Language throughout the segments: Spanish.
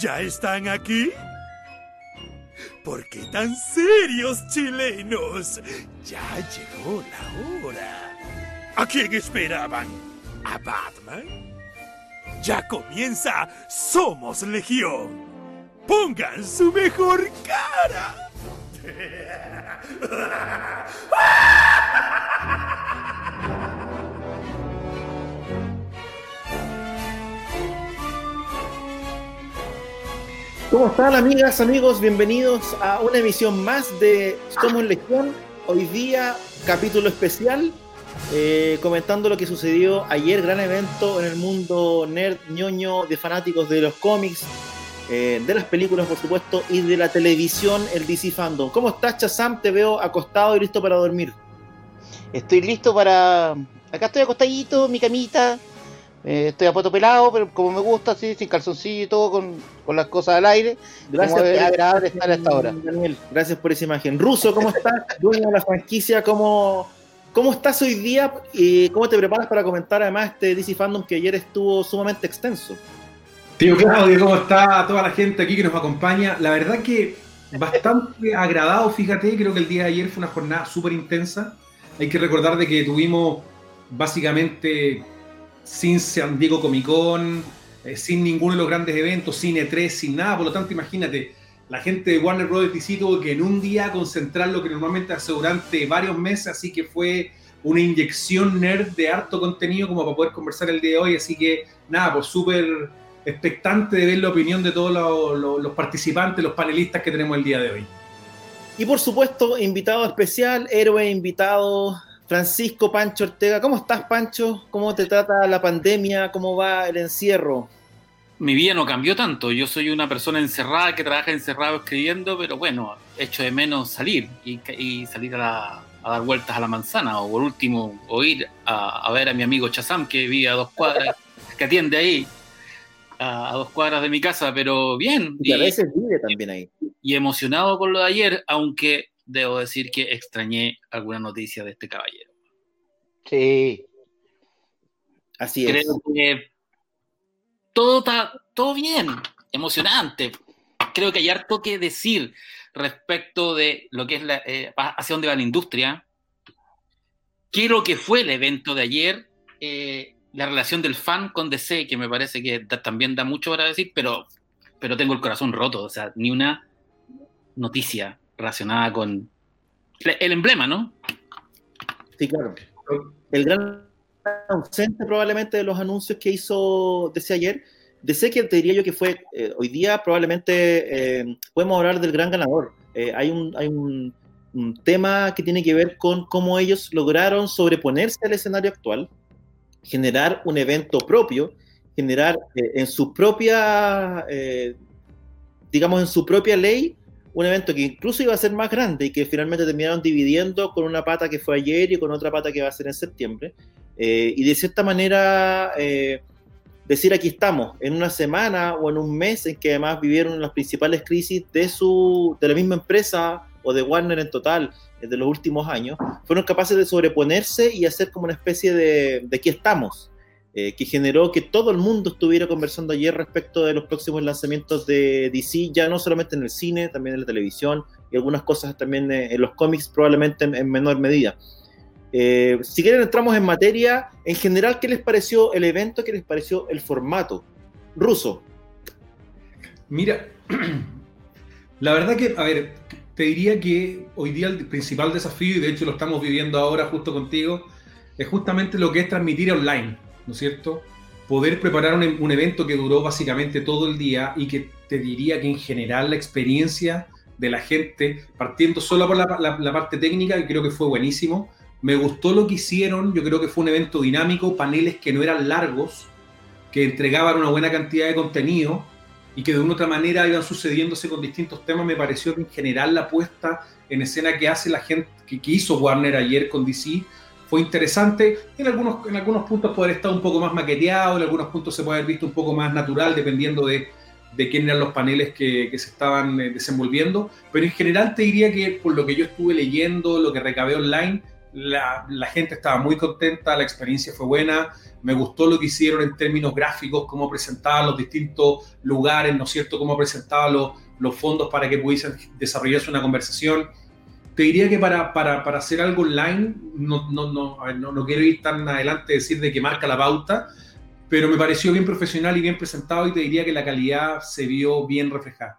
¿Ya están aquí? ¿Por qué tan serios, chilenos? Ya llegó la hora. ¿A quién esperaban? ¿A Batman? Ya comienza Somos Legión. Pongan su mejor cara. ¿Cómo están amigas, amigos? Bienvenidos a una emisión más de Somos Legión. Hoy día, capítulo especial, eh, comentando lo que sucedió ayer, gran evento en el mundo nerd, ñoño, de fanáticos de los cómics, eh, de las películas, por supuesto, y de la televisión, el DC Fandom. ¿Cómo estás, Chazam? Te veo acostado y listo para dormir. Estoy listo para... Acá estoy acostadito, mi camita, eh, estoy a poto pelado, pero como me gusta, así, sin calzoncillo y todo, con, con las cosas al aire. Gracias, es por- agradable estar a esta hora. Daniel, gracias por esa imagen. Ruso, ¿cómo estás? Dueño de la franquicia, ¿cómo, cómo estás hoy día? ¿Y cómo te preparas para comentar además este DC Fandom que ayer estuvo sumamente extenso? Tío Claudio, ¿cómo está toda la gente aquí que nos acompaña? La verdad que bastante agradado, fíjate, creo que el día de ayer fue una jornada súper intensa. Hay que recordar de que tuvimos básicamente sin San Diego Comic Con, eh, sin ninguno de los grandes eventos, sin E3, sin nada, por lo tanto imagínate, la gente de Warner Bros. DC tuvo que en un día concentrar lo que normalmente hace durante varios meses, así que fue una inyección nerd de harto contenido como para poder conversar el día de hoy, así que nada, pues súper expectante de ver la opinión de todos los, los- los participantes, los panelistas que tenemos el día de hoy. Y por supuesto, invitado especial, héroe invitado, Francisco Pancho Ortega. ¿Cómo estás, Pancho? ¿Cómo te trata la pandemia? ¿Cómo va el encierro? mi vida no cambió tanto. Yo soy una persona encerrada que trabaja encerrado escribiendo, pero bueno, echo de menos salir y, y salir a, la- a dar vueltas a la manzana, o por último, o ir a, a ver a mi amigo Chazam, que vive a dos cuadras, que atiende ahí, a, dos cuadras de mi casa, pero bien. Y a veces vive también ahí. y emocionado con lo de ayer, aunque debo decir que extrañé alguna noticia de este caballero. Sí. Así es. Creo que todo está todo bien, emocionante. Creo que hay harto que decir respecto de lo que es la, eh, hacia dónde va la industria. ¿Qué es lo que fue el evento de ayer? Eh, la relación del fan con DC, que me parece que da- también da mucho para decir, pero, pero tengo el corazón roto. O sea, ni una noticia relacionada con el emblema, ¿no? Sí, claro. El gran ausente probablemente de los anuncios que hizo DC ayer, DC que te diría yo que fue eh, hoy día probablemente eh, podemos hablar del gran ganador. Eh, hay un, hay un, tema que tiene que ver con cómo ellos lograron sobreponerse al escenario actual, generar un evento propio, generar en su propia, digamos, en su propia ley, un evento que incluso iba a ser más grande y que finalmente terminaron dividiendo con una pata que fue ayer y con otra pata que va a ser en septiembre. Eh, y de cierta manera eh, decir aquí estamos, en una semana o en un mes en que además vivieron las principales crisis de, su, de la misma empresa o de Warner en total eh, de los últimos años, fueron capaces de sobreponerse y hacer como una especie de, de aquí estamos, eh, que generó que todo el mundo estuviera conversando ayer respecto de los próximos lanzamientos de DC, ya no solamente en el cine, también en la televisión y algunas cosas también eh, en los cómics, probablemente en, en menor medida. Eh, si quieren entramos en materia, en general, ¿qué les pareció el evento? ¿Qué les pareció el formato? Ruso. Mira, la verdad que, a ver, te diría que hoy día el principal desafío, y de hecho lo estamos viviendo ahora justo contigo, es justamente lo que es transmitir online, ¿no es cierto? Poder preparar un, evento que duró básicamente todo el día y que te diría que en general la experiencia de la gente, partiendo solo por la parte técnica, que creo que fue buenísimo, me gustó lo que hicieron, yo creo que fue un evento dinámico, paneles que no eran largos, que entregaban una buena cantidad de contenido y que de una u otra manera iban sucediéndose con distintos temas, me pareció que en general la puesta en escena que hace la gente, que, que hizo Warner ayer con DC, fue interesante. En algunos, en algunos puntos puede haber estado un poco más maqueteado, en algunos puntos se puede haber visto un poco más natural, dependiendo de, de quién eran los paneles que, que se estaban eh, desenvolviendo. Pero en general te diría que por lo que yo estuve leyendo, lo que recabé online, la, la, gente estaba muy contenta, la experiencia fue buena, me gustó lo que hicieron en términos gráficos, cómo presentaban los distintos lugares, ¿no es cierto?, cómo presentaban los, los fondos para que pudiesen desarrollarse una conversación. Te diría que para, para, para hacer algo online, no, no, no, no, no quiero ir tan adelante decir de que marca la pauta, pero me pareció bien profesional y bien presentado y te diría que la calidad se vio bien reflejada.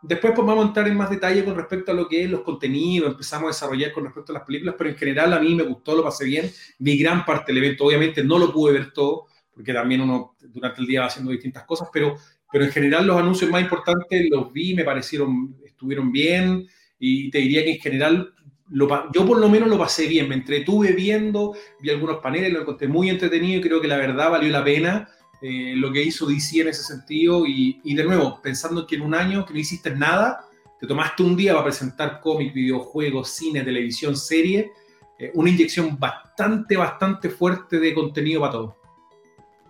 Después pues, vamos a entrar en más detalle con respecto a lo que es los contenidos, empezamos a desarrollar con respecto a las películas, pero en general a mí me gustó, lo pasé bien, vi gran parte del evento, obviamente no lo pude ver todo, porque también uno durante el día va haciendo distintas cosas, pero, pero en general los anuncios más importantes los vi, me parecieron, estuvieron bien, y te diría que en general yo por lo menos lo pasé bien, me entretuve viendo, vi algunos paneles, lo encontré muy entretenido y creo que la verdad valió la pena eh, lo que hizo DC en ese sentido. Y, y, de nuevo, pensando que en un año que no hiciste nada, te tomaste un día para presentar cómics, videojuegos, cine, televisión, serie, eh, una inyección bastante, bastante fuerte de contenido para todos.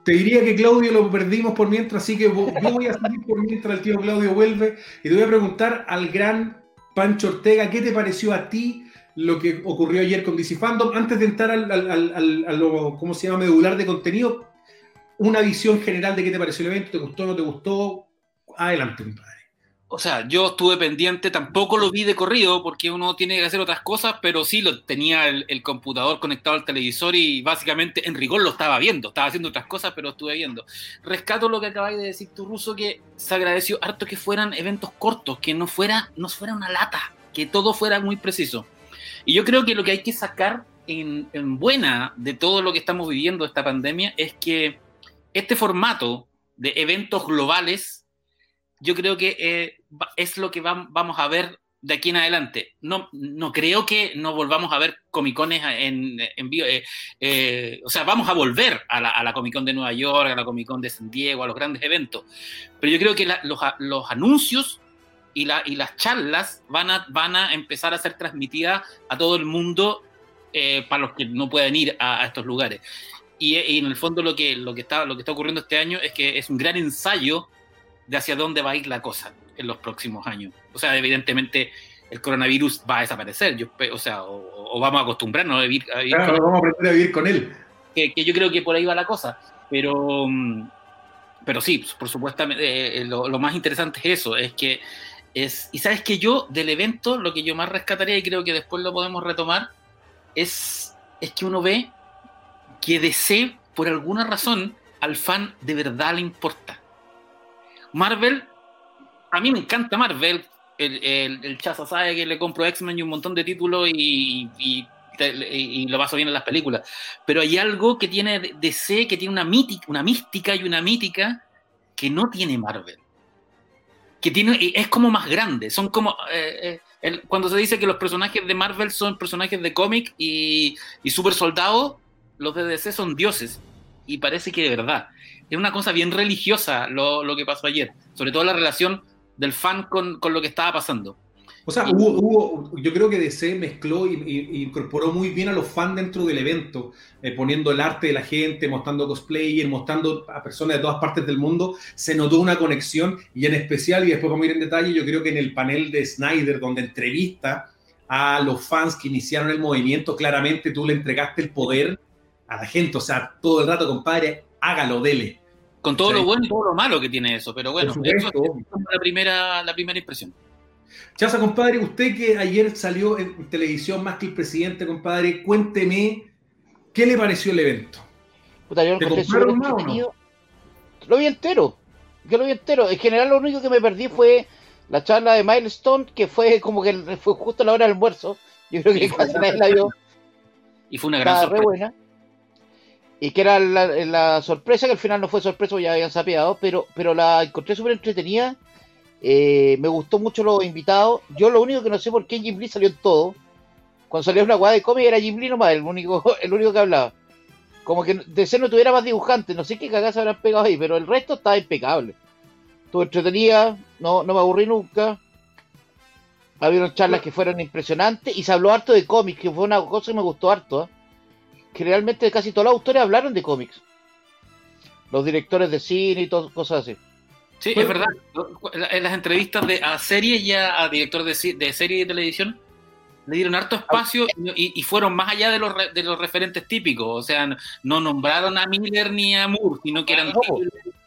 Te diría que Claudio lo perdimos por mientras, así que yo voy a salir por mientras el tío Claudio vuelve y te voy a preguntar al gran Pancho Ortega, ¿qué te pareció a ti lo que ocurrió ayer con DC Fandom? Antes de entrar al, ¿cómo se llama?, medular de contenido, una visión general de qué te pareció el evento, ¿te gustó no te gustó? Adelante, compadre. O sea, yo estuve pendiente, tampoco lo vi de corrido porque uno tiene que hacer otras cosas, pero sí lo tenía el, computador conectado al televisor y básicamente en rigor lo estaba viendo, estaba haciendo otras cosas, pero estuve viendo. Rescato lo que acabáis de decir tú, Ruso, que se agradeció harto que fueran eventos cortos, que no fuera, no fuera una lata, que todo fuera muy preciso. Y yo creo que lo que hay que sacar en, en buena de todo lo que estamos viviendo esta pandemia es que este formato de eventos globales, yo creo que eh, es lo que va, vamos a ver de aquí en adelante. No, no creo que no volvamos a ver comicones en, en vivo. Eh, eh, o sea, vamos a volver a la, a Comic Con de Nueva York, a la Comic Con de San Diego, a los grandes eventos. Pero yo creo que los, anuncios y, la, y, las charlas van a, empezar a ser transmitidas a todo el mundo para los que no pueden ir a, a estos lugares. Y, y, en el fondo lo, que está, lo que está ocurriendo este año es que es un gran ensayo de hacia dónde va a ir la cosa en los próximos años. O sea, evidentemente el coronavirus va a desaparecer, yo, o sea, o, o vamos a acostumbrarnos a vivir, a vivir claro, con, vamos a aprender a vivir con él. Que, que, yo creo que por ahí va la cosa, pero, pero sí, por supuesto, eh, lo, lo, más interesante es eso, es que es, y sabes que yo del evento lo que yo más rescataría y creo que después lo podemos retomar es, es que uno ve que DC, por alguna razón, al fan de verdad le importa. Marvel, a mí me encanta Marvel. El, el, el Chaza sabe que le compro X-Men y un montón de títulos y, y, lo paso bien en las películas. Pero hay algo que tiene DC, que tiene una, mítica, una mística y una mítica que no tiene Marvel. Que tiene, es como más grande. Son como. Eh, eh, cuando se dice que los personajes de Marvel son personajes de cómic y, y super soldados, los de DC son dioses. Y parece que de verdad. Es una cosa bien religiosa lo, lo que pasó ayer. Sobre todo la relación del fan con, con lo que estaba pasando. O sea, hubo, hubo, yo creo que DC mezcló y, incorporó muy bien a los fans dentro del evento, eh, poniendo el arte de la gente, mostrando cosplayer, mostrando a personas de todas partes del mundo. Se notó una conexión y en especial, y después vamos a ir en detalle, yo creo que en el panel de Snyder, donde entrevista a los fans que iniciaron el movimiento, claramente tú le entregaste el poder a la gente, o sea, todo el rato, compadre, hágalo, dele. Con todo lo bueno y todo lo malo que tiene eso, pero bueno, eso es la primera, la primera impresión. Chaza, compadre, usted que ayer salió en televisión más que el presidente, compadre, cuénteme qué le pareció el evento. Puta, yo ¿Te compraron más o no? Lo vi entero, yo lo vi entero. En general lo único que me perdí fue la charla de Milestone, que fue como que fue justo a la hora del almuerzo. Yo creo que casi nadie la vio. Y fue una gran sorpresa. Re buena. Y que era la, la, sorpresa, que al final no fue sorpresa, ya habían sapeado, pero, pero la encontré súper entretenida. Eh, me gustó mucho los invitados. Yo lo único que no sé por qué Jim Lee salió en todo. Cuando salió una guada de cómic era Jim Lee nomás, el único, el único que hablaba. Como que de ser no tuviera más dibujantes, no sé qué cagadas habrán pegado ahí, pero el resto estaba impecable. Estuvo entretenida, no, no me aburrí nunca. Había charlas que fueron impresionantes y se habló harto de cómics, que fue una cosa que me gustó harto. ¿eh? Que realmente casi todos los autores hablaron de cómics. Los directores de cine y todo, cosas así. Sí, es verdad. En las entrevistas de, a series y a, a directores de, de serie y de televisión, le dieron harto espacio y, y fueron más allá de los, re- de los referentes típicos. O sea, no, no nombraron a Miller ni a Moore, sino que eran No.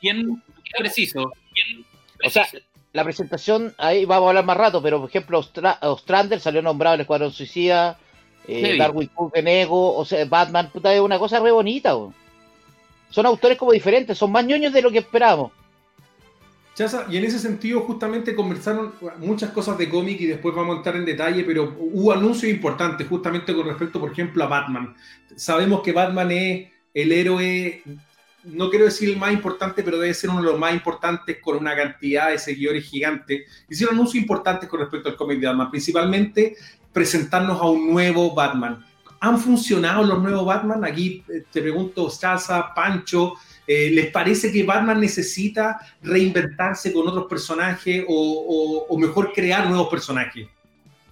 bien precisos. Bien O sea, la presentación, ahí vamos a hablar más rato, pero por ejemplo, Ostra- Ostrander salió nombrado en el Escuadrón Suicida, eh. Darwin Cook en Ego, o sea, Batman, puta, es una cosa re bonita. Son autores como diferentes, son más ñoños de lo que esperábamos. Chaza, y en ese sentido justamente conversaron muchas cosas de cómic y después vamos a entrar en detalle, pero hubo anuncios importantes justamente con respecto, por ejemplo, a Batman. Sabemos que Batman es el héroe, no quiero decir el más importante, pero debe ser uno de los más importantes con una cantidad de seguidores gigante. Hicieron anuncios importantes con respecto al cómic de Batman, principalmente presentarnos a un nuevo Batman. ¿Han funcionado los nuevos Batman? Aquí eh, te pregunto, Chaza, Pancho, eh, ¿Les parece que Batman necesita reinventarse con otros personajes o, o- o mejor crear nuevos personajes?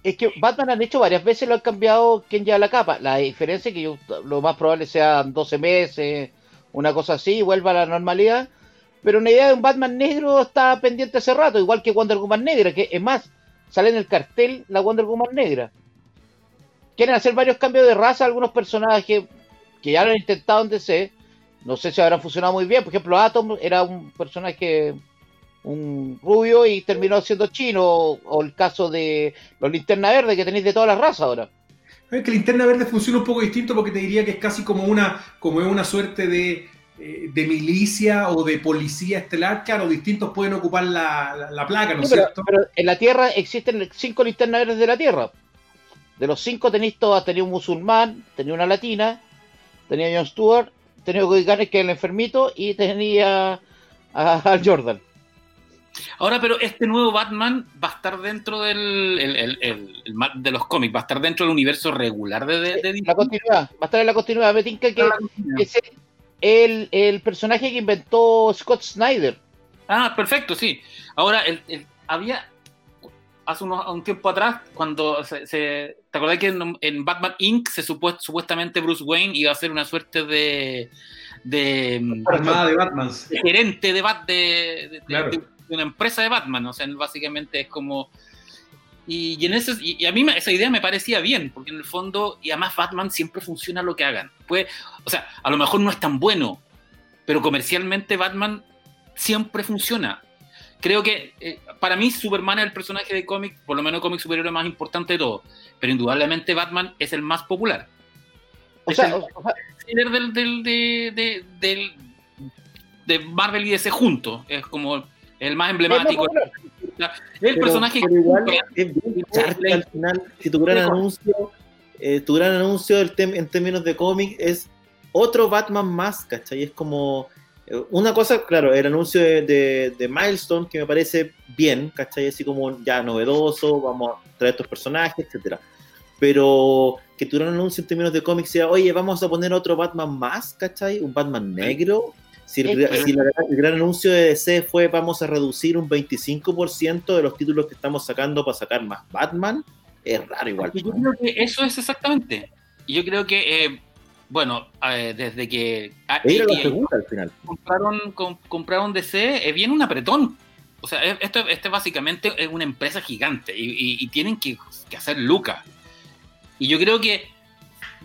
Es que Batman han hecho varias veces, lo han cambiado quien lleva la capa. La diferencia es que lo más probable sean 12 meses, una cosa así, vuelva a la normalidad. Pero una idea de un Batman negro está pendiente hace rato, igual que Wonder Woman negra, que es más, sale en el cartel la Wonder Woman negra. Quieren hacer varios cambios de raza algunos personajes que ya lo han intentado en DC. No sé si habrán funcionado muy bien. Por ejemplo, Atom era un personaje un rubio y terminó siendo chino. O, o el caso de los linterna verde que tenéis de todas las razas ahora. Es que Linterna Verde funciona un poco distinto porque te diría que es casi como una, como una suerte de, eh, de milicia o de policía estelar. Claro, distintos pueden ocupar la, la- la placa, ¿no es Sí, cierto? pero en la Tierra existen cinco linternas verdes de la Tierra. De los cinco tenéis todas, tenía un musulmán, tenía una latina, tenía a John Stewart, tenía Garner, que es el enfermito, y tenía a Hal Jordan. Ahora, pero este nuevo Batman va a estar dentro del el- el- el- el ma- de los cómics, va a estar dentro del universo regular de, de. La continuidad, va a estar en la continuidad. Me tinca que, que es el, el personaje que inventó Scott Snyder. Ah, perfecto, sí. Ahora, el, el- había hace unos, un tiempo atrás, cuando se, se- ¿te acordás que en, en Batman Inc. se supu- supuestamente Bruce Wayne iba a ser una suerte de, de, mm, Armada de Batman. de gerente de, Bat- de, de- de- Claro. de una empresa de Batman? O sea, básicamente es como... Y, y en ese, y, y a mí esa idea me parecía bien, porque en el fondo, y además Batman siempre funciona lo que hagan. Pues, o sea, a lo mejor no es tan bueno, pero comercialmente Batman siempre funciona. Creo que eh, para mí Superman es el personaje de cómic, por lo menos cómic superhéroe más importante de todo, pero indudablemente Batman es el más popular. O Es sea, el- o- sea, líder del, del, de, de- del- de Marvel y DC juntos. Es como el más emblemático. El Pero- personaje pero igual es bien al final. Si tu gran anuncio, eh, tu gran anuncio en términos de cómic es otro Batman más, ¿cachai? Es como eh, una cosa, claro, el anuncio de, de, de Milestone que me parece bien, ¿cachai? Así como ya novedoso, vamos a traer estos personajes, etcétera. Pero que tu gran anuncio en términos de cómic sea, oye, vamos a poner otro Batman más, ¿cachai? Un Batman negro. Si el, si la- el gran anuncio de DC fue vamos a reducir un 25% de los títulos que estamos sacando para sacar más Batman, es raro igual. Yo creo que eso es exactamente. Y Yo creo que, eh, bueno, eh, desde que Era la segunda al final. compraron, com- compraron DC, eh, viene un apretón. O sea, es- esto, esto básicamente es una empresa gigante y, y- y tienen que, que hacer lucas. Y yo creo que,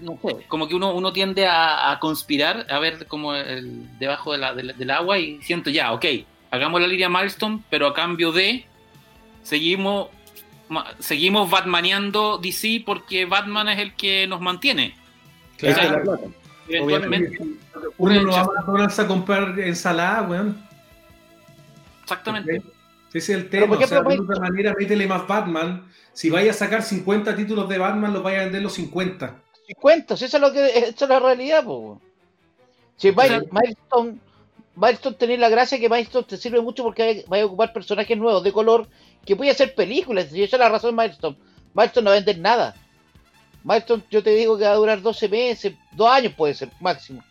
no sé, como que uno, uno tiende a, a conspirar, a ver como el, debajo de la- de la- del agua y siento ya, ok, hagamos la línea Milestone, pero a cambio de seguimos ma- seguimos Batmaneando DC porque Batman es el que nos mantiene. Es la Claro. Eventualmente, Uno no va a McDonald's a comprar ensalada, weón. exactamente. Ese es el tema. o sea, de otra manera, métele más Batman. Si vaya a sacar 50 títulos de Batman, los vaya a vender los 50. 50, si eso es lo que esa es la realidad, po. Si Milestone, Milestone tenés la gracia que Milestone te sirve mucho porque vaya a ocupar personajes nuevos de color que puede hacer películas, y esa es la razón de Milestone. Milestone no va a vender nada. Milestone, yo te digo que va a durar 12 meses, dos años puede ser, máximo.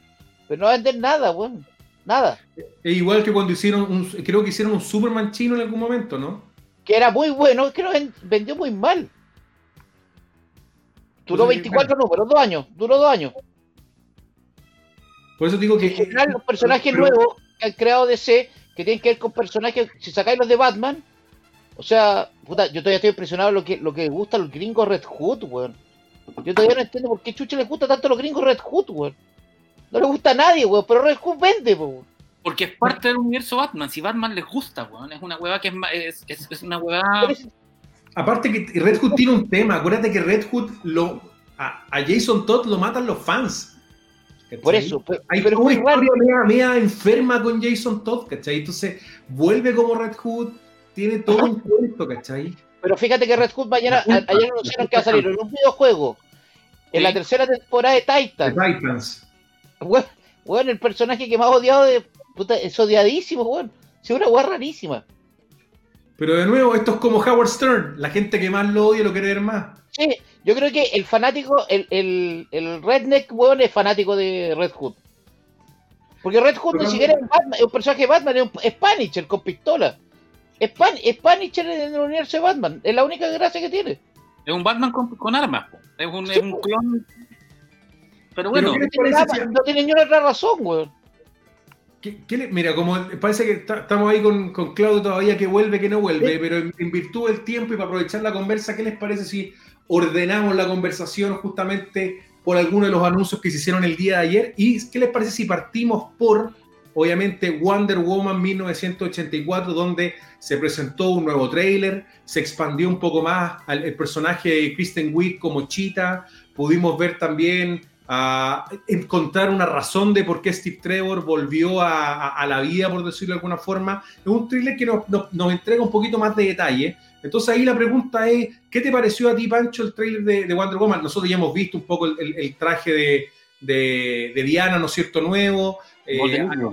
Pero no va a vender nada, weón. Nada. Es igual que cuando hicieron, un, creo que hicieron un Superman chino en algún momento, ¿no? Que era muy bueno, que lo ven- vendió muy mal. Duró Pues, 24 números, dos años, duró dos años. Por eso digo que. En general, los personajes pero- nuevos que han creado DC, que tienen que ver con personajes, si sacáis los de Batman, O sea, puta, yo todavía estoy impresionado lo que, lo que gusta a los gringos Red Hood, weón. Yo todavía no entiendo por qué chucha les gusta tanto a los gringos Red Hood, weón. No les gusta a nadie, weón, pero Red Hood vende, weón. Porque es parte del universo Batman. Si Batman les gusta, weón. Es una hueva que es, es, es una hueva. Aparte que Red Hood tiene un tema, acuérdate que Red Hood lo a, a Jason Todd lo matan los fans. ¿cachai? Por eso, pero, Hay pero una historia media, media enferma con Jason Todd, ¿cachai? Entonces vuelve como Red Hood, tiene todo un cuento, ¿cachai? Pero fíjate que Red Hood mañana, ayer anunciaron que va a salir en un videojuego. En Sí. la tercera temporada de The Titan. Titans. Weón, weón, el personaje que más odiado de. Puta, es odiadísimo, weón. Es una weá rarísima. Pero de nuevo, esto es como Howard Stern. La gente que más lo odia lo quiere ver más. Sí, yo creo que el fanático, el, el, el redneck, weón, es fanático de Red Hood. Porque Red Hood ni no- siquiera es un, Batman, es un personaje de Batman, es, un, es Punisher con pistola. Es, Pan, es Punisher en el universo de Batman. Es la única gracia que tiene. Es un Batman con, con armas. Es un, es un clon. Pero bueno, ¿qué les No tiene, nada- no tiene ni una otra razón, weón. ¿Qué- qué le- mira, como parece que está- estamos ahí con, con Claudio todavía que vuelve, que no vuelve, Sí. pero en, en virtud del tiempo y para aprovechar la conversa, ¿qué les parece si ordenamos la conversación justamente por alguno de los anuncios que se hicieron el día de ayer? ¿Y qué les parece si partimos por, obviamente, Wonder Woman 1984, donde se presentó un nuevo tráiler, se expandió un poco más al, el personaje de Kristen Wiig como Cheetah, pudimos ver también a encontrar una razón de por qué Steve Trevor volvió a, a- a la vida, por decirlo de alguna forma. Es un thriller que nos, nos- nos entrega un poquito más de detalle. Entonces ahí la pregunta es, ¿qué te pareció a ti, Pancho, el tráiler de, de Wonder Woman? Nosotros ya hemos visto un poco el, el- el traje de, de- de Diana, ¿no es cierto?, nuevo. Eh,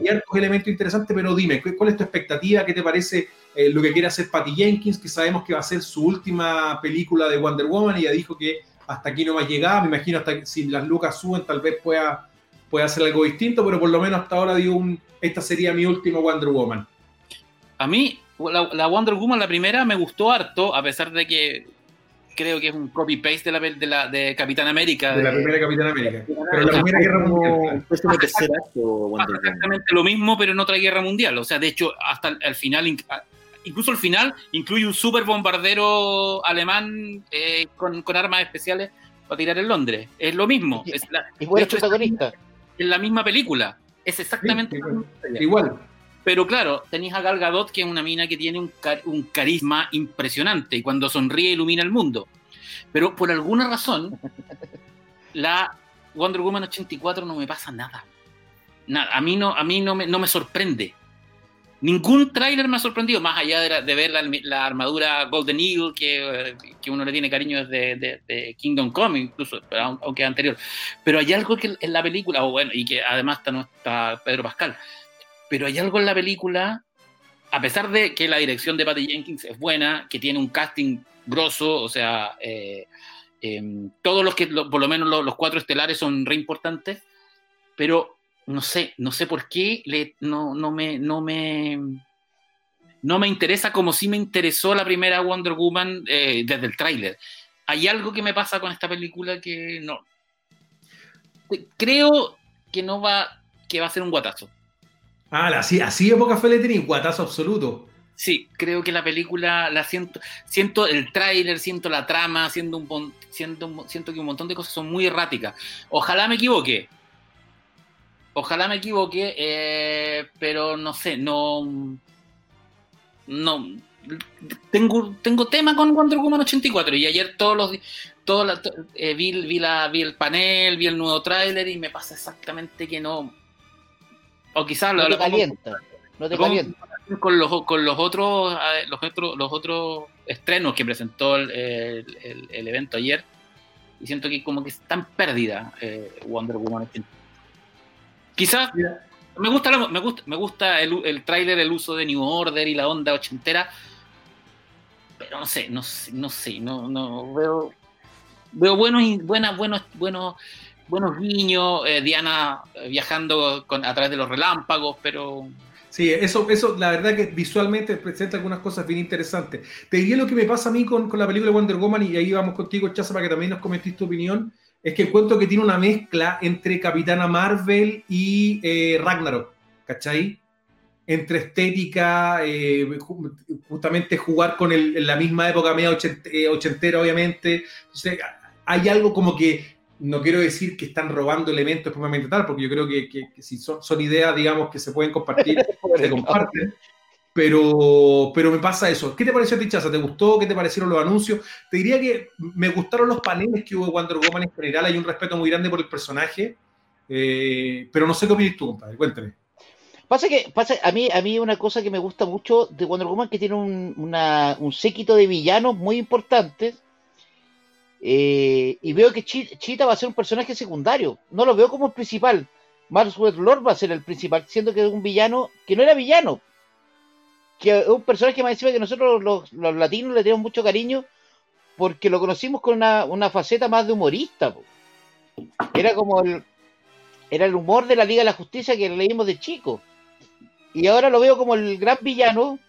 hay hartos elementos interesantes, pero dime, ¿cu- ¿cuál es tu expectativa? ¿Qué te parece eh, lo que quiere hacer Patty Jenkins, que sabemos que va a ser su última película de Wonder Woman y ya dijo que hasta aquí no va a llegar, me imagino hasta que si las lucas suben tal vez pueda, pueda hacer algo distinto, pero por lo menos hasta ahora dio un, esta sería mi último Wonder Woman. a mí la, la Wonder Woman, la primera, me gustó harto, a pesar de que creo que es un copy-paste de la, de la de Capitán América. De la de- primera Capitán América. Pero la primera guerra mundial. Un tercer acto, Wonder Woman. exactamente lo mismo, pero en otra guerra mundial. O sea, de hecho, hasta el, el final, incluso el final, incluye un super bombardero alemán eh, con, con armas especiales para tirar en Londres. Es lo mismo. Es la, de hecho, protagonista. es la misma película. Es exactamente Sí. Igual. Pero claro, tenéis a Gal Gadot, que es una mina que tiene un, car- un carisma impresionante y cuando sonríe ilumina el mundo. Pero por alguna razón, la Wonder Woman 84 no me pasa nada. Nada, a mí no, a mí no me, no me sorprende. Ningún tráiler me ha sorprendido, más allá de, ver la, armadura Golden Eagle, que, eh, que uno le tiene cariño desde de, de Kingdom Come, incluso, pero aun- aunque anterior. Pero hay algo que en la película, o bueno, y que además está, no está Pedro Pascal, pero hay algo en la película, a pesar de que la dirección de Patty Jenkins es buena, que tiene un casting grosso, o sea, eh, em, todos los que, por lo menos los, los cuatro estelares son re importantes, pero no sé, no sé por qué le, no, no, me, no, me, no me interesa como si me interesó la primera Wonder Woman eh, desde el tráiler. Hay algo que me pasa con esta película que no. Creo que no va, que va a ser un guatazo. Ah, así, así de poca fe le guatazo absoluto. Sí, creo que la película la siento, siento el tráiler, siento la trama, siento un, siento, siento que un montón de cosas son muy erráticas. Ojalá me equivoque. Ojalá me equivoque, eh, pero no sé, no, no, tengo, tengo tema con Wonder Woman 84 y ayer todos los, todos la- eh, vi, vi la, vi el panel, vi el nuevo tráiler y me pasa exactamente que no, o quizás No lo, te calienta. No te calienta. con los, con los otros los otros los otros estrenos que presentó el, el- evento ayer y siento que como que está en pérdida eh, Wonder Woman quizás Mira. me gusta la- me gusta me gusta el, el tráiler el uso de New Order y la onda ochentera pero no sé no sé no sé no, no veo veo buenos buenas buenos buenos buenos guiños eh, Diana viajando con, a través de los relámpagos pero Sí, eso, eso, la verdad que visualmente presenta algunas cosas bien interesantes. Te diría lo que me pasa a mí con, con la película de Wonder Woman, y ahí vamos contigo, Chaza, para que también nos comentes tu opinión, es que encuentro que tiene una mezcla entre Capitana Marvel y eh, Ragnarok, ¿cachai? entre estética, eh, justamente jugar con el, en la misma época media eh, ochentera, obviamente. Entonces, hay algo como que, no quiero decir que están robando elementos propiamente tal, porque yo creo que, si son, son, ideas, digamos, que se pueden compartir, se comparten. Pero, pero me pasa eso. ¿Qué te pareció Tichaza? ¿Te gustó? ¿Qué te parecieron los anuncios? Te diría que me gustaron los paneles que hubo de Wonder Woman en general. Hay un respeto muy grande por el personaje. Eh, pero no sé qué opinas tú, compadre. Cuéntame. Pasa que, pasa, a mí, a mí una cosa que me gusta mucho de Wonder Woman que tiene un, séquito de villanos muy importantes. Eh, y veo que Cheetah va a ser un personaje secundario. No lo veo como el principal. Maxwell Lord va a ser el principal, siendo que es un villano que no era villano. Que es un personaje me decía que nosotros los, latinos le tenemos mucho cariño porque lo conocimos con una, faceta más de humorista. Era como el, era el humor de la Liga de la Justicia que leímos de chico. Y ahora lo veo como el gran villano,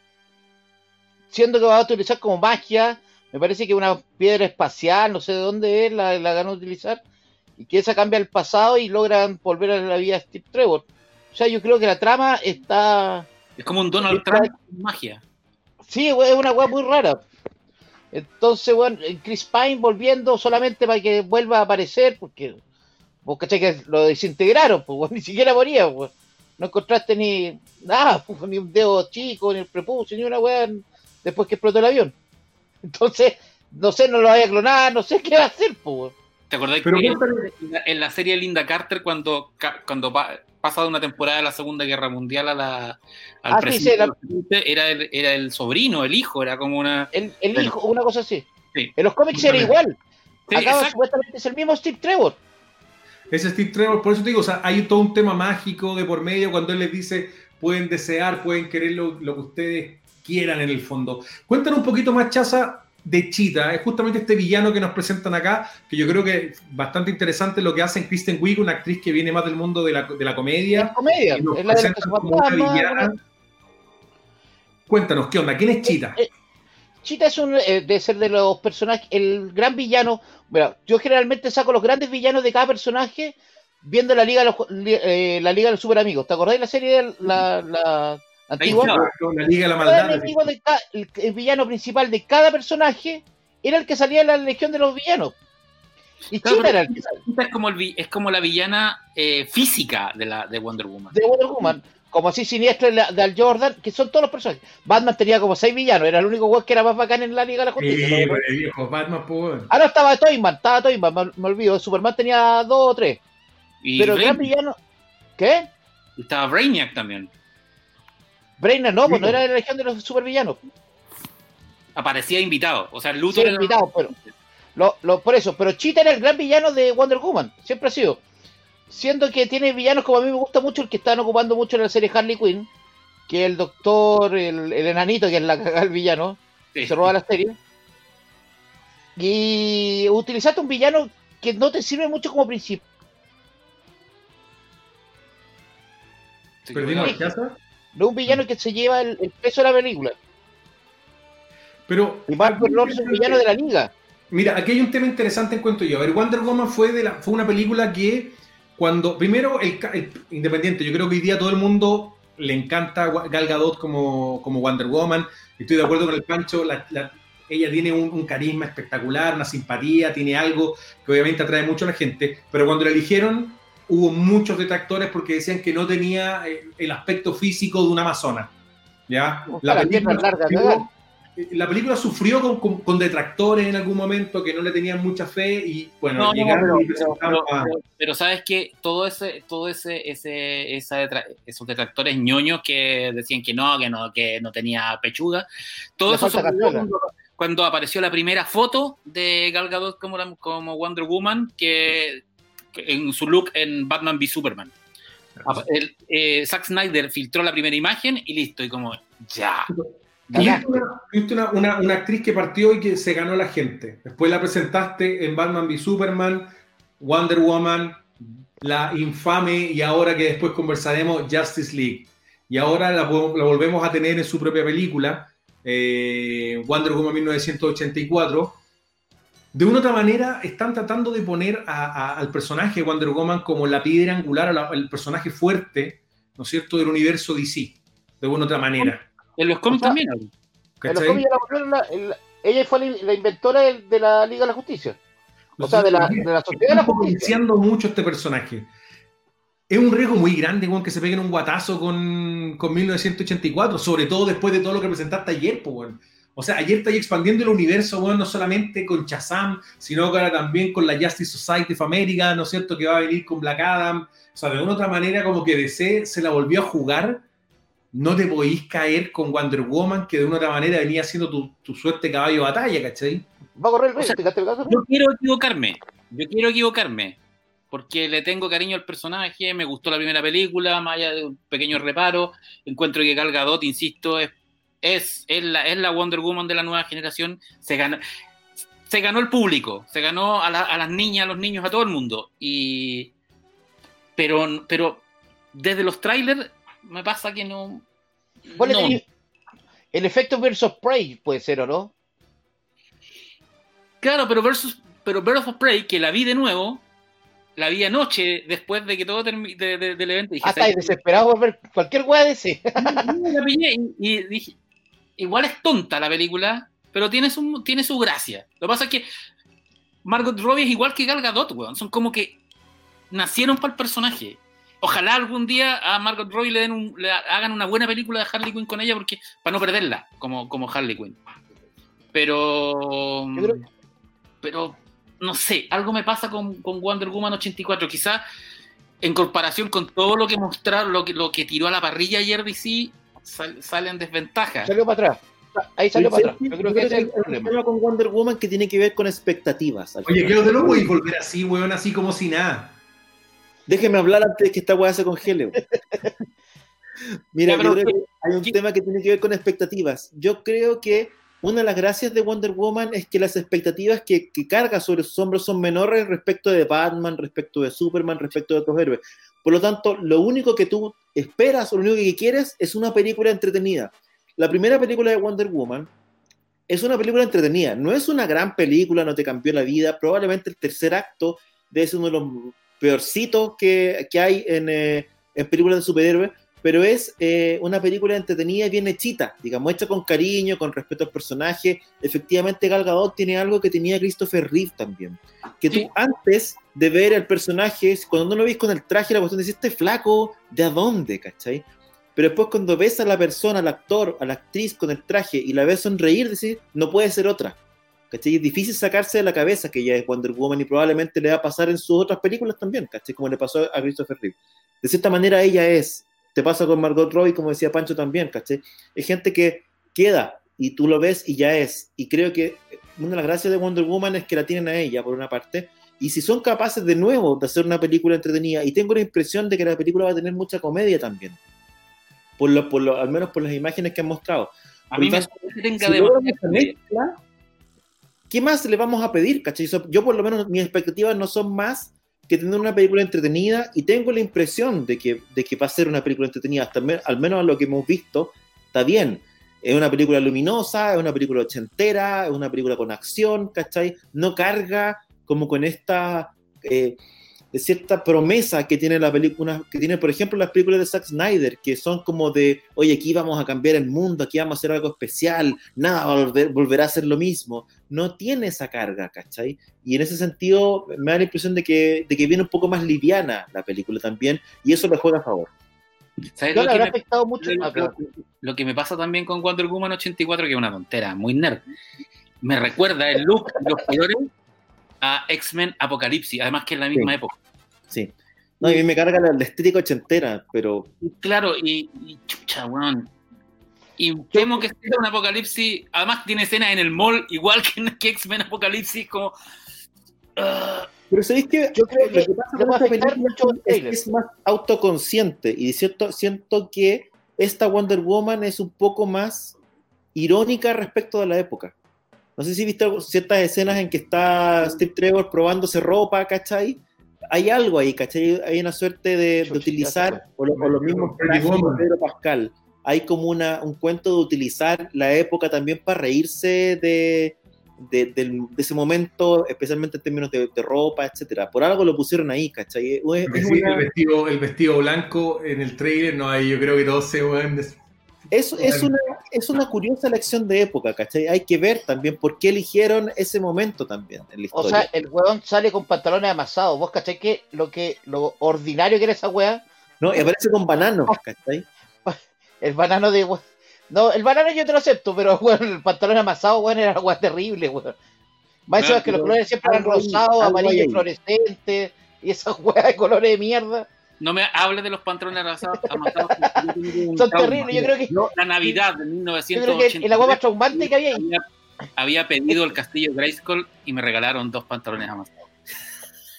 siendo que va a utilizar como magia. Me parece que una piedra espacial, no sé de dónde es, la, la van utilizar. Y que esa cambia el pasado y logran volver a la vida de Steve Trevor. O sea, yo creo que la trama está. Es como un Donald Trump con magia. Sí, es una weá muy rara. Entonces, bueno, Chris Pine volviendo solamente para que vuelva a aparecer, porque vos caché que lo desintegraron, pues ni siquiera moría, pues no encontraste ni nada, ni un dedo chico, ni el prepucio, ni una weá después que explotó el avión. Entonces, no sé, no lo vaya a clonar, no sé qué va a hacer, pues. ¿Te acordás que en, la serie Linda Carter, cuando, cuando pasa de una temporada de la Segunda Guerra Mundial a la, al ah, presidente, era, el, era el sobrino, el hijo, era como una... El, hijo, una cosa así. En los cómics era igual. Acá supuestamente es el mismo Steve Trevor. Ese Steve Trevor, por eso te digo, o sea, hay todo un tema mágico de por medio cuando él les dice, pueden desear, pueden querer lo, que ustedes quieran en el fondo. Cuéntanos un poquito más, Chaza, de Chita. Es justamente este villano que nos presentan acá, que yo creo que es bastante interesante lo que hacen Kristen Wiig, una actriz que viene más del mundo de la, de la comedia. La comedia, es la de la Cuéntanos, ¿qué onda? ¿Quién es Chita? Eh, Chita es un, eh, de ser de los personajes, el gran villano. Bueno, yo generalmente saco los grandes villanos de cada personaje viendo la Liga de los, eh, la Liga de los Super Amigos. ¿Te acordáis de la serie de la, la antigua? la Liga de la Maldad. el, villano principal de cada personaje era el que salía en la Legión de los Villanos. Y Chita era el que salía. Es como, el, es como la villana eh, física de, la, de Wonder Woman. De Wonder Woman como así siniestro de Al Jordan, que son todos los personajes. Batman tenía como seis villanos, era el único juez que era más bacán en la Liga de la Justicia. Sí, ¿no? el viejo Batman, pues. Ah, no, estaba Toyman, estaba Toyman, me, me, olvido. Superman tenía dos o tres. Pero el gran villano. ¿Qué? Estaba Brainiac también. Brainiac no, pues no era de la legión de los supervillanos. Aparecía invitado, o sea, Luthor sí, era invitado, pero. Lo, lo, por eso, pero Cheetah era el gran villano de Wonder Woman, siempre ha sido. Siendo que tiene villanos como a mí me gusta mucho, el que están ocupando mucho en la serie Harley Quinn, que es el doctor, el, enanito, que es la cagada el villano, que se roba la serie. Y utilizaste un villano que no te sirve mucho como principio. ¿Perdimos No un villano que se lleva el, peso de la película. Pero. Y Mark Lord es un villano de la liga. Mira, aquí hay un tema interesante en cuanto yo. A ver, Wonder Woman fue, de la, fue una película que cuando, primero, el, Independiente, yo creo que hoy día todo el mundo le encanta Gal Gadot como, como Wonder Woman. Estoy de acuerdo con el Pancho, ella tiene un, carisma espectacular, una simpatía, tiene algo que obviamente atrae mucho a la gente, pero cuando la eligieron hubo muchos detractores porque decían que no tenía eh, el aspecto físico de una amazona. ¿ya? La, película, la película sufrió con, detractores en algún momento que no le tenían mucha fe y bueno, llegaron y presentaron pero, sabes que todo ese, todo ese, ese esos detractores ñoños que decían que no, que no, que no tenía pechuga, todo eso cuando, apareció la primera foto de Gal Gadot como, como Wonder Woman, que, en su look en Batman v Superman. El, eh, Zack Snyder filtró la primera imagen y listo, y como, ya. Viste una, una, actriz que partió y que se ganó la gente. Después la presentaste en Batman v Superman, Wonder Woman, la infame y ahora que después conversaremos Justice League. Y ahora la, volvemos a tener en su propia película, eh, Wonder Woman 1984. De una u otra manera están tratando de poner al personaje Wonder Woman como la piedra angular, el personaje fuerte, ¿no es cierto?, del universo DC. de alguna otra manera. En los cómics O sea, también. En los cómics la la- ella fue la, la inventora de la Liga de la Justicia. O sea, de la, de la Sociedad de la Justicia. potenciando mucho este personaje. Es un riesgo muy grande weón, que se peguen un guatazo con, con 1984, sobre todo después de todo lo que presentaste ayer, pues, weón. O sea, ayer está ahí expandiendo el universo, weón, no solamente con Shazam, sino que ahora también con la Justice Society of America, ¿no es cierto? Que va a venir con Black Adam. O sea, de una otra manera, como que DC se la volvió a jugar. No te podís caer con Wonder Woman, que de una otra manera venía siendo tu, tu suerte caballo de batalla, ¿cachai? Va a correr el O sea, ¿te el caso? Yo quiero equivocarme. Yo quiero equivocarme. Porque le tengo cariño al personaje, me gustó la primera película, más allá de un pequeño reparo. Encuentro que Gal Gadot, insisto, es, es, es la, es la Wonder Woman de la nueva generación. Se ganó, se ganó el público, se ganó a, la- a las niñas, a los niños, a todo el mundo. Y, pero, pero desde los trailers me pasa que no. No. tenés- El efecto versus Prey puede ser, ¿o no? Claro, pero versus, pero Birds of Prey, que la vi de nuevo, la vi anoche después de que todo termi- de- de- del evento. Dije, Ah, desesperado por ver cualquier weá de ese. Y dije, igual es tonta la película, pero tiene su, tiene su gracia. Lo que pasa es que Margot Robbie es igual que Gal Gadot, weón. Son como que nacieron para el personaje. Ojalá algún día a Margot Robbie le, den un- le hagan una buena película de Harley Quinn con ella, porque para no perderla como, como Harley Quinn. Pero. Pero no sé, algo me pasa con, con Wonder Woman 84. Quizás en comparación con todo lo que mostraron, lo que, lo que tiró a la parrilla ayer DC, sal- sale en desventaja. Salió para atrás. Ahí salió para atrás. Yo creo que ese es el hay un problema. tema con Wonder Woman que tiene que ver con expectativas. Oye, creo que no podéis volver así, weón, así como si nada. Déjeme hablar antes de que esta weá se congele. weón. Mira, yo creo ¿qué- que hay un tema que tiene que ver con expectativas. Yo creo que una de las gracias de Wonder Woman es que las expectativas que, que carga sobre sus hombros son menores respecto de Batman, respecto de Superman, respecto de otros héroes. Por lo tanto, lo único que tú esperas o lo único que quieres es una película entretenida. La primera película de Wonder Woman es una película entretenida. No es una gran película, no te cambió la vida. Probablemente el tercer acto debe ser uno de los peorcitos que, que hay en, eh, en películas de superhéroes, pero es eh, una película entretenida y bien hechita, digamos, hecha con cariño, con respeto al personaje. Efectivamente, Gal Gadot tiene algo que tenía Christopher Reeve también. Que tú antes de ver al personaje, cuando no lo ves con el traje, la cuestión de este flaco, ¿de a dónde? ¿Cachai? Pero después cuando ves a la persona, al actor, a la actriz con el traje y la ves sonreír, decir, no puede ser otra. ¿Cachai? Es difícil sacarse de la cabeza que ella es Wonder Woman y probablemente le va a pasar en sus otras películas también, ¿cachai? Como le pasó a Christopher Reeve. De cierta manera ella es. Te pasa con Margot Robbie, como decía Pancho también, ¿cachai? Es gente que queda y tú lo ves y ya es. Y creo que una de las gracias de Wonder Woman es que la tienen a ella, por una parte. Y si son capaces de nuevo de hacer una película entretenida, y tengo la impresión de que la película va a tener mucha comedia también. Por lo, por lo, al menos por las imágenes que han mostrado. A mí me tenga Si mezcla, ¿qué más le vamos a pedir? ¿cachai? Yo por lo menos mis expectativas no son más que tener una película entretenida y tengo la impresión de que, de que va a ser una película entretenida, hasta al me- al menos a lo que hemos visto, está bien. Es una película luminosa, es una película ochentera, es una película con acción, ¿cachai? No carga como con esta eh, de cierta promesa que tiene la película, que tiene, por ejemplo, las películas de Zack Snyder, que son como de, oye, aquí vamos a cambiar el mundo, aquí vamos a hacer algo especial, nada volver, volverá a ser lo mismo. No tiene esa carga, ¿cachai? Y en ese sentido me da la impresión de que, de que viene un poco más liviana la película también, y eso le juega a favor. ¿Sabes Yo lo le que habrá me- afectado mucho. lo, lo- lo que me pasa también con Wonder Woman 84, que es una tontera, muy nerd. Me recuerda el look de los peores a X-Men Apocalipsis, además que es la misma Sí. época. Sí. No, y a mí me carga la, la estética ochentera, pero Claro, y, y chucha, weón. Y temo que sea un apocalipsis. Además, tiene escenas en el mall, igual que en que X-Men Apocalipsis, como. ah, Pero sabéis que Yo creo lo que que pasa con va a esta película es, que es más autoconsciente y cierto, siento que esta Wonder Woman es un poco más irónica respecto de la época. No sé si viste ciertas escenas en que está Steve Trevor probándose ropa, ¿cachai? Hay algo ahí, ¿cachai? Hay una suerte de, utilizar, o, lo- o los mismos de. Pedro Pascal. Hay como una, un cuento de utilizar la época también para reírse de, de, del- de ese momento, especialmente en términos de, de ropa, etcétera. Por algo lo pusieron ahí, ¿cachai? Es- es sí, una- el, vestido, el vestido blanco en el trailer, no, ahí yo creo que todos se Es, es, una, es una curiosa elección de época, ¿cachai? Hay que ver también por qué eligieron ese momento también en la O historia. sea, el weón sale con pantalones amasados. ¿Vos cachai que lo que lo ordinario que era esa weá? no, y aparece con bananos, ¿cachai? El banano de No, el banano yo te lo acepto, pero weón, el pantalón amasado, weón, era weá terrible, weón. Más No, encima que los colores siempre eran rosados, ahí. fluorescentes, y esas weas de colores de mierda. No me hables de los pantalones tengo un Son terribles, yo creo que, No, La Navidad de yo 1983. creo que la weá más traumante que había ahí. había, había pedido el castillo Grayskull y me regalaron dos pantalones amasados.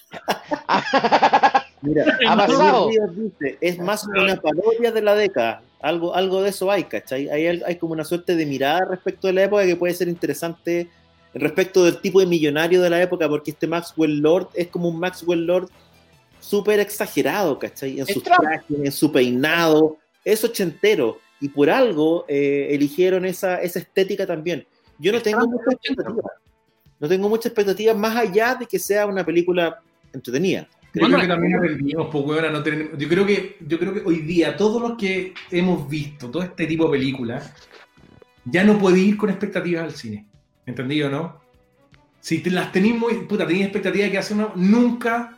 mira, Amasado. Díaz dice, es más una parodia de la década. Algo, algo de eso hay, ¿cachai? Hay, hay como una suerte de mirada respecto de la época que puede ser interesante respecto del tipo de millonario de la época, porque este Maxwell Lord es como un Maxwell Lord súper exagerado, ¿cachai? En sus Trump. trajes, en su peinado, es ochentero, y por algo eh, eligieron esa, esa estética también. Yo no tengo mucha expectativa. No tengo mucha expectativa más allá de que sea una película entretenida. Yo Bueno, creo que también aprendimos, pues, weón, a no tener- Yo creo que, yo creo que hoy día, todos los que hemos visto todo este tipo de películas, ya no puede ir con expectativas al cine. ¿Entendido, no? Si te las tenéis muy. Puta, tenéis expectativa de que hace una. Nunca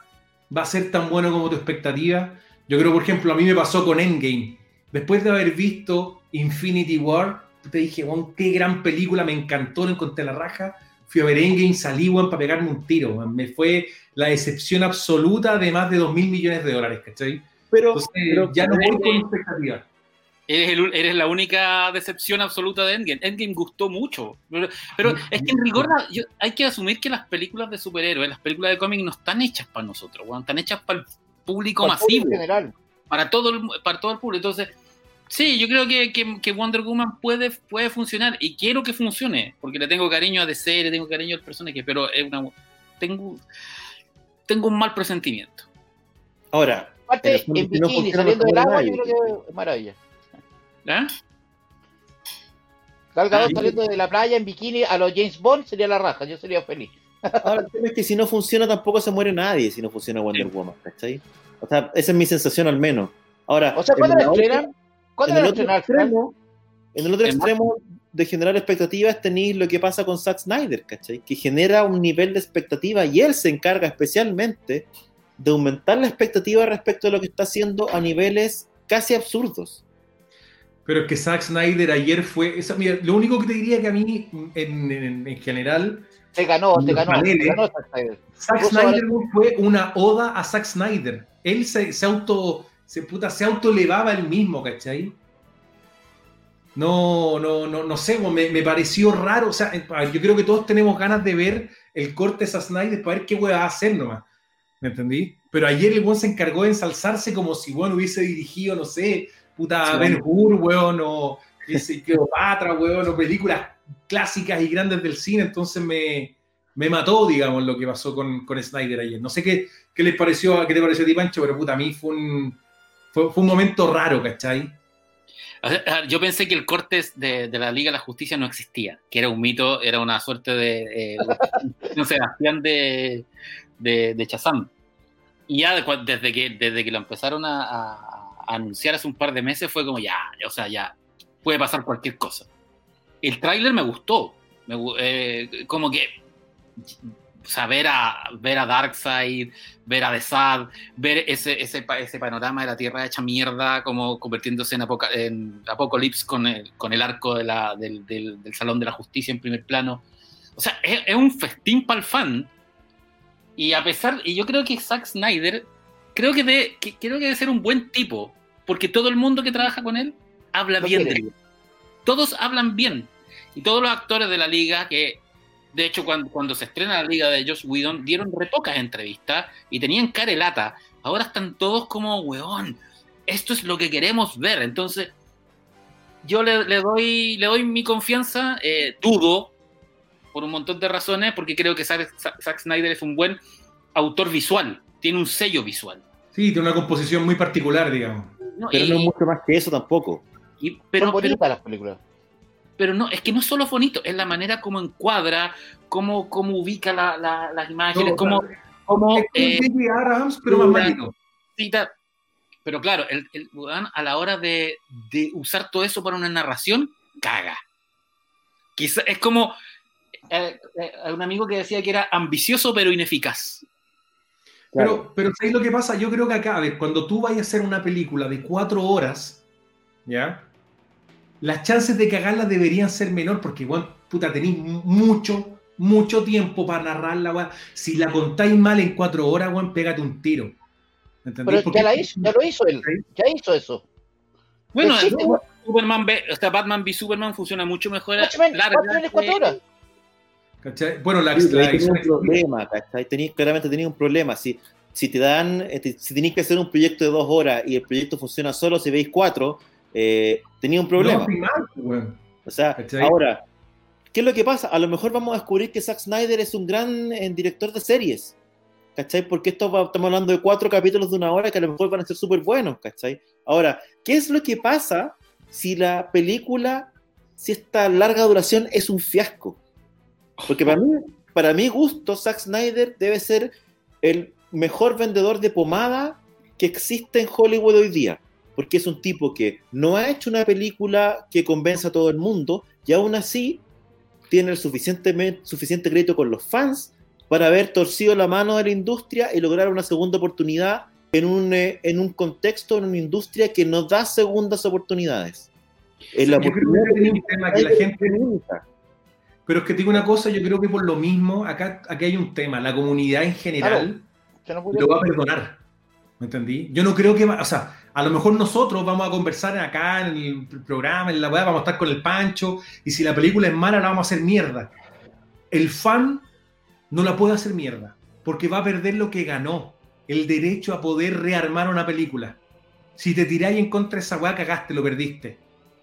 va a ser tan bueno como tu expectativa. Yo creo, por ejemplo, a mí me pasó con Endgame. Después de haber visto Infinity War, te dije, qué gran película, me encantó, lo encontré la raja. Fui a ver Endgame, salí, para pegarme un tiro. Me fue la decepción absoluta de más de 2 mil millones de dólares, ¿cachai? Pero, Entonces, pero- ya no voy con expectativas. Eres, el- eres la única decepción absoluta de Endgame. Endgame gustó mucho. Pero, pero es que en rigor la- yo- hay que asumir que las películas de superhéroes, las películas de cómic no están hechas para nosotros, weón. están hechas para el público Para masivo, en general. para todo el, para todo el público. Entonces, sí, yo creo que, que- que Wonder Woman puede, puede funcionar y quiero que funcione, porque le tengo cariño a DC, le tengo cariño al personaje, pero es una, tengo, tengo un mal presentimiento. ahora, En Aparte, en no bikini, funciona, saliendo no del agua, yo creo que es maravilla. Ah, saliendo de la playa en bikini a los James Bond sería la raja, yo sería feliz. Ahora, el tema es que si no funciona, tampoco se muere nadie si no funciona Wonder Sí. Woman, ¿cachai? O sea, esa es mi sensación al menos. Ahora, O sea, ¿cuándo en la estrenan? ¿Cuándo en la el otro estrenan? en el otro En extremo de generar expectativas tenéis lo que pasa con Zack Snyder, ¿cachai? Que genera un nivel de expectativa y él se encarga especialmente de aumentar la expectativa respecto de lo que está haciendo a niveles casi absurdos. Pero es que Zack Snyder ayer fue. Esa, mira, lo único que te diría que a mí, en, en- en general, Te ganó, te ganó, te paneles. ganó Zack Snyder. Zack fue una oda a Zack Snyder. Él se, se auto. Se, puta, se autoelevaba él mismo, ¿cachai? No, no, no, no sé, me, me pareció raro. O sea, ver, yo creo que todos tenemos ganas de ver el corte de Zack Snyder para ver qué hueá va a hacer nomás. ¿Me entendí? Pero ayer el buen se encargó de ensalzarse como si bueno hubiese dirigido, no sé, puta Sí, Ben Hur, weón, o ese Cleopatra, weón, o películas clásicas y grandes del cine. Entonces me, me mató, digamos, lo que pasó con, con Snyder ayer. No sé qué, qué les pareció, qué te pareció a ti, Pancho, pero puta, a mí fue un, fue, fue un momento raro, ¿cachai? O sea, Yo pensé que el corte de, de la Liga de la Justicia no existía, que era un mito, era una suerte de eh, no sé, Sebastián de, de, de Chazam. Y ya desde que, desde que lo empezaron a anunciar hace un par de meses fue como ya, o sea, ya puede pasar cualquier cosa. El tráiler me gustó, me eh, como que o sea, ver a, ver a Darkseid, ver a The Sad, ver ese, ese, ese panorama de la Tierra hecha mierda, como convirtiéndose en, apoca- en con el, con el arco de la, del, del- del Salón de la Justicia en primer plano. O sea, es, es un festín para el fan. Y a pesar, y yo creo que Zack Snyder, creo que, de, que creo que debe ser un buen tipo, porque todo el mundo que trabaja con él habla bien de él. Todos hablan bien. Y todos los actores de la liga que de hecho, cuando, cuando se estrena la liga de Josh Whedon, dieron re pocas entrevistas y tenían cara de lata. Ahora están todos como, weón, esto es lo que queremos ver. Entonces, yo le, le doy, le doy mi confianza, eh, dudo por un montón de razones, porque creo que Zack Snyder es un buen autor visual, tiene un sello visual. Sí, tiene una composición muy particular, digamos. ¿no? Pero Y- no es mucho más que eso tampoco. y- Son pero, pero, las películas. pero no, es que no es solo bonito, es la manera como encuadra, cómo, cómo ubica la- la- las imágenes, No, cómo, es cómo como eh, pero más malito. cita- Pero claro, el, el a la hora de, de usar todo eso para una narración, caga. Quizá, es como eh, eh, un amigo que decía que era ambicioso pero ineficaz. Pero, pero ¿sabes lo que pasa? Yo creo que acá, a ver, cuando tú vayas a hacer una película de cuatro horas, ¿ya? Las chances de cagarla deberían ser menor porque, bueno, puta, tenéis mucho, mucho tiempo para narrarla, weón. Si la contáis mal en cuatro horas, weón, pégate un tiro. ¿Entendés? Pero Porque- ya, la hizo, ya lo hizo él, ya hizo eso. Bueno, Existe, el Superman o sea, Batman v Superman funciona mucho mejor Watchmen, larga Watchmen es cuatro horas. ¿Cachai? Bueno, la, Sí, la un problema, ¿cachai? Claramente tenía un problema. Si, si te dan, eh, te- si tenéis que hacer un proyecto de dos horas y el proyecto funciona solo si veis cuatro, eh, tenía un problema. No, mal, weón. O sea, ¿Cachai? ahora, ¿qué es lo que pasa? A lo mejor vamos a descubrir que Zack Snyder es un gran eh, director de series. ¿Cachai? Porque esto va- estamos hablando de cuatro capítulos de una hora que a lo mejor van a ser súper buenos, ¿cachai? Ahora, ¿qué es lo que pasa si la película, si esta larga duración es un fiasco? Porque para mí, para mi gusto, Zack Snyder debe ser el mejor vendedor de pomada que existe en Hollywood hoy día. Porque es un tipo que no ha hecho una película que convenza a todo el mundo y aún así tiene el suficientemente, suficiente crédito con los fans para haber torcido la mano de la industria y lograr una segunda oportunidad en un, eh, en un contexto, en una industria que no da segundas oportunidades. Es la Yo creo oportunidad que tiene un tema que la es gente única. Pero es que te digo una cosa, yo creo que por lo mismo, acá, aquí hay un tema, la comunidad en general no lo va a perdonar. ¿Me entendí? Yo no creo que, va- o sea, a lo mejor nosotros vamos a conversar acá en el programa, en la web, vamos a estar con el Pancho, y si la película es mala, la vamos a hacer mierda. El fan no la puede hacer mierda, porque va a perder lo que ganó, el derecho a poder rearmar una película. Si te tiráis en contra de esa weá, cagaste, lo perdiste.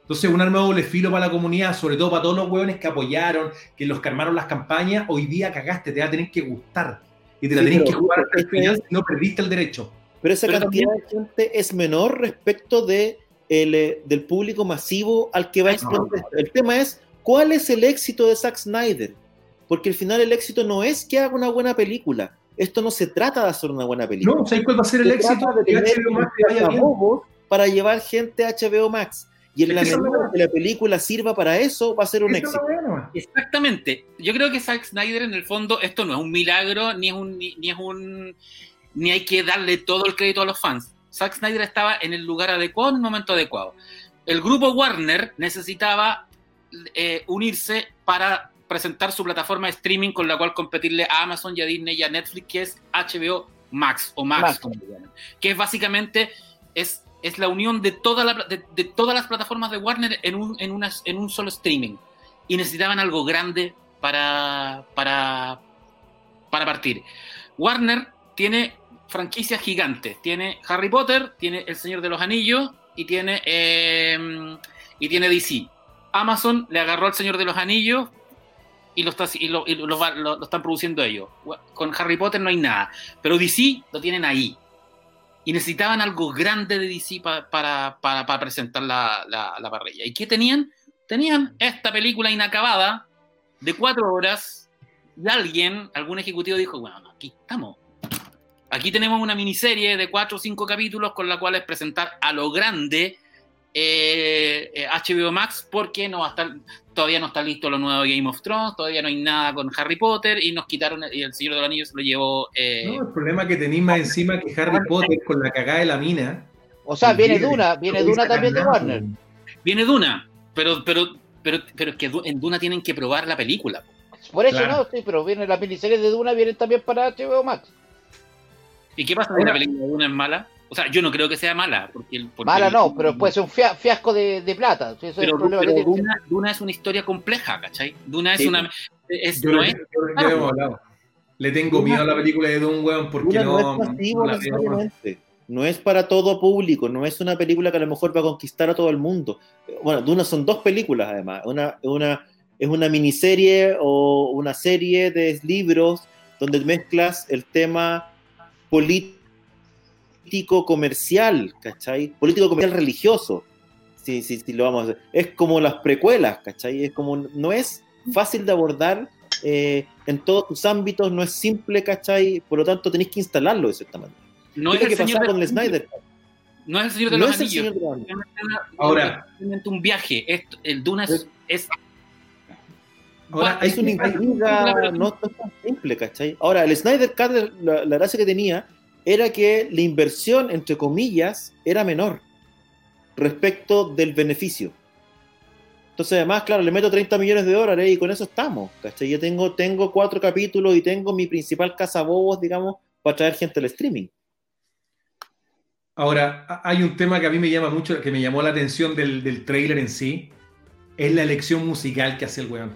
Entonces, un arma de doble filo para la comunidad, sobre todo para todos los hueones que apoyaron, que los que armaron las campañas, hoy día cagaste, te va a tener que gustar. Y te la tenés que jugar hasta el es que final, si no perdiste el derecho. Pero esa Pero cantidad de gente es menor respecto de el, eh, del público masivo al que va a No, exponer. El tema es, ¿cuál es el éxito de Zack Snyder? Porque al final el éxito no es que haga una buena película. Esto no se trata de hacer una buena película. No, ¿sabes cuál va a ser el Se éxito? de Que tener HBO Max para llevar gente a HBO Max. Y en Es la que la medida verdad. que la película sirva para eso, va a ser un éxito. Exactamente. Yo creo que Zack Snyder, en el fondo, esto no es un milagro, ni es un, ni, ni es un, ni hay que darle todo el crédito a los fans. Zack Snyder estaba en el lugar adecuado, en el momento adecuado. El grupo Warner necesitaba eh, unirse para presentar su plataforma de streaming con la cual competirle a Amazon y a Disney y a Netflix, que es HBO Max o Max, Max. como le llaman. que es básicamente es, es la unión de, toda la, de, todas las plataformas de Warner en un, en, una, en un solo streaming. Y necesitaban algo grande para, para, para partir. Warner tiene franquicias gigantes. Tiene Harry Potter, tiene El Señor de los Anillos y tiene, eh, y tiene DC. Amazon le agarró al Señor de los Anillos y lo- lo están produciendo ellos. Con Harry Potter no hay nada. Pero DC lo tienen ahí. Y necesitaban algo grande de DC pa- para, para, para presentar la, la, la parrilla. ¿Y qué tenían? Tenían esta película inacabada de cuatro horas y alguien, algún ejecutivo dijo, bueno, aquí estamos. Aquí tenemos una miniserie de cuatro o cinco capítulos con la cual es presentar a lo grande eh, eh, HBO Max porque no va a estar, todavía no está listo lo nuevo de Game of Thrones, todavía no hay nada con Harry Potter y nos quitaron, y el Señor de los Anillos se lo llevó... eh, No, el problema que tenéis más encima que Harry Potter con la cagada de la mina. O sea, viene Duna, viene Duna también de Warner. Viene Duna, pero, pero, pero, pero es que en Duna tienen que probar la película. Por eso Claro. no, sí, pero viene la miniserie de Duna, vienen también para HBO Max. ¿Y qué pasa si la película de Duna es mala? O sea, yo no creo que sea mala. Porque, el- porque Mala el- no, pero puede ser un fia- fiasco de, de plata. es Pero, problema pero que tiene. Duna, Duna es una historia compleja, ¿cachai? Duna es Sí. una... Es, Yo, no le- es- yo- hablado. Le tengo Duna- miedo a la película de Doom, weón, porque Duna no. es. No es para todo público, no es una película que a lo mejor va a conquistar a todo el mundo. Bueno, Duna son dos películas además. Una, una, es una miniserie o una serie de libros donde mezclas el tema político comercial, ¿cachai? Político comercial religioso. Sí, sí, sí, lo vamos a hacer. Es como las precuelas, ¿cachai? Es como, no es fácil de abordar eh, en todos tus ámbitos, no es simple, ¿cachai? Por lo tanto, tenéis que instalarlo de cierta manera. no ¿Qué es es el que Señor con el. Snyder? No es el Señor de No los es el Anillos. Señor de los Anillos. Ahora. Es un viaje. Esto- el Duna es, es Ahora, Es una intriga, no, no es tan simple, ¿cachai? Ahora, el Snyder Cut, la, la gracia que tenía era que la inversión, entre comillas, era menor respecto del beneficio. Entonces, además, claro, le meto 30 millones de dólares y con eso estamos, ¿cachai? Yo tengo, tengo cuatro capítulos y tengo mi principal cazabobos, digamos, para traer gente al streaming. Ahora, hay un tema que a mí me llama mucho, que me llamó la atención del, del trailer en sí, es la elección musical que hace el weón.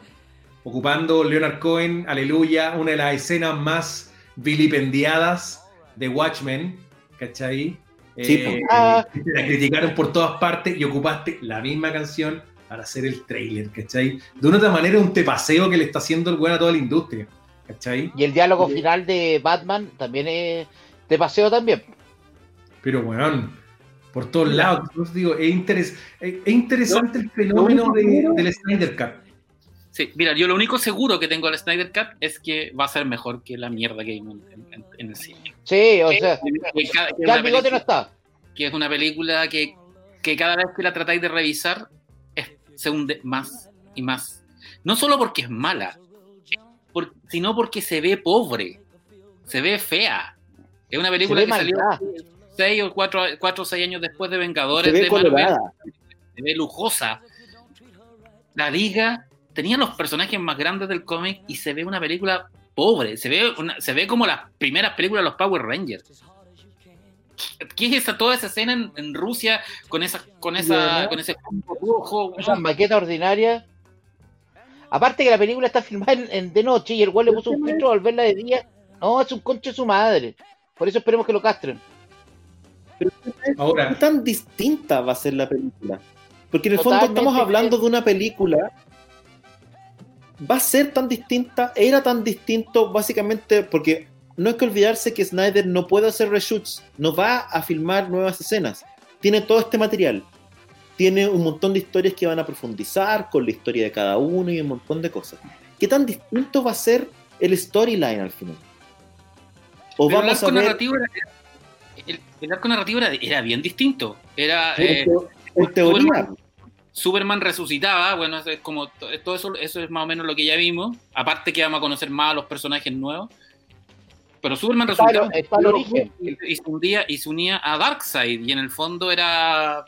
Ocupando Leonard Cohen, aleluya, una de las escenas más vilipendiadas de Watchmen, ¿cachai? Sí, Eh. Ah. te la criticaron por todas partes y ocupaste la misma canción para hacer el trailer, ¿cachai? De una otra manera, un tepaseo que le está haciendo el weón a toda la industria, ¿cachai? Y el diálogo final de Batman también es de paseo también. Pero, weón, por todos lados. Digo, es, interes- es- es interesante el fenómeno de- del Snyder Cut. Sí, mira, yo lo único seguro que tengo al Snyder Cut es que va a ser mejor que la mierda que vimos en, en- en el cine. Sí, o sea, Que, que es ya una el bigote no película- está. que es una película que, que cada vez que la tratáis de revisar es- se hunde más y más. No solo porque es mala, por- sino porque se ve pobre, se ve fea. Es una película que salió maldad. seis o cuatro, cuatro o seis años después de Se Vengadores ve de Marvel. se ve lujosa. La liga tenía los personajes más grandes del cómic y se ve una película pobre. Se ve, una- se ve como las primeras películas de los Power Rangers. ¿Qué es esa, toda esa escena en, en Rusia con esa, con esa, con ese rojo? Esa maqueta ordinaria. Aparte que la película está filmada en, en- de noche y el güey le puso un filtro al verla de día. No, es un conche de su madre. Por eso esperemos que lo castren. ¿Qué Ahora, tan distinta va a ser la película? Porque en el fondo estamos hablando de una película. Va a ser tan distinta, era tan distinto básicamente porque no hay que olvidarse que Snyder no puede hacer reshoots, no va a filmar nuevas escenas. Tiene todo este material. Tiene un montón de historias que van a profundizar con la historia de cada uno y un montón de cosas. ¿Qué tan distinto va a ser el storyline al final? O Pero el vamos a arco ver narrativo era, el, el arco narrativo era, era bien distinto. Era eh, en teoría. Superman resucitaba, bueno, es como todo eso, eso es más o menos lo que ya vimos. Aparte que vamos a conocer más a los personajes nuevos. Pero Superman Está, resucitaba está el origen. y, y se unía, y se unía a Darkseid y en el fondo era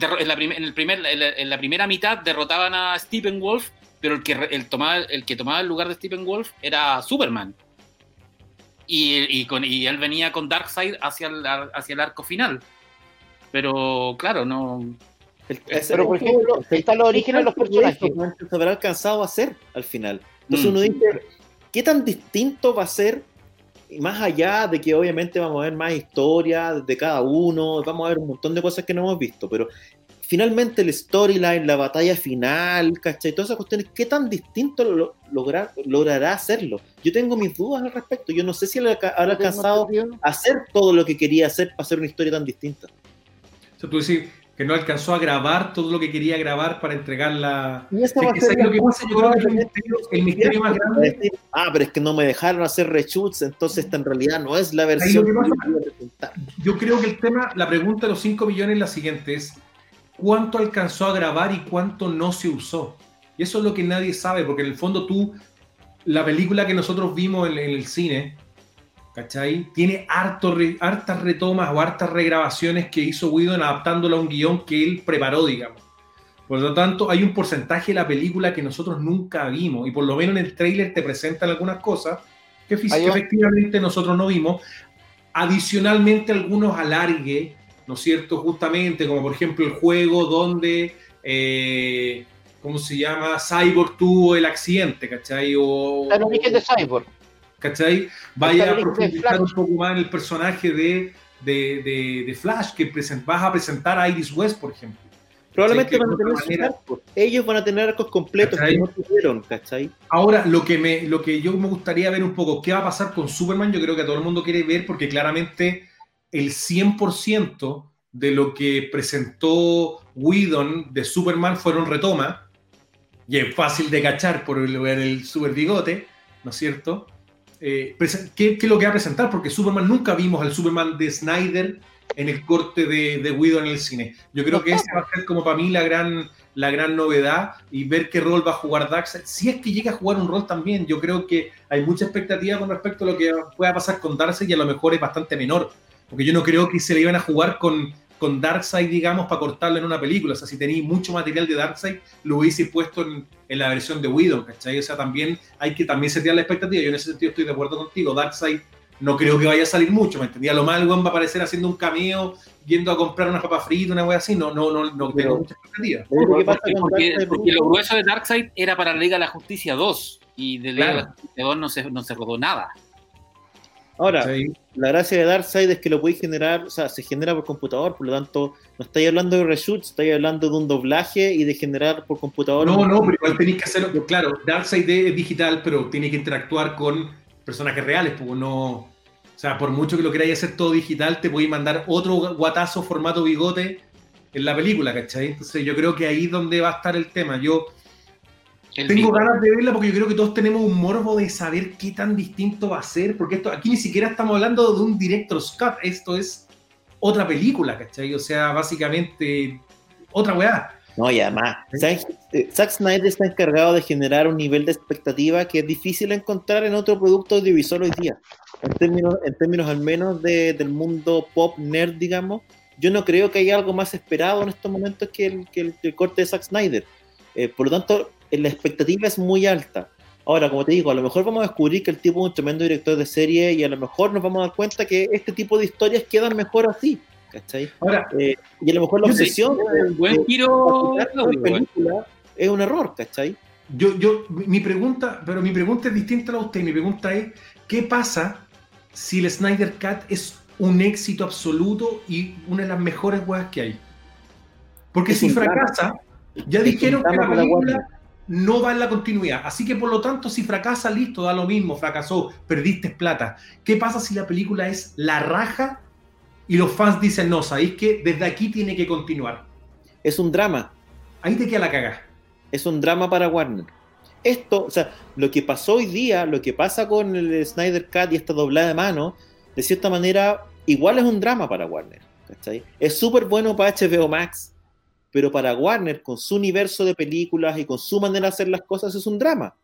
en la, prim- en el primer, en la, en la primera mitad derrotaban a Stephen Wolf, pero el que, el, tomaba, el que tomaba el lugar de Stephen Wolf era Superman. Y, y con, y él venía con Darkseid hacia el, hacia el arco final. Pero claro, no. El- Pero por ejemplo, están los orígenes de los personajes. Se habrá alcanzado a hacer al final. Entonces Mm. uno dice, ¿qué tan distinto va a ser? Más allá de que obviamente vamos a ver más historia de cada uno, vamos a ver un montón de cosas que no hemos visto, pero finalmente el storyline, la batalla final, ¿cachai? Todas esas cuestiones, ¿qué tan distinto lo- lograr- logrará hacerlo? Yo tengo mis dudas al respecto. Yo no sé si él habrá alcanzado a hacer todo lo que quería hacer para hacer una historia tan distinta. o sea, tú decís que no alcanzó a grabar todo lo que quería grabar para entregar la. Y esa Es va a que ser ¿sabes lo que pasa? Yo creo que el misterio, el misterio más grande. decir, ah, pero es que no me dejaron hacer reshoots, entonces esta en realidad no es la versión que que pasa- yo creo que el tema, la pregunta de los 5 millones es la siguiente: es ¿cuánto alcanzó a grabar y cuánto no se usó? Y eso es lo que nadie sabe, porque en el fondo tú, la película que nosotros vimos en, en el cine, ¿cachai? Tiene harto re- hartas retomas o hartas regrabaciones que hizo Whedon adaptándola a un guion que él preparó, digamos. Por lo tanto, hay un porcentaje de la película que nosotros nunca vimos, y por lo menos en el tráiler te presentan algunas cosas que, efectivamente nosotros no vimos. Adicionalmente, algunos alargue, ¿no es cierto? Justamente, como por ejemplo el juego donde, eh, ¿cómo se llama? Cyborg tuvo el accidente, ¿cachai? O, el origen de Cyborg. ¿Cachai? Vaya a profundizar un poco más en el personaje de, de, de- de Flash, que vas a presentar a Iris West, por ejemplo. Probablemente van a tener manera- arcos. Ellos van a tener arcos completos ¿Cachai? que no tuvieron, ¿cachai? Ahora, lo que, me, lo que yo me gustaría ver un poco, ¿qué va a pasar con Superman? Yo creo que todo el mundo quiere ver porque claramente el 100% de lo que presentó Whedon de Superman fueron retomas. Y es fácil de cachar por el, el super bigote, ¿no es cierto? Eh, presen- ¿qué, qué es lo que va a presentar? Porque Superman nunca vimos al Superman de Snyder en el corte de, de Widow en el cine. Yo creo que esa va a ser como para mí la gran, la gran novedad y ver qué rol va a jugar Darkseid. Si es que llega a jugar un rol también, yo creo que hay mucha expectativa con respecto a lo que pueda pasar con Darkseid y a lo mejor es bastante menor. Porque yo no creo que se le iban a jugar con, con Darkseid, digamos, para cortarlo en una película. O sea, si tenéis mucho material de Darkseid, lo hubiese puesto en, en, la versión de Widow, ¿cachai? O sea, también hay que también setear la expectativa. Yo en ese sentido estoy de acuerdo contigo. Darkseid no creo que vaya a salir mucho, ¿me entendía? Lo mal, va a aparecer haciendo un cameo, yendo a comprar una papa frita, una wea así. No, no, no, no tengo mucha expectativa. Porque, porque, porque, lo grueso de Darkseid era para la Liga de la Justicia 2 y de la Liga de la Justicia 2 no se, no se rodó nada. Ahora, sí. la gracia de Darkseid es que lo podéis generar, o sea, se genera por computador, por lo tanto, no estáis hablando de reshoots, estáis hablando de un doblaje y de generar por computador. No, no, pero igual tenéis que hacerlo. Claro, Darkseid es digital, pero tiene que interactuar con personajes reales, pues no. O sea, por mucho que lo queráis hacer todo digital, te podéis mandar otro guatazo formato bigote en la película, ¿cachai? Entonces yo creo que ahí es donde va a estar el tema. Yo el Tengo vivo. ganas de verla porque yo creo que todos tenemos un morbo de saber qué tan distinto va a ser, porque esto aquí ni siquiera estamos hablando de un director's cut, esto es otra película, ¿cachai? O sea, básicamente otra weá. No, y además, Zack Snyder está encargado de generar un nivel de expectativa que es difícil encontrar en otro producto audiovisual hoy día. En términos, en términos al menos de, del mundo pop nerd, digamos, yo no creo que haya algo más esperado en estos momentos que el, que el, el corte de Zack Snyder. Eh, por lo tanto, la expectativa es muy alta. Ahora, como te digo, a lo mejor vamos a descubrir que el tipo es un tremendo director de serie y a lo mejor nos vamos a dar cuenta que este tipo de historias quedan mejor así. ¿cachai? Ahora, eh, y a lo mejor la obsesión de, buen giro de, de película es un error, ¿cachai? Yo, yo, mi pregunta, pero mi pregunta es distinta a la de usted. Mi pregunta es: ¿qué pasa si el Snyder Cut es un éxito absoluto y una de las mejores weas que hay? Porque es si fracasa, ya es dijeron que la película no va en la continuidad. Así que por lo tanto, si fracasa, listo, da lo mismo, fracasó, perdiste plata. ¿Qué pasa si la película es la raja y los fans dicen, no, sabéis que desde aquí tiene que continuar? Es un drama. Ahí te queda la caga. Es un drama para Warner. Esto, o sea, lo que pasó hoy día, lo que pasa con el Snyder Cut y esta doblada de mano, de cierta manera, igual es un drama para Warner. ¿cachai? Es súper bueno para HBO Max, pero para Warner, con su universo de películas y con su manera de hacer las cosas, es un drama.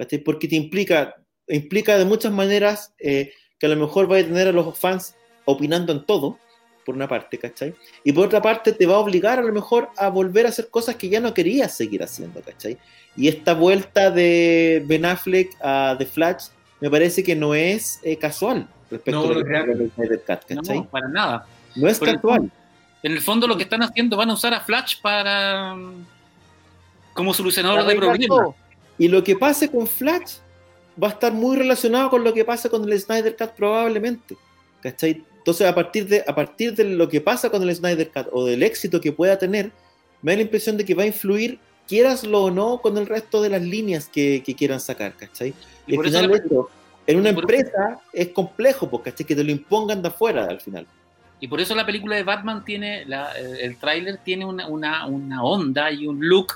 ¿cachai? Porque te implica, implica de muchas maneras eh, que a lo mejor va a tener a los fans opinando en todo, por una parte, ¿cachai? Y por otra parte te va a obligar a lo mejor a volver a hacer cosas que ya no querías seguir haciendo, ¿cachai? Y esta vuelta de Ben Affleck a The Flash me parece que no es eh, casual respecto no, a del Snyder Cut, ¿cachai? No, para nada. No es por casual. En el fondo lo que están haciendo van a usar a Flash para como solucionador de problemas. Y lo que pase con Flash va a estar muy relacionado con lo que pasa con el Snyder Cut probablemente. ¿Cachai? Entonces, a partir, de, a partir de lo que pasa con el Snyder Cut o del éxito que pueda tener, me da la impresión de que va a influir, quieraslo o no, con el resto de las líneas que, que quieran sacar, ¿cachai? Y, y al final, esto, en una empresa es complejo, porque ¿cachai? Que te lo impongan de afuera al final. Y por eso la película de Batman tiene, la, el tráiler tiene una, una, una, onda y un look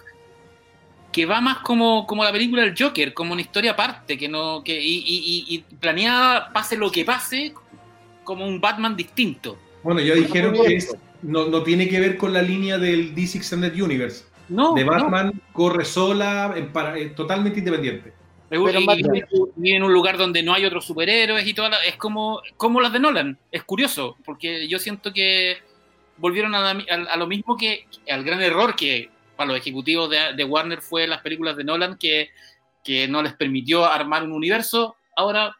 que va más como, como la película del Joker, como una historia aparte, que no, que, y, y, y planeada, pase lo que pase, como un Batman distinto. Bueno, ya dijeron que es, no, no, tiene que ver con la línea del DC Extended Universe. No. De Batman no. corre sola, en para, totalmente independiente. Pero y, en un lugar donde no hay otros superhéroes y toda la, es como, como las de Nolan. Es curioso, porque yo siento que volvieron a, la, a, a, lo mismo que al gran error que para los ejecutivos de, de, Warner fue las películas de Nolan que, que no les permitió armar un universo. Ahora,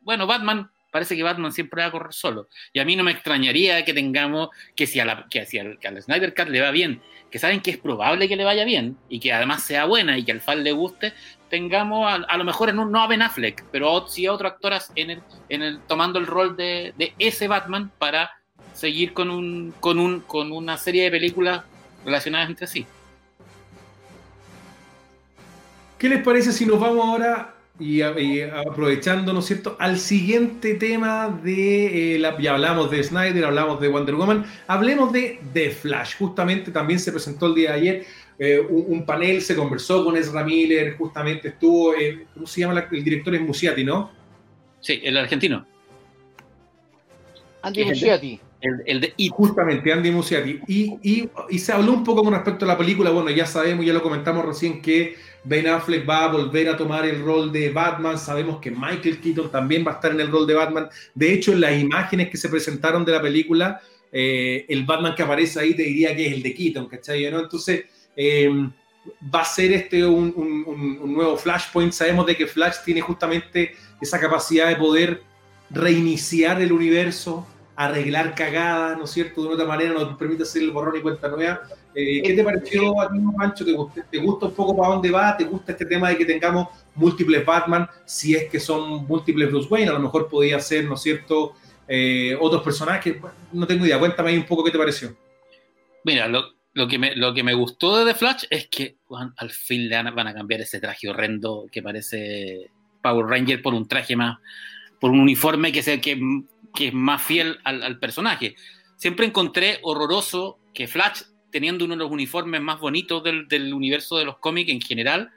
bueno, Batman parece que Batman siempre va a correr solo. Y a mí no me extrañaría que tengamos, que si, a la, que si al, que al Snyder Cut le va bien, que saben que es probable que le vaya bien y que además sea buena y que al fan le guste, tengamos a, a lo mejor en un, no a Ben Affleck, pero sí a otro actor en el, en el, tomando el rol de, de ese Batman para seguir con, un, con, un, con una serie de películas relacionadas entre sí. ¿Qué les parece si nos vamos ahora y, aprovechando, ¿no es cierto?, al siguiente tema de, eh, la, ya hablamos de Snyder, hablamos de Wonder Woman, hablemos de The Flash, justamente también se presentó el día de ayer eh, un, un, panel, se conversó con Ezra Miller, justamente estuvo, eh, ¿cómo se llama? La, el director es Musiati, ¿no? Sí, el argentino. Andy Musiati. El, el de It. Justamente, Andy Muschietti. Y, y, y, se habló un poco con respecto a la película. Bueno, ya sabemos, ya lo comentamos recién, que Ben Affleck va a volver a tomar el rol de Batman. Sabemos que Michael Keaton también va a estar en el rol de Batman. De hecho, en las imágenes que se presentaron de la película, eh, el Batman que aparece ahí te diría que es el de Keaton, ¿cachai? ¿no? Entonces, eh, va a ser este un, nuevo Flashpoint. Sabemos de que Flash tiene justamente esa capacidad de poder reiniciar el universo, arreglar cagadas, ¿no es cierto? De otra manera nos permite hacer el borrón y cuenta nueva. Eh, ¿Qué te pareció a ti, Pancho? ¿Te gusta, ¿Te gusta un poco para dónde va? ¿Te gusta este tema de que tengamos múltiples Batman? Si es que son múltiples Bruce Wayne, a lo mejor podría ser, ¿no es cierto? Eh, otros personajes, no tengo idea. Cuéntame ahí un poco qué te pareció. Mira, lo, lo, que, me, lo que me gustó de The Flash es que al fin le van a cambiar ese traje horrendo que parece Power Ranger por un traje más, por un uniforme que, sea, que, que es más fiel al, al, personaje. Siempre encontré horroroso que Flash, teniendo uno de los uniformes más bonitos del, del universo de los cómics en general,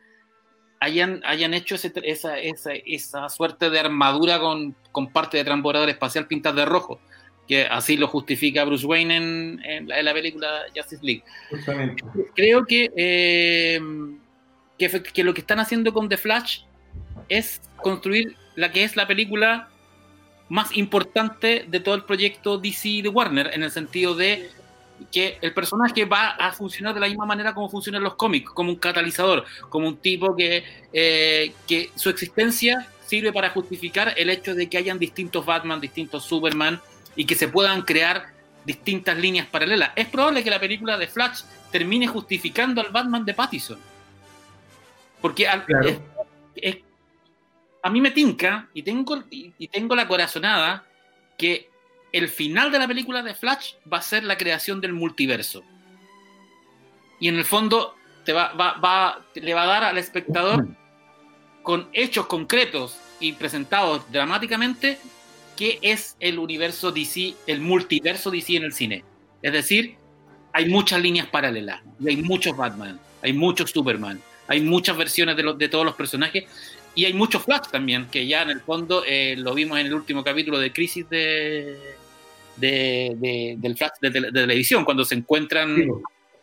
hayan, hayan hecho ese, esa, esa, esa, suerte de armadura con, con parte de transbordador espacial pintada de rojo, que así lo justifica Bruce Wayne en, en, la, en la, película Justice League. Justamente. Creo que, eh, que, que lo que están haciendo con The Flash es construir la que es la película más importante de todo el proyecto DC de Warner, en el sentido de que el personaje va a funcionar de la misma manera como funcionan los cómics, como un catalizador, como un tipo que, eh, que su existencia sirve para justificar el hecho de que hayan distintos Batman, distintos Superman y que se puedan crear distintas líneas paralelas. Es probable que la película de Flash termine justificando al Batman de Pattison. Porque al, claro. es, es, a mí me tinca y tengo, y, y tengo la corazonada que el final de la película de Flash va a ser la creación del multiverso. Y en el fondo te va, va, va, le va a dar al espectador con hechos concretos y presentados dramáticamente qué es el universo DC, el multiverso DC en el cine. Es decir, hay muchas líneas paralelas, y hay muchos Batman, hay muchos Superman, hay muchas versiones de, los, de todos los personajes y hay muchos Flash también, que ya en el fondo eh, lo vimos en el último capítulo de Crisis de, de, de del Flash de, de, televisión, cuando se encuentran sí.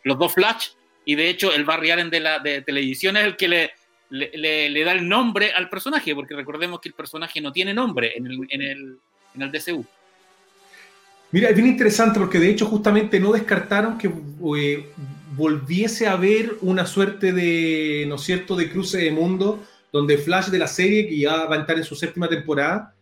los dos Flash, y de hecho el Barry Allen de la de televisión es el que le, le, le, le, da el nombre al personaje, porque recordemos que el personaje no tiene nombre en el, en el, en el DCU. Mira, es bien interesante porque de hecho justamente no descartaron que eh, volviese a haber una suerte de, ¿no es cierto?, de cruce de mundo donde Flash de la serie, que ya va a estar en su séptima temporada,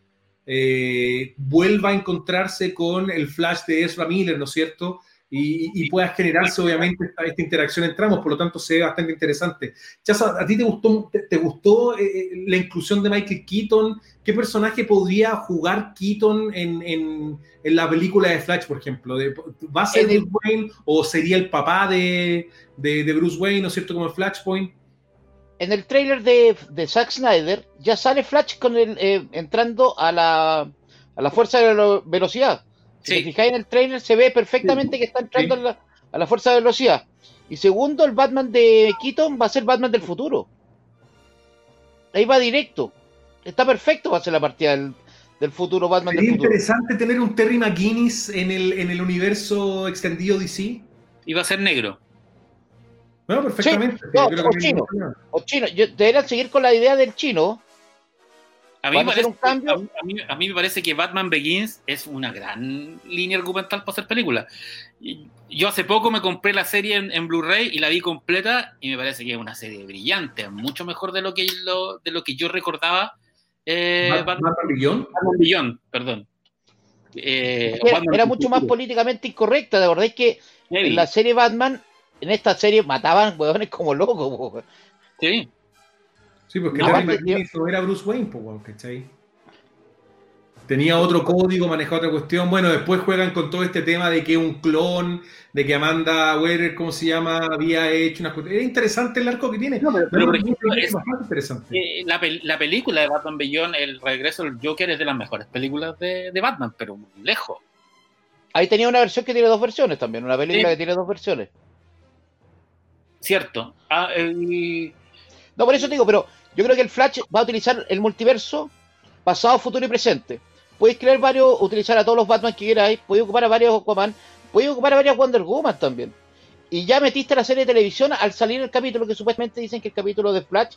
eh, vuelva a encontrarse con el Flash de Ezra Miller, ¿no es cierto? Y, y pueda generarse obviamente esta, esta, interacción entre ambos, por lo tanto se ve bastante interesante. Chasa, ¿a ti te gustó, te, te gustó eh, la inclusión de Michael Keaton? ¿Qué personaje podría jugar Keaton en, en, en la película de Flash, por ejemplo? De, ¿Va a ser Bruce Wayne o sería el papá de, de, de Bruce Wayne, ¿no es cierto? Como Flashpoint en el trailer de, de, Zack Snyder ya sale Flash con el, eh, entrando a la, a la fuerza de la velocidad. Si sí. te fijáis en el trailer se ve perfectamente sí. que está entrando sí. a, la, a, la, fuerza de velocidad. Y segundo, el Batman de Keaton va a ser Batman del futuro. Ahí va directo. Está perfecto, va a ser la partida del, del futuro Batman Sería del futuro. interesante tener un Terry McGuinness en el, en el universo extendido DC. Y va a ser negro. No, perfectamente. Sí, no, o, chino, o chino. Yo, deberían seguir con la idea del chino. A mí, parece, un cambio? A, mí, a, mí, me parece que Batman Begins es una gran línea argumental para hacer películas. Yo hace poco me compré la serie en, en Blu-ray y la vi completa y me parece que es una serie brillante, mucho mejor de lo que, lo, de lo que yo recordaba. Eh, Batman, Batman perdón. Eh, era, Batman era mucho más políticamente incorrecta, de verdad es que Heavy. en la serie Batman en esta serie mataban huevones como locos. Sí. Sí, porque no, Larry McNeil era Bruce Wayne, pues, ¿cachai? Tenía otro código, manejaba otra cuestión. Bueno, después juegan con todo este tema de que un clon, de que Amanda Weller, ¿cómo se llama? Había hecho una cuestión. Era interesante el arco que tiene. No, pero, pero por ejemplo, es, bastante interesante. Eh, la, la, película de Batman Beyond, El regreso del Joker, es de las mejores películas de, de Batman, pero muy lejos. Ahí tenía una versión que tiene dos versiones también, una película sí. que tiene dos versiones. Cierto. Ah, el... No, por eso te digo, pero yo creo que el Flash va a utilizar el multiverso pasado, futuro y presente. Puedes crear varios, utilizar a todos los Batman que queráis, puedes ocupar a varios Aquaman, puedes ocupar a varias Wonder Woman también. Y ya metiste la serie de televisión al salir el capítulo que supuestamente dicen que el capítulo de Flash,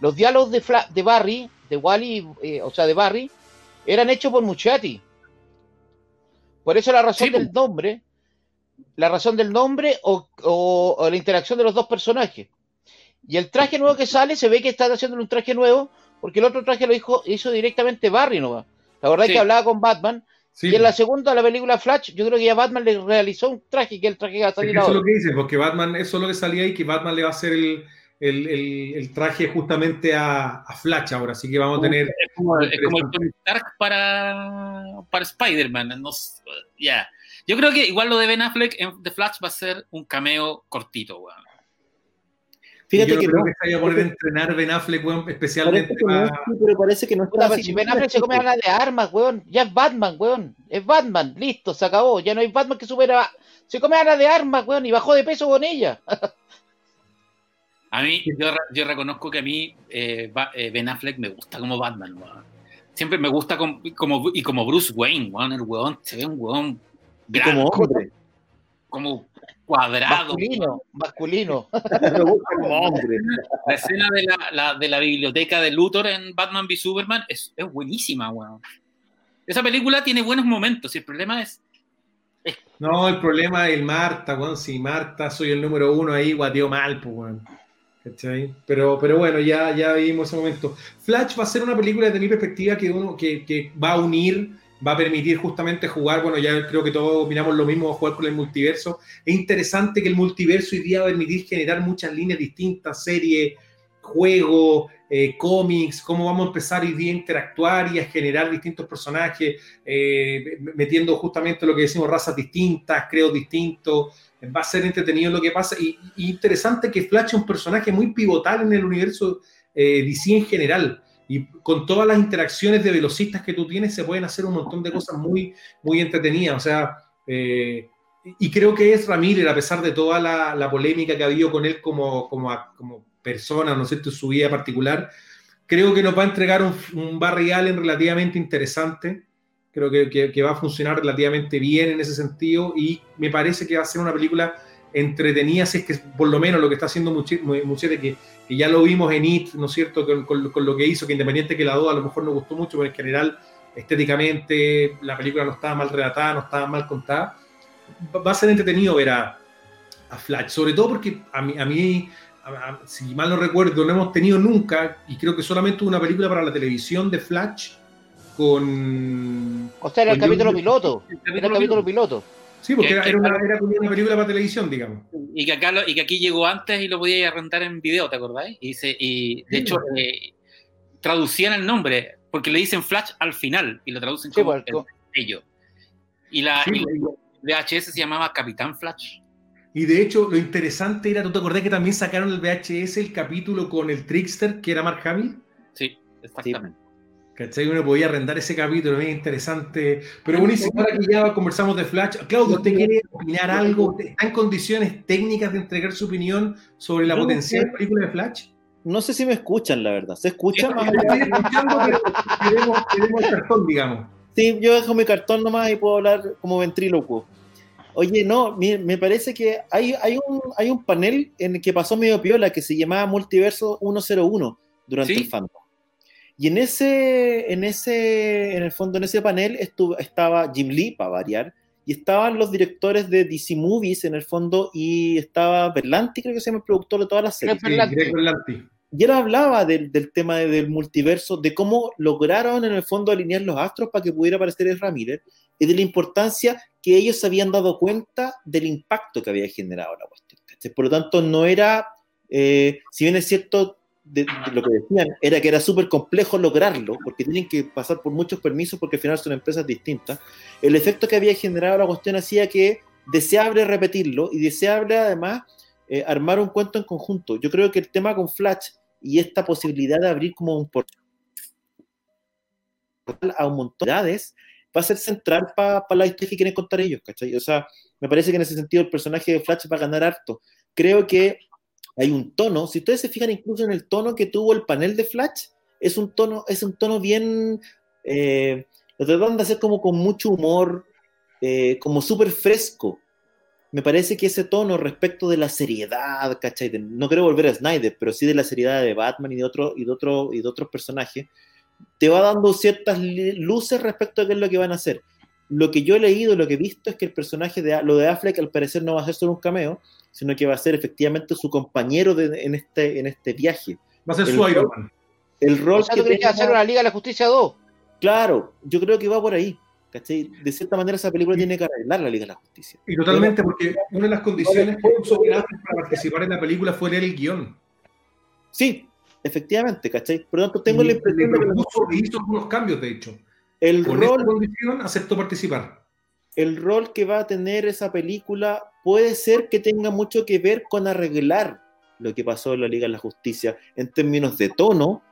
los diálogos de, Fla- de Barry, de Wally, eh, o sea, de Barry, eran hechos por Muchati. Por eso la razón Sí, del nombre, la razón del nombre o, o- o la interacción de los dos personajes. Y el traje nuevo que sale, se ve que está haciendo un traje nuevo, porque el otro traje lo hizo, hizo directamente Barry nomás. La verdad Sí. es que hablaba con Batman. Sí, Y en la segunda, la película Flash, yo creo que ya Batman le realizó un traje, que es el traje que va a es que salir eso es ahora. lo que dicen, porque Batman, eso es lo que salía ahí, que Batman le va a hacer el, el- el- el traje justamente a, a Flash ahora, así que vamos a tener... Es como, es como el Tony Stark para, para Spider-Man. no. Yo creo que igual lo de Ben Affleck en The Flash va a ser un cameo cortito, weón. Fíjate yo que creo no. que se vaya a poner a entrenar Ben Affleck, weón, especialmente no para... sí, pero parece que no está si Ben Affleck se come a la de armas, weón. Ya es Batman, weón. Es Batman, listo, se acabó. Ya no hay Batman que supera. Se come a la de armas, weón, y bajó de peso con ella. A mí, yo, re- yo reconozco que a mí eh, eh, Ben Affleck me gusta como Batman, weón. Siempre me gusta com- como, y como Bruce Wayne, weón. El weón se ve un weón grande, como como, hombre. Cuadrado. Masculino, masculino. Me gusta como hombre. La escena de la, la- de la biblioteca de Luthor en Batman v Superman es, es buenísima, weón. Esa película tiene buenos momentos y el problema es No, el problema es el Marta, weón. Si Marta soy el número uno ahí, guateo mal, pues, weón. ¿Cachai? Pero, pero bueno, ya, ya vimos ese momento. Flash va a ser una película desde mi perspectiva que, uno, que, que va a unir, va a permitir justamente jugar, bueno, ya creo que todos miramos lo mismo, jugar con el multiverso. Es interesante que el multiverso hoy día va a permitir generar muchas líneas distintas, series, juegos, eh, cómics, cómo vamos a empezar hoy día a interactuar y a generar distintos personajes, eh, metiendo justamente lo que decimos, razas distintas, creos distintos. Va a ser entretenido lo que pasa y, interesante que Flash es un personaje muy pivotal en el universo eh, DC en general. Y con todas las interacciones de velocistas que tú tienes, se pueden hacer un montón de cosas muy, muy entretenidas. O sea, eh, y creo que es Ramírez, a pesar de toda la, la polémica que ha habido con él como, como, como persona, ¿no cierto?, en su vida particular, creo que nos va a entregar un, un Barry Allen relativamente interesante. Creo que, que, que, va a funcionar relativamente bien en ese sentido y me parece que va a ser una película entretenida, si es que por lo menos lo que está haciendo Muchete, que, que ya lo vimos en It, ¿no es cierto?, con, con, con, lo que hizo, que independiente que la 2 a lo mejor no gustó mucho, pero en general, estéticamente, la película no estaba mal relatada, no estaba mal contada. Va a ser entretenido ver a, a Flash, sobre todo porque a mí, a mí a, si mal no recuerdo, no hemos tenido nunca, y creo que solamente una película para la televisión de Flash con. O sea, era el capítulo piloto. el Era el capítulo piloto. Sí, porque Que- era, que- era una, era como una película para televisión, digamos. y que acá lo- y que aquí llegó antes y lo podíais arrendar en video, ¿te acordáis? Y, se- y de hecho eh, traducían el nombre porque le dicen Flash al final y lo traducen Sí, como pues, co- ello. Y la Sí, y VHS se llamaba Capitán Flash. Y de hecho, lo interesante era, ¿tú te acordás que también sacaron el VHS el capítulo con el Trickster, que era Mark Hamill? Sí, exactamente. ¿Cachai? Uno podía arrendar ese capítulo, es interesante. Pero buenísimo, ahora que ya conversamos de Flash, Claudio, ¿usted quiere opinar algo? ¿Usted ¿Está en condiciones técnicas de entregar su opinión sobre la potencial película de Flash? No sé si me escuchan, la verdad. ¿Se escucha? Sí, más estoy escuchando, pero queremos, queremos el cartón, digamos. Sí, yo dejo mi cartón nomás y puedo hablar como ventrílocuo. Oye, no, me, me parece que hay, hay, un, hay un panel en el que pasó medio piola que se llamaba Multiverso 101 durante Sí. el fandom. Y en ese, en ese, en el fondo, en ese panel estuvo, estaba Jim Lee, para variar, y estaban los directores de DC Movies en el fondo, y estaba Berlanti, creo que se llama el productor de todas las series. Sí. Y él hablaba del, del tema de- del multiverso, de cómo lograron en el fondo alinear los astros para que pudiera aparecer Ezra Miller y de la importancia que ellos se habían dado cuenta del impacto que había generado la cuestión. Por lo tanto, no era, eh, si bien es cierto, de, lo que decían, era que era súper complejo lograrlo, porque tienen que pasar por muchos permisos, porque al final son empresas distintas. El efecto que había generado la cuestión hacía que deseable repetirlo y deseable además eh, armar un cuento en conjunto. Yo creo que el tema con Flash y esta posibilidad de abrir como un portal a un montón de edades va a ser central para la historia que quieren contar ellos. O sea, me parece que en ese sentido el personaje de Flash va a ganar harto. Creo que hay un tono, si ustedes se fijan incluso en el tono que tuvo el panel de Flash, es un tono, es un tono bien, eh, lo tratan de hacer como con mucho humor, eh, como súper fresco. Me parece que ese tono respecto de la seriedad, ¿cachai? De- no quiero volver a Snyder, pero sí de la seriedad de Batman y de, otro, y de, otro, y de otros personajes, te va dando ciertas luces respecto a qué es lo que van a hacer. Lo que yo he leído, lo que he visto es que el personaje de lo de Affleck al parecer no va a ser solo un cameo, sino que va a ser efectivamente su compañero de- en, este, en este viaje. Va a ser El su Iron Man. El rol O sea, que crees que tenga- hacer una Liga de la Justicia 2. Claro, yo creo que va por ahí. ¿cachai? De cierta manera esa película tiene que arreglar la Liga de la Justicia. Y totalmente, porque una de las condiciones que puso para participar en la película fue leer el guion. Sí, efectivamente, ¿cachai? Por lo tanto, tengo Y la le impresión de que hizo algunos cambios, de hecho. el Con esta rol, condición aceptó participar. el rol que va a tener esa película puede ser que tenga mucho que ver con arreglar lo que pasó en la Liga de la Justicia en términos de tono,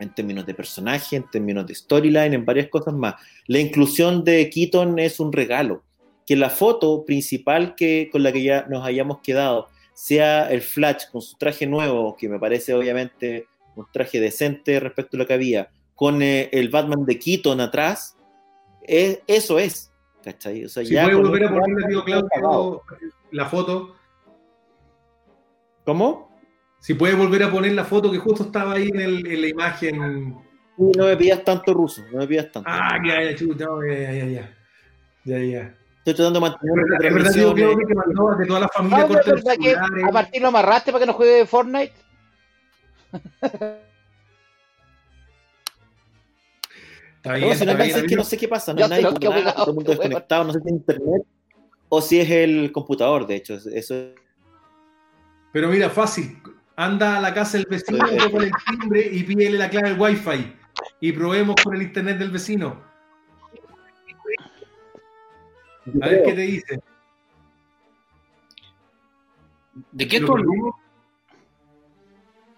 en términos de personaje, en términos de storyline, en varias cosas más. La inclusión de Keaton es un regalo. Que la foto principal que, con la que ya nos hayamos quedado sea el Flash con su traje nuevo, que me parece obviamente un traje decente respecto a lo que había, con eh, el Batman de Keaton atrás, es- eso es. ¿Cachai? O sea, Si ya puede volver a ponerle, tío Claudio, la foto. ¿Cómo? Si puede volver a poner la foto que justo estaba ahí en, el- en la imagen. Sí, No me pidas tanto ruso, no me pidas tanto. Ah, ya, ya, chuta, ya, ya, ya. Ya, ya. Estoy tratando de mantener verdad, Claudio, que mandó que toda la familia Ah, corte ¿es los verdad que celulares. a Martín lo amarraste para que no juegue Fortnite? Está bien, No, si no está bien, es que no sé qué pasa, no hay nadie jugando, quedo todo el mundo desconectado, no sé si es internet o si es el computador, de hecho, eso Pero mira, fácil. Anda a la casa del vecino, Sí. toca el timbre y pídele la clave del wifi. Y probemos con el internet del vecino. A ver qué te dice. ¿De qué probemos.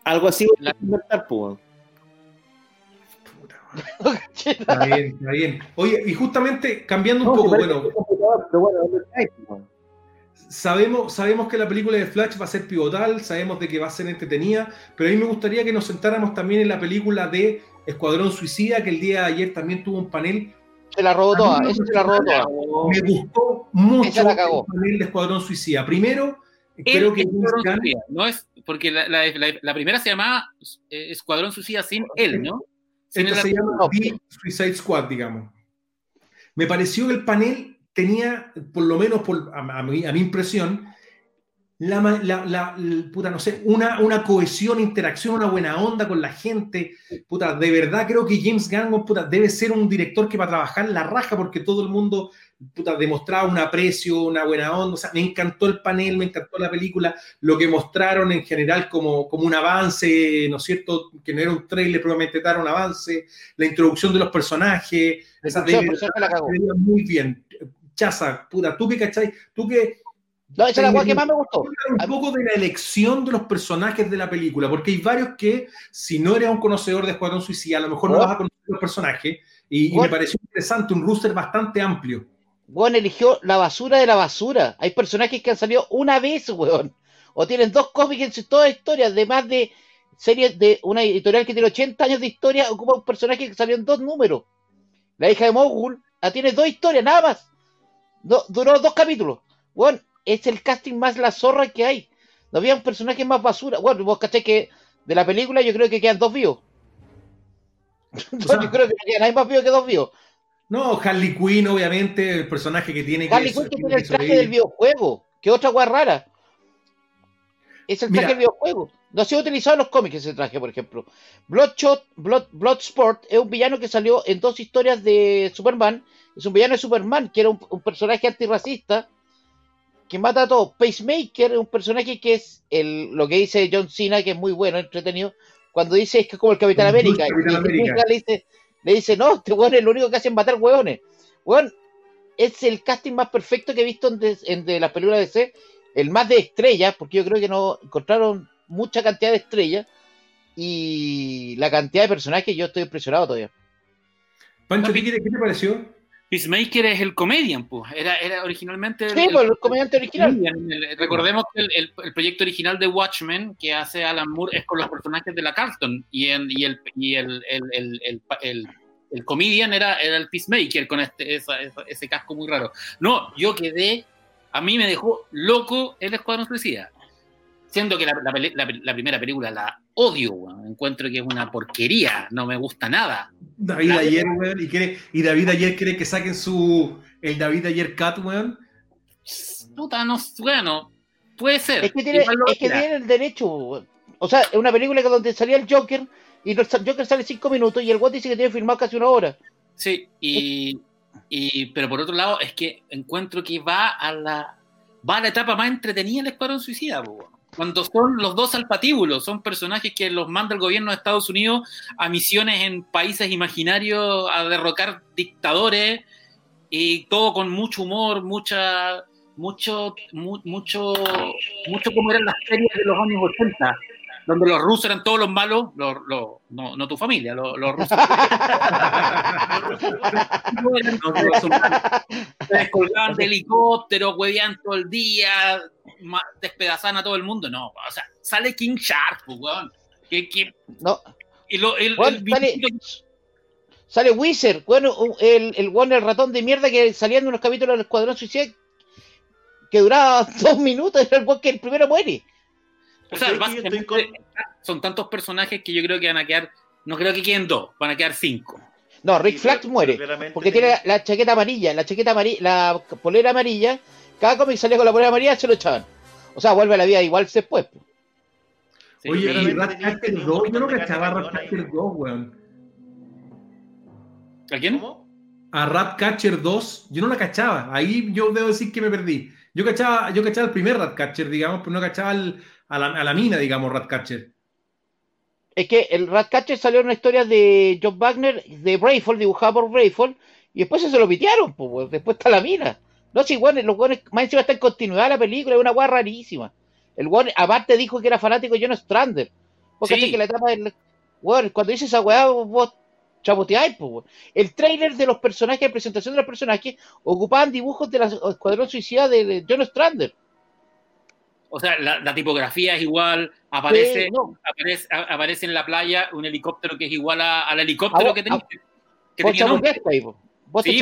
algo así La- pues. Está bien, está bien. Oye, y justamente cambiando un poco, bueno, pero sabemos, sabemos que la película de Flash va a ser pivotal, sabemos de que va a ser entretenida, pero a mí me gustaría que nos sentáramos también en la película de Escuadrón Suicida, que el día de ayer también tuvo un panel. Se la robó toda, esa se la robó toda. Me gustó mucho Esa la cagó. el panel de Escuadrón Suicida. Primero, creo que es James Escuadrón Gunn- Suicida, no es porque la, la- la- la primera se llamaba eh, Escuadrón Suicida sin él, ¿no? El- se llama. The Suicide Squad, digamos. Me pareció que el panel tenía, por lo menos por, a, a mi, a mi impresión, la, la- puta, no sé, una, una cohesión, interacción, una buena onda con la gente. Puta, de verdad creo que James Gunn puta, debe ser un director que va a trabajar la raja porque todo el mundo puta, demostraba un aprecio, una buena onda. O sea, me encantó el panel, me encantó la película, lo que mostraron en general como, como un avance, ¿no es cierto? Que no era un trailer, probablemente era un avance, la introducción de los personajes, esa de la cagó. muy bien. Chaza, puta, tú que cachai, tú que No, esa es la que más me gustó. un poco de la elección de los personajes de la película, porque hay varios que, si no eres un conocedor de Escuadrón Suicida, a lo mejor no vas a conocer los personajes, y, y me pareció interesante, un roster bastante amplio. Weón eligió la basura de la basura. Hay personajes que han salido una vez, weón. O tienen dos cómics en su toda historia, de más de series de una editorial que tiene 80 años de historia, ocupa un personaje que salió en dos números. La hija de Mogul ah, tiene dos historias, nada más. No, duró dos capítulos. Weón, es el casting más la zorra que hay. No había un personaje más basura. Bueno, vos caché que de la película yo creo que quedan dos vivos. sea- yo creo que no queda nadie más vivo que dos vivos. No, Harley Quinn, obviamente, el personaje que tiene Harley que... Quinn que que tiene el traje del videojuego. Que otra weá rara. Es el traje del videojuego. No ha sido utilizado en los cómics ese traje, por ejemplo. Bloodshot, Blood, Bloodsport es un villano que salió en dos historias de Superman. Es un villano de Superman, que era un, un personaje antirracista que mata a todos. Pacemaker es un personaje que es el, lo que dice John Cena, que es muy bueno, entretenido, cuando dice es que es como el Capitán América. Capitán y América. Le dice, le dice, no, este weón es lo único que hace es matar hueones. Weón, es el casting más perfecto que he visto en de, en de las películas de DC, el más de estrellas, porque yo creo que no encontraron mucha cantidad de estrellas y la cantidad de personajes, yo estoy impresionado todavía. Pancho, ¿qué, qué- qué te pareció? Peacemaker es el comedian, pues. Era, era originalmente Sí, el- pues, el comediante original. El- recordemos que el, el- proyecto original de Watchmen que hace Alan Moore es con los personajes de la Carlton y, en, y, el, y el, el, el, el, el- el comedian era, era el Peacemaker con este, esa- esa- ese casco muy raro. No, yo quedé, a mí me dejó loco el Escuadrón Suicida. Siendo que la, la peli- la- la primera película la odio, weón. encuentro que es una porquería, no me gusta nada. David ayer, weón, y, quiere, y David ayer quiere que saquen su. El David ayer cat, weón. Puta, no, bueno, puede ser. Es que tiene, es que tiene el derecho. weón. O sea, es una película que donde salía el Joker y el Joker sale cinco minutos y el Watt dice que tiene filmado casi una hora. Sí, y, y- pero por otro lado es que encuentro que va a la va a la etapa más entretenida del Escuadrón Suicida, po, weón. Cuando son los dos al patíbulo, son personajes que los manda el gobierno de Estados Unidos a misiones en países imaginarios a derrocar dictadores y todo con mucho humor, mucha mucho mu- mucho mucho como eran las series de los años 80 donde los rusos eran todos los malos, los, los- no, no tu familia, los, los rusos. no, son- se descolgaban de helicóptero, huevean todo el día, despedazaban a todo el mundo. No, o sea, sale King Shark, pues, weón. Que, que- No, y lo- el, weón, el sale, Wizard, bueno, el, el, weón, el ratón de mierda que salía en unos capítulos del Escuadrón Suicida que duraba dos minutos, era el weón que el primero muere. O sea, básicamente son tantos personajes que yo creo que van a quedar, no creo que queden dos, van a quedar cinco. No, Rick Flag muere. Porque tiene la, la chaqueta amarilla, la chaqueta amarilla, la polera amarilla. Cada cómic salía con la polera amarilla, se lo echaban. O sea, vuelve a la vida igual después. pues. Sí, Oye, y Ratcatcher tenía un 2, yo no cachaba a Ratcatcher ahí. 2, weón. ¿A quién? ¿Cómo? A Ratcatcher 2, yo no la cachaba. Ahí yo debo decir que me perdí. Yo cachaba, yo cachaba el primer Ratcatcher, digamos, pero no cachaba el- a, la, a la mina, digamos, Ratcatcher. Es que el Ratcatcher salió en una historia de John Wagner, de Brayford, dibujada por Brayford, y después se lo pitearon, pues, después está la mina. No, si bueno, los weones, más encima está en continuidad la película, es una weá rarísima. El weón, aparte dijo que era fanático de John Strander. Porque Sí. así que la etapa del. Weón, cuando dice esa weá, vos chapoteáis, pues. El trailer de los personajes, de presentación de los personajes, ocupaban dibujos del Escuadrón Suicida de, de John Strander. O sea, la, la tipografía es igual, aparece, Sí, no, aparece, a- aparece en la playa un helicóptero que es igual a- al helicóptero Ah, que tenía, que vos tenía nombre. ahí. Vos Sí.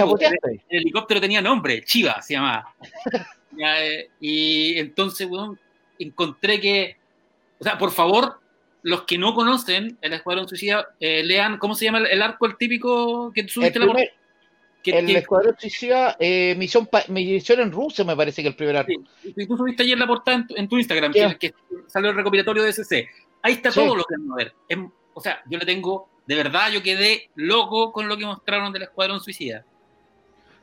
El helicóptero tenía nombre, Chiva se llamaba. Eh, y entonces, weón, encontré que, o sea, por favor, los que no conocen el Escuadrón Suicida, eh, lean, ¿cómo se llama el, el arco, el típico que El, subiste la primer, que, el que- Escuadrón Suicida, eh, misión, pa- misión en Rusia, me parece que el primer arco. Sí, y tú subiste ayer la portada en tu, en tu Instagram, que, que salió el recopilatorio de SC. Ahí está Sí. todo lo que vamos a ver. O sea, yo le tengo, de verdad, yo quedé loco con lo que mostraron del Escuadrón Suicida.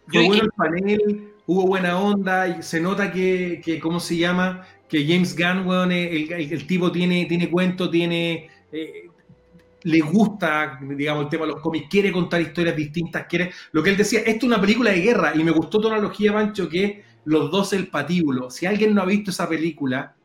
Fue bueno dije, el panel, hubo buena onda, y se nota que, que ¿cómo se llama? Que James Gunn, weón, el, el- el tipo tiene, tiene cuento, tiene... eh, le gusta, digamos, el tema de los cómics, quiere contar historias distintas, quiere... Lo que él decía, esto es una película de guerra, y me gustó tu analogía, Pancho, que los dos el patíbulo. Si alguien no ha visto esa película,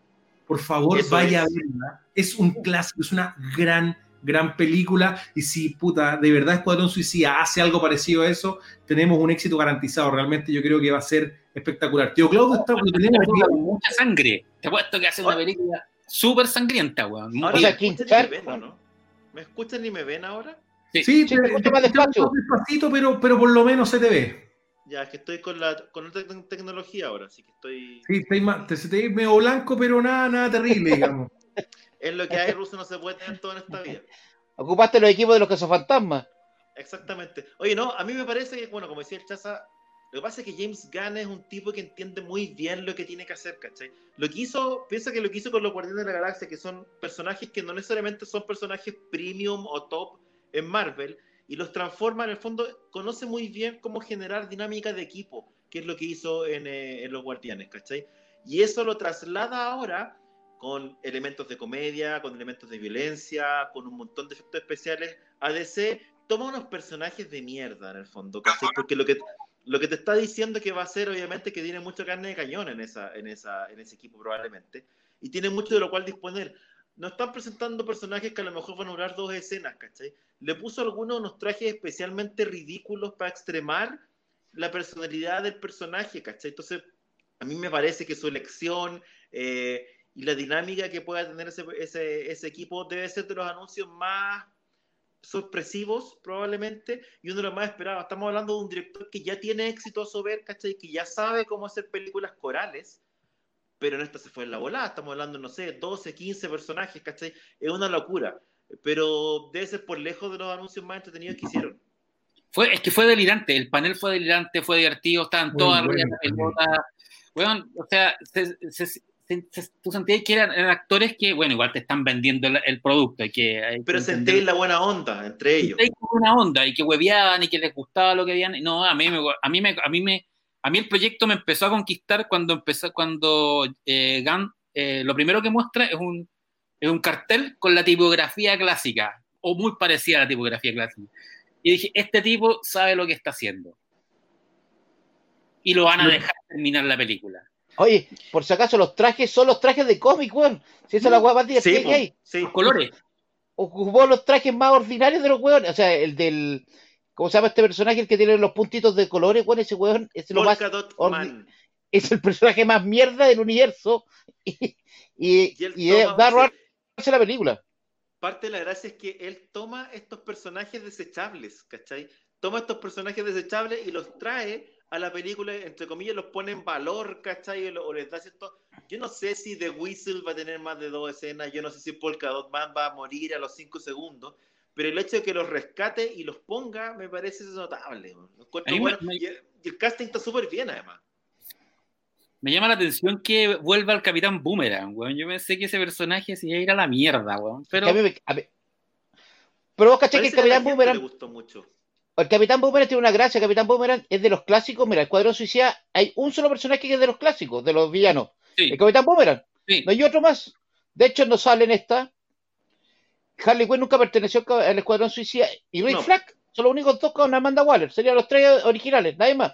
por favor, Eso vaya es. a verla. Es un clásico, es una gran, gran película, y si, puta, de verdad Escuadrón Suicida hace algo parecido a eso, tenemos un éxito garantizado. Realmente yo creo que va a ser espectacular. Tío Claudio está, lo tenemos mucha sangre. Te apuesto que hace una película súper sangrienta, weón. Ahora O sea, me King escuchan y me Shark, ven, ¿o no? ¿Me escuchan y me ven ahora? Sí. Sí, Sí, te, te escucho te más despacio. despacito, pero, pero por lo menos se te ve. Ya, es que estoy con la con otra tec- tecnología ahora, así que estoy... Sí, te, te, se te ve medio blanco, pero nada, nada terrible, digamos. Es lo que hay, ruso no se puede tener todo en esta vida. Ocupaste los equipos de los cazafantasmas. Exactamente. Oye, no, a mí me parece que, bueno, como decía el Chaza, lo que pasa es que James Gunn es un tipo que entiende muy bien lo que tiene que hacer, ¿cachai? Lo que hizo, piensa que lo que hizo con los Guardianes de la Galaxia, que son personajes que no necesariamente son personajes premium o top en Marvel, y los transforma en el fondo, conoce muy bien cómo generar dinámica de equipo, que es lo que hizo en, eh, en los Guardianes, ¿cachai? Y eso lo traslada ahora con elementos de comedia, con elementos de violencia, con un montón de efectos especiales a DC toma unos personajes de mierda en el fondo, ¿cachai? Porque lo que, lo que te está diciendo que va a ser, obviamente, que tiene mucha carne de cañón en, esa, en, esa, en ese equipo, probablemente, y tiene mucho de lo cual disponer. No están presentando personajes que a lo mejor van a durar dos escenas, ¿cachai? Le puso algunos unos trajes especialmente ridículos para extremar la personalidad del personaje, ¿cachai? Entonces, a mí me parece que su elección eh, y la dinámica que pueda tener ese, ese, ese equipo debe ser de los anuncios más sorpresivos probablemente y uno de los más esperados. Estamos hablando de un director que ya tiene éxito a su ver, ¿cachai? Que ya sabe cómo hacer películas corales, pero en esta se fue en la volada. Estamos hablando, no sé, 12, 15 personajes, ¿cachai? Es una locura, pero debe ser por lejos de los anuncios más entretenidos que hicieron. Fue, es que fue delirante, el panel fue delirante, fue divertido, estaban Muy todas bueno, arriba de la pelota. Weón, o sea, se- se- se- se- tú sentías que eran, eran actores que, bueno, igual te están vendiendo el, el producto. hay que, hay Pero sentéis la buena onda entre ellos. Como una onda y que hueveaban y que les gustaba lo que habían. No, a mí me, a mí me, a mí me, a mí el proyecto me empezó a conquistar cuando empezó, cuando eh, Gunn, eh, lo primero que muestra es un, es un cartel con la tipografía clásica o muy parecida a la tipografía clásica. Y dije, este tipo sabe lo que está haciendo. Y lo van a dejar terminar la película. Oye, por si acaso, los trajes son los trajes de cómic, weón. Si esa es la weá más divertida Sí, que hay. sí. Los colores. Ocupó los trajes más ordinarios de los weones. O sea, el del. ¿Cómo se llama este personaje? El que tiene los puntitos de colores, weón. Ese weón es lo. Polka. Es el personaje más mierda del universo. Y, y, Y y es- da robarse la película. parte de la gracia es que él toma estos personajes desechables, ¿cachai? Toma estos personajes desechables y los trae a la película, entre comillas, los pone en valor, ¿cachai? O, les da cierto... Yo no sé si The Whistle va a tener más de dos escenas, yo no sé si Polka Dot Man va a morir a los cinco segundos, pero el hecho de que los rescate y los ponga me parece notable. bueno. me- Y, y el casting está súper bien, además. Me llama la atención que vuelva el Capitán Boomerang, weón. Yo pensé que ese personaje se iba a ir a la mierda, weón. Pero Que a mí me- a mí- Pero vos cachai que el Capitán Boomerang. le gustó mucho. El Capitán Boomerang tiene una gracia. El Capitán Boomerang es de los clásicos. Mira, el Escuadrón Suicida. Hay un solo personaje que es de los clásicos, de los villanos. sí, El Capitán Boomerang. sí. No hay otro más. De hecho, no sale en esta. Harley Quinn nunca perteneció al Escuadrón Suicida. Y Rick No. Flag son los únicos dos con Amanda Waller. Serían los tres originales, nadie más.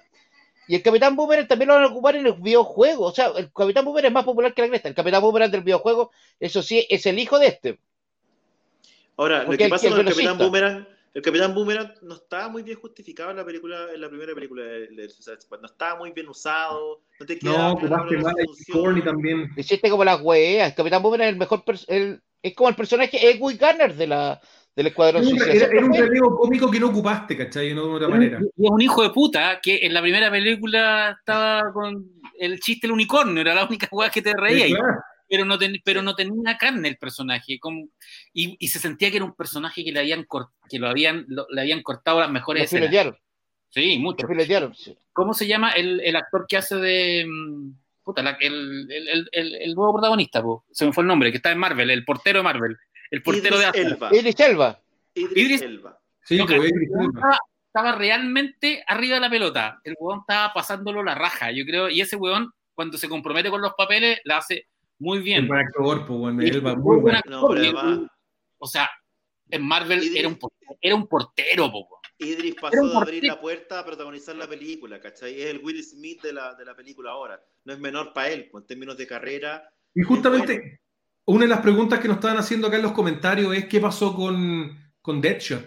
Y el Capitán Boomerang también lo van a ocupar en los videojuegos. O sea, el Capitán Boomerang es más popular que la cresta. El Capitán Boomerang del videojuego, eso sí, es el hijo de este. Ahora, lo que el- pasa el con el Capitán. Boomerang, el Capitán Boomerang no estaba muy bien justificado en la película, en la primera película de, de Suicide Squad. No estaba muy bien usado, no te quedaba No, ocupaste mal a. Corny también. Hiciste como las weas. El Capitán Boomerang es el mejor. el- es como el personaje Edwin Garner de la, del Escuadrón Era, era- era un relevo cómico que no ocupaste, ¿cachai? No de otra manera. Y es un hijo de puta que en la primera película estaba con el chiste del unicornio, era la única weá que te reía. Sí, claro. Pero no, ten- pero no tenía carne el personaje. como- y, y se sentía que era un personaje que le habían, cor- que lo habían, lo- le habían cortado las mejores escenas. filetearon. Sí, mucho. Sí. ¿Cómo se llama el, el actor que hace de. mm, Puta, la- el, el, el- el- el nuevo protagonista, po? se me fue el nombre, que está en Marvel, el portero de Marvel. El portero de Idris Asgard. Elba. Idris Elba. Idris Idris- Elba. Sí, No, pues, Idris weón Elba. estaba, estaba realmente arriba de la pelota. El weón estaba pasándolo la raja, yo creo. Y ese weón, cuando se compromete con los papeles, la hace muy bien. buen actor, pues, bueno, Elba, muy buen bueno. actor, No, además- o sea, en Marvel Idris- era un, por- era un portero, po. Idris Era pasó de abrir portero. la puerta a protagonizar la película, ¿cachai? Es el Will Smith de la, de la película ahora. No es menor para él, pues, en términos de carrera. Y justamente, una de las preguntas que nos estaban haciendo acá en los comentarios es qué pasó con, con Deadshot.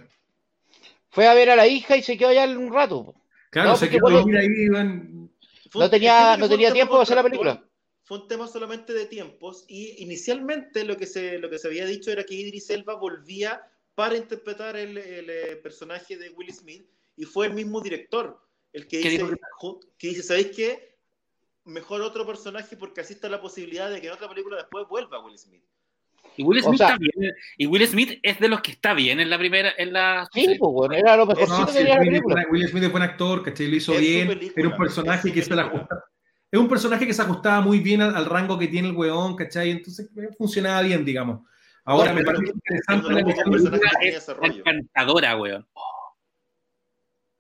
Fue a ver a la hija y se quedó allá un rato. Claro, No, se quedó ahí, Iván. No tenía- no tenía tiempo de hacer la película. Fue un tema solamente de tiempos y inicialmente lo que se, lo que se había dicho era que Idris Elba volvía para interpretar el, el, eh, personaje de Will Smith y fue el mismo director el que ¿Qué dice, que- dice, ¿sabéis qué? Mejor otro personaje porque así está la posibilidad de que en otra película después vuelva Will Smith. Y Will O Smith sea- está bien. Y Will Smith es de los que está bien en la primera. En la, Sí, pues, bueno, era lo mejorcito No, sí, la Will, Smith es buen actor, ¿cachai? Lo hizo Es bien. película, Era un personaje que se película. ajustaba. Es un personaje que se ajustaba muy bien al, al rango que tiene el weón, ¿cachai? Entonces eh, funcionaba bien, digamos. Ahora me parece interesante la es encantadora, weón.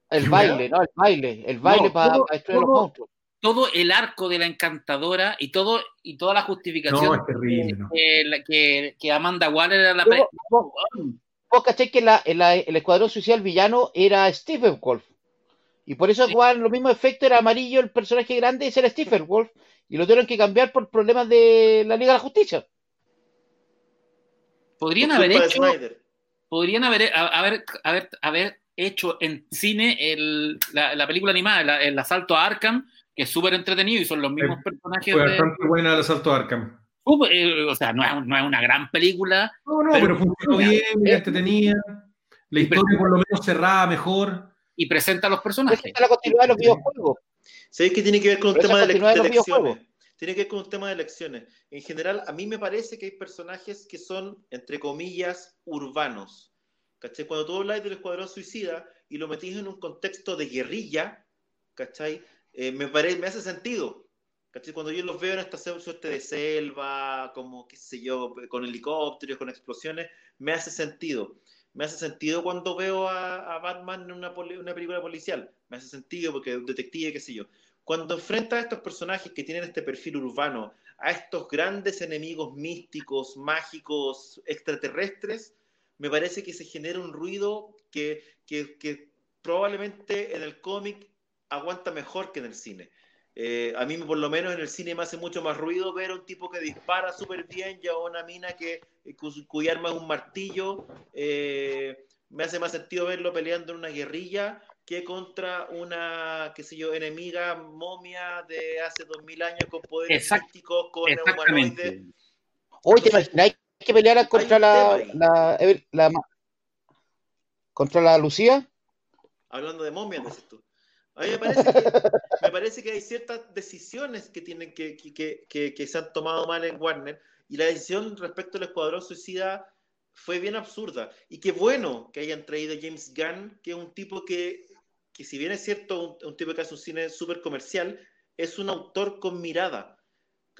El baile, ¿no? El baile. El baile No, para todo- destruir a los monstruos. Todo el arco de la encantadora y todo y toda la justificación No, es terrible, ¿no? que, la- que, que Amanda Waller era la. Vos, vos cachai que la- el escuadrón social villano era Stephen Wolf. Y por eso Sí. jugaban los mismos efectos, era amarillo el personaje grande, ese era Stephen Wolf. Y lo tuvieron que cambiar por problemas de la Liga de la Justicia. Podrían haber hecho. Podrían haber, a- haber, haber, haber hecho en cine el- la, la película animada, la- el asalto a Arkham, que es súper entretenido y son los mismos personajes Fue de. bastante buena el asalto a Arkham. Uh, eh, o sea, no es, no es una gran película, No, no, Pero- pero, funcionó bien, Eh, mira, entretenida. La historia por lo menos cerrada mejor. Y presenta a los personajes. Presenta la continuidad de los videojuegos. ¿Sabéis que tiene que ver con un Pero tema de, ele- de elecciones? Tiene que ver con un tema de elecciones. En general, a mí me parece que hay personajes que son, entre comillas, urbanos. ¿Cachai? Cuando tú hablas del Escuadrón Suicida y lo metís en un contexto de guerrilla, ¿cachai? Eh, me, pare- me hace sentido. ¿Cachai? Cuando yo los veo en esta suerte de selva, como, qué sé yo, con helicópteros, con explosiones, me hace sentido. Me hace sentido cuando veo a, Batman en una, una película policial. Me hace sentido porque es un detective, qué sé yo. Cuando enfrenta a estos personajes que tienen este perfil urbano, a estos grandes enemigos místicos, mágicos, extraterrestres, me parece que se genera un ruido que- que probablemente en el cómic aguanta mejor que en el cine. Eh, a mí, por lo menos, en el cine me hace mucho más ruido ver a un tipo que dispara súper bien y a una mina que, cu- cuya arma es un martillo. Eh, me hace más sentido verlo peleando en una guerrilla que contra una, qué sé yo, enemiga momia de hace dos mil años con poderes místicos, con humanoides. Oye, ¿te imagináis que peleara contra la, contra la Lucía? Hablando de momias, dices tú. A mí me parece que, me parece que hay ciertas decisiones que, tienen que, que, que- que- que se han tomado mal en Warner y la decisión respecto al Escuadrón Suicida fue bien absurda. Y qué bueno que hayan traído a James Gunn, que es un tipo que, que si bien es cierto, un, un tipo que hace un cine súper comercial, es un autor con mirada.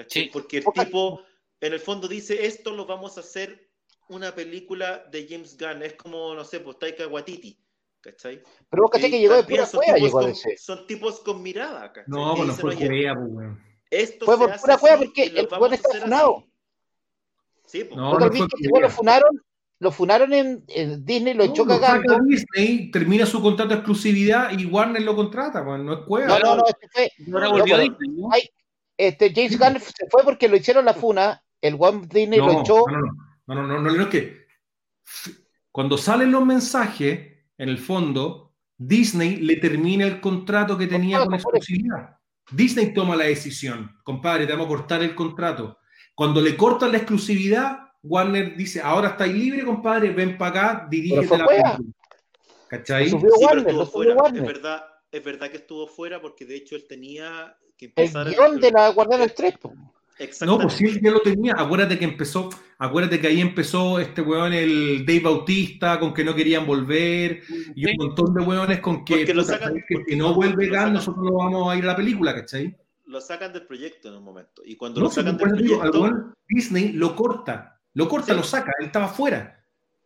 Sí. Porque el tipo, en el fondo, dice, esto lo vamos a hacer una película de James Gunn. Es como, no sé, pues Taika Waititi. ¿Cachai? Pero vos caché Y que llegó de pura son cueva, tipos llegó a con-. Son tipos con mirada, ¿cachai? No, Que pues no dicen, fue "Oye, Corea, pues, weón. Esto Fue por pura cueva porque el weón está funado. así". Sí, pues. No, ¿No fue que lo funaron? Lo funaron en, en Disney, lo No, cagando. saca Disney, termina su contrato de exclusividad y Warner lo contrata, weón. No es cueva. No, no, no, este fue. No, volvió a pero- Disney, ¿no? Este, James Gunn se fue porque lo hicieron la funa. El One Disney no, lo echó. no, no, no, no, no, no, no, es que cuando salen los mensajes, en el fondo, Disney le termina el contrato que tenía con exclusividad. Disney toma la decisión, compadre, te vamos a cortar el contrato. Cuando le cortan la exclusividad, Warner dice, ahora estáis libre, compadre, ven para acá, dirígete la película. ¿Cachai? Pero estuvo. Es verdad, es verdad que estuvo fuera porque de hecho él tenía que El empezar guion de la Guardianes 3. No, pues sí, él ya lo tenía. Acuérdate que empezó, acuérdate que ahí empezó este weón, el Dave Bautista, con que no querían volver, y un montón de weones con que, Porque lo puta, sacan- sabes que porque si no vuelve sacan. nosotros no vamos a ir a la película, ¿cachai? Lo sacan del proyecto en un momento. Y cuando No, lo sacan del digo, proyecto, weón Disney lo corta, lo corta, Sí. lo saca, él estaba fuera.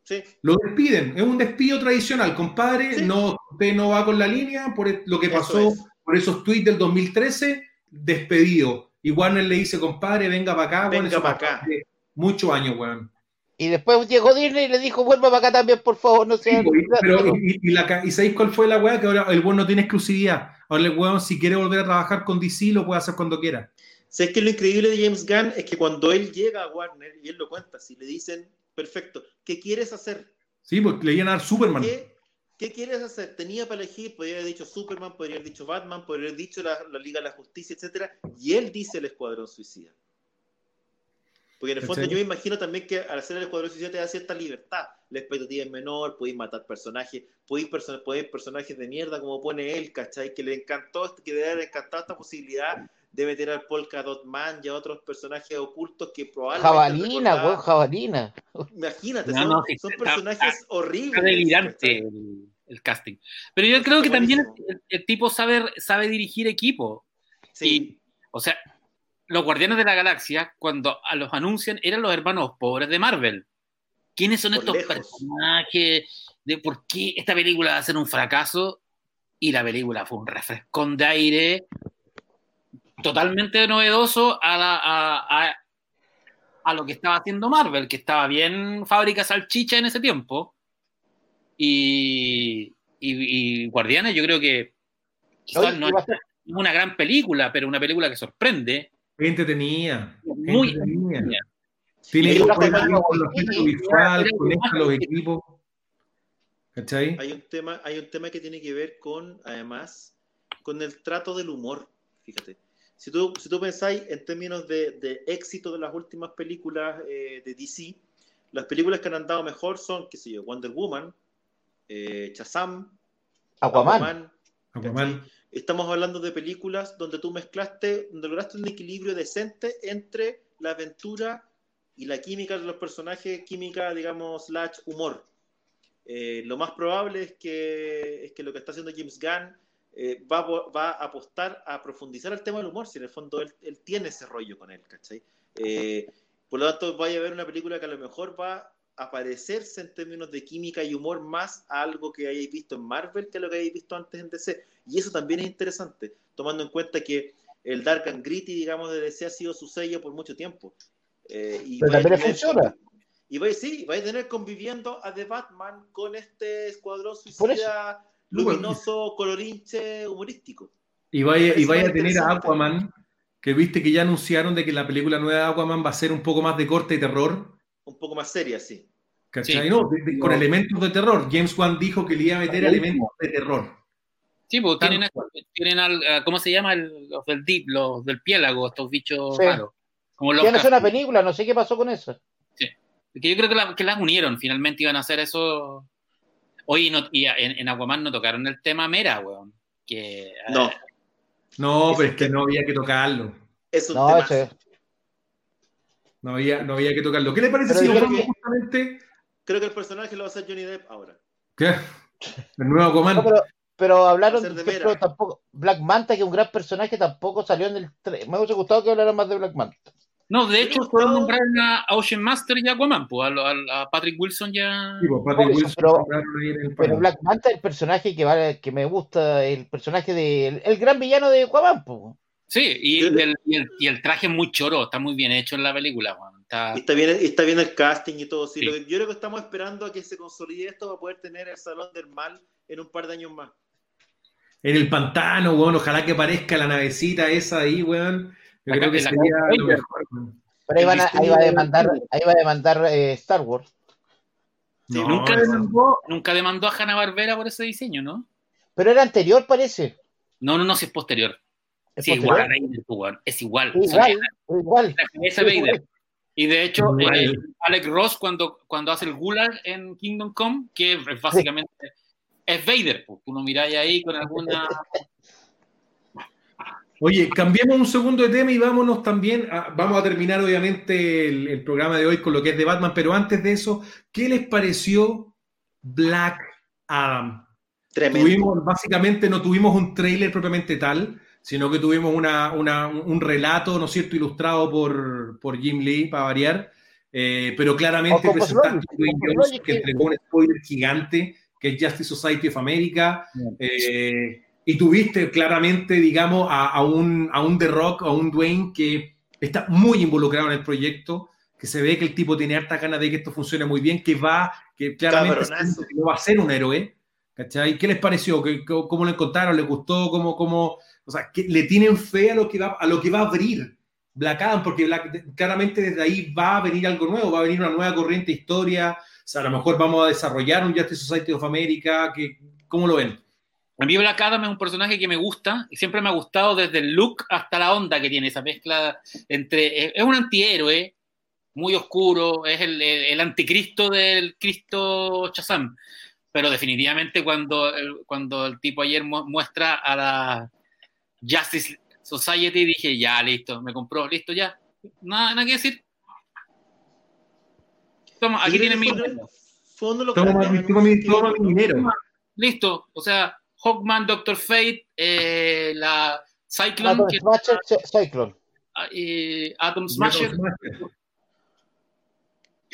sí, Lo despiden, es un despido tradicional, compadre, no, usted no va con la línea por lo que Eso pasó, es. por esos tweets del 2013, despedido. Y Warner le dice, compadre, venga para acá, Venga eso pa' pasó acá. Muchos años, weón. Y después llegó Disney y le dijo, vuelva para acá también, por favor, no Sí, sea... pues, pero, y, y la ca- ¿y sabéis cuál fue la weá? Que ahora el weón no tiene exclusividad. Ahora el weón, si quiere volver a trabajar con DC, lo puede hacer cuando quiera. ¿Sabes qué? Lo increíble de James Gunn es que cuando él llega a Warner y él lo cuenta, si le dicen, perfecto, ¿qué quieres hacer? Sí, porque le iban a dar Superman. ¿Qué, qué quieres hacer? Tenía para elegir, podría haber dicho Superman, podría haber dicho Batman, podría haber dicho la, la Liga de la Justicia, etcétera, y él dice el Escuadrón Suicida. Porque en el fondo ¿Cachai? yo me imagino también que al hacer el Escuadrón Suicida te da cierta libertad. La expectativa es menor, podéis matar personajes, podéis, perso podéis personajes de mierda como pone él, ¿cachai? Que le encantó, que le haber encantado esta posibilidad de meter al Polka Dot Man y a otros personajes ocultos que probablemente... Jabalina, recordaba- weón, jabalina. Imagínate, No, son, no, sí, son está- personajes está- horribles. Está delirante el, el casting. Pero yo creo que también el, el tipo sabe, sabe dirigir equipo. Sí. O sea, los Guardianes de la Galaxia, cuando a los anuncian, eran los hermanos pobres de Marvel. ¿Quiénes son Por estos lejos. personajes? ¿De por qué esta película va a ser un fracaso? Y la película fue un refrescón de aire totalmente novedoso a, la- a, a- a lo que estaba haciendo Marvel, que estaba bien fábrica salchicha en ese tiempo. Y, y- y Guardianes, yo creo que quizás no es una gran película, pero una película que sorprende. Gente tenía. Muy entretenida. Tiene que con los conecta equipos. ¿Cachai? Hay un tema, hay un tema que tiene que ver con, además, con el trato del humor. Fíjate. Si tú, si tú pensáis en términos de, de éxito de las últimas películas eh, de DC, las películas que han andado mejor son, qué sé yo, Wonder Woman, eh, Shazam, Aquaman. Aquaman. Estamos hablando de películas donde tú mezclaste, donde lograste un equilibrio decente entre la aventura y la química de los personajes, química, digamos, slash humor. Eh, lo más probable es que, es que lo que está haciendo James Gunn eh, va, a po- va a apostar a profundizar el tema del humor, si en el fondo él, él tiene ese rollo con él, ¿cachai? Eh, por lo tanto, vaya a ver una película que a lo mejor va a parecerse en términos de química y humor más a algo que hayáis visto en Marvel que lo que hayáis visto antes en DC. Y eso también es interesante, tomando en cuenta que el Dark and Gritty, digamos, de DC ha sido su sello por mucho tiempo. Eh, y Pero también tener- funciona. y vais, sí, vais a tener conviviendo a The Batman con este escuadrón suicida, luminoso, colorinche, humorístico. Y vaya, y vaya a tener a. Aquaman, que viste que ya anunciaron de que la película nueva de Aquaman va a ser un poco más de corte y terror. Un poco más seria, sí. ¿Cachai? Sí. No, de- de- con No. elementos de terror. James Wan dijo que le iba a meter elementos de terror. Sí, pues Tal tienen, tienen al, a- ¿cómo se llama? El- los del deep, los del piélago, estos bichos Sí. raros. Como los Iban a hacer una película, no sé qué pasó con eso. Que yo creo que, la- que las unieron, finalmente iban a hacer eso. Oye, no- y en, en Aquaman no tocaron el tema Mera, weón. Que, No, No, pero es que no había que tocarlo. es un No, tema. No había, no había que tocarlo. ¿Qué le parece Pero si vamos que- justamente Creo que el personaje lo va a hacer Johnny Depp ahora. ¿Qué? El nuevo Aquaman. No, pero, pero hablaron, de tampoco, Black Manta, que es un gran personaje, tampoco salió en el... Me hubiese gustado que hablaran más de Black Manta. No, de hecho, fueron nombrar a Ocean Master y a Aquaman, pues a, a- a Patrick Wilson ya. Sí, pues, Patrick Wilson pero- nombraron ahí en el Pero. Black Manta es el personaje que, vale, que me gusta, el personaje de... El, gran villano de Aquaman, po. Sí, y, el, y, el, y el traje es muy choro, está muy bien hecho en la película, weón. Está- Y está bien, está bien el casting y todo. Sí, Sí. Lo que- yo creo que estamos esperando a que se consolide esto para poder tener el Salón del Mal en un par de años más. En el pantano, weón. Ojalá que aparezca la navecita esa ahí, weón. Yo creo que sería lo mejor. Pero ahí, van a- ahí va a de- demandar, ahí va a demandar eh, Star Wars. Sí, No, nunca, demandó, nunca demandó a Hanna Barbera por ese diseño, ¿no? Pero era anterior, parece. No, no, no, si es posterior. ¿Es Sí, posterior? igual a Vader, es igual. Sí, Son igual, la- igual. Vader. Y de hecho, Igual. eh, Alex Ross, cuando, cuando hace el Gulag en Kingdom Come, que es básicamente es Vader, pues. tú lo miráis ahí con alguna. Oye, cambiemos un segundo de tema y vámonos también. a- vamos a terminar, obviamente, el, el programa de hoy con lo que es de Batman, pero antes de eso, ¿qué les pareció Black Adam? Tremendo. Tuvimos, básicamente no tuvimos un trailer propiamente tal, sino que tuvimos una, una- un relato, ¿no es cierto?, ilustrado por, por Jim Lee, para variar, eh, pero claramente presentando que que- entregó un spoiler gigante, que es Justice Society of America, eh, y tuviste claramente, digamos, a, a un, a un The Rock, a un Dwayne que está muy involucrado en el proyecto, que se ve que el tipo tiene harta ganas de que esto funcione muy bien, que va, que claramente no va a ser un héroe, ¿cachai? ¿Qué les pareció? ¿Qué- cómo, cómo lo encontraron? ¿Les gustó? ¿Cómo, cómo, o sea, que le tienen fe a lo que va, a lo que va a abrir Black Adam? Porque Black- claramente desde ahí va a venir algo nuevo, va a venir una nueva corriente de historia, o sea, a lo mejor vamos a desarrollar un Justice Society of America, que, ¿cómo lo ven? A mí Black Adam es un personaje que me gusta y siempre me ha gustado desde el look hasta la onda que tiene, esa mezcla entre... Es, un antihéroe muy oscuro, es el, el- el anticristo del Cristo Shazam, pero definitivamente cuando el, cuando el tipo ayer mu- muestra a la Justice Society dije, ya, listo, me compró, listo, ya, nada, nada que decir. Toma, aquí tienen mi... que uno de los Toma, toma mi- que dinero. Listo, o sea, Hawkman, Doctor Fate, eh, la Cyclone, Atom que- Smasher, Cy- Cyclone. eh, Atom Smasher.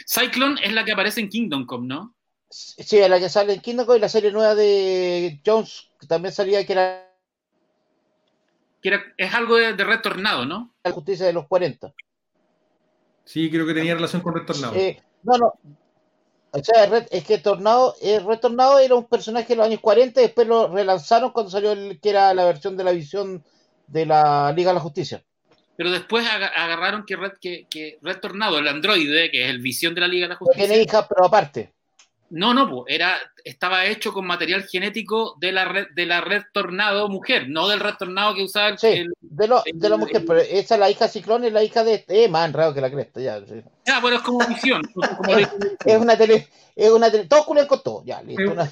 Cyclone es la que aparece en Kingdom Come, ¿no? Sí, la que sale en Kingdom Come y la serie nueva de Jones, que también salía que era Que era- es algo de, de Red Tornado, ¿no? la justicia de los 40. Sí, creo que tenía relación con Retornado. Eh, no, no. O sea, Red- es que Tornado, eh, Red Tornado era un personaje de los años 40 y después lo relanzaron cuando salió el, que era la versión de la visión de la Liga de la Justicia. Pero después aga- agarraron que Red, que, que Red Tornado, el androide, que es el visión de la Liga de la No tiene Justicia. hija, pero aparte. No, no, po, era, estaba hecho con material genético de la red, de la Red Tornado mujer, no del Red Tornado que usaba el, Sí, el- de, lo, de la el- mujer, pero esa la hija Ciclón es la hija de este. Eh, más enredado que la cresta, ya. sí. Ah, bueno, es como visión. como- Es una tele, es una tele, todo culen con todo, ya, listo. Eh, una-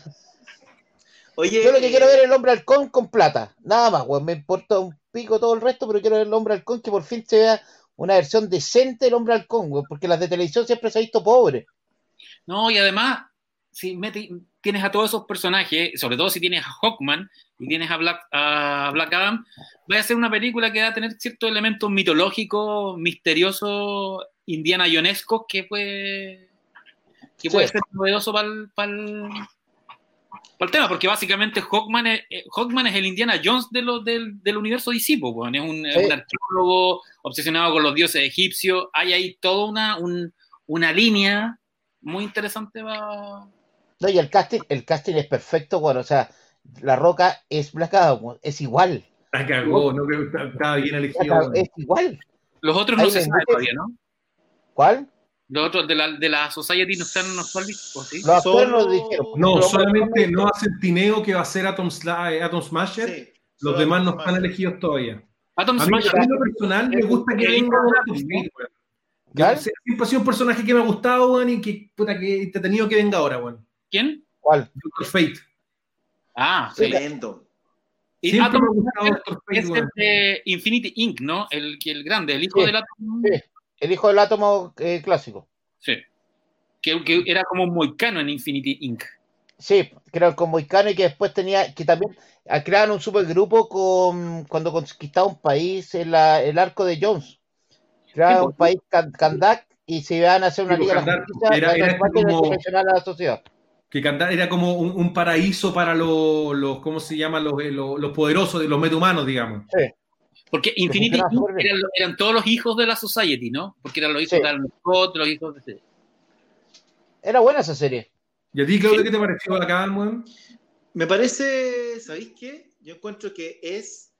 Oye, Yo lo que eh, quiero ver es el hombre halcón con plata. Nada más, weón. Me importa un pico todo el resto, pero quiero ver el hombre halcón que por fin se vea una versión decente del hombre halcón, weón. Porque las de televisión siempre se ha visto pobre. No, y además, si mete- tienes a todos esos personajes, sobre todo si tienes a Hawkman y tienes a Black, a Black Adam, va a ser una película que va a tener ciertos elementos mitológicos, misteriosos, Indiana Jonescos, que puede, que puede Sí. ser novedoso para el, tema, porque básicamente Hawkman es, eh, Hawkman es el Indiana Jones de lo- del, del universo DC, weón. es un, es Sí. un arqueólogo obsesionado con los dioses egipcios, hay ahí toda una, un- una línea muy interesante va No, y el casting, el casting es perfecto, weón. O sea, La Roca es Black Adam. Es igual. La cagó, no creo que estaba bien elegido. Es igual. Los otros no Ahí se me sabe metes- todavía, ¿no? ¿Cuál? Los otros de la, de la Society no están, no ¿o ¿sí? Los actores Solo- nos dijeron. No, solamente no hacen Tineo que va a ser Atom, Sla- Atom Smasher. sí, Los demás no Atom están elegidos todavía. Atom A mí, Smasher a mí lo personal me gusta que venga Atom Smasher, Siempre ha sido un personaje que me ha gustado, weón, y que, puta, que entretenido que venga ahora, weón. ¿Quién? ¿Cuál? Doctor Fate. Ah, sí. Tremendo. Y Siempre Atom es el de Infinity Inc., ¿no? El, que- el grande, el hijo Sí, del Atom. sí. El hijo del átomo eh, clásico. Sí. Que, que era como un moicano en Infinity Inc. Sí, creo con Moicano y que después tenía, que también crearon un supergrupo con cuando conquistaba un país en la- el arco de Jones. Crearon Sí, un país Kan- Kandak y se iban a hacer una Sí, liga de la Kandak, justicia era- era como- a la sociedad. Que Kandar era como un, un paraíso para los, los, ¿cómo se llama? Los, eh, los, los poderosos, de los metahumanos, digamos. Porque Infinity eran, eran todos los hijos de la Society, ¿no? Porque eran los hijos Sí. de Alan Scott, los hijos de... Era buena esa serie. ¿Y a ti, Claudio, Sí. qué te pareció acá, weón? Me parece, ¿sabéis qué? Yo encuentro que es,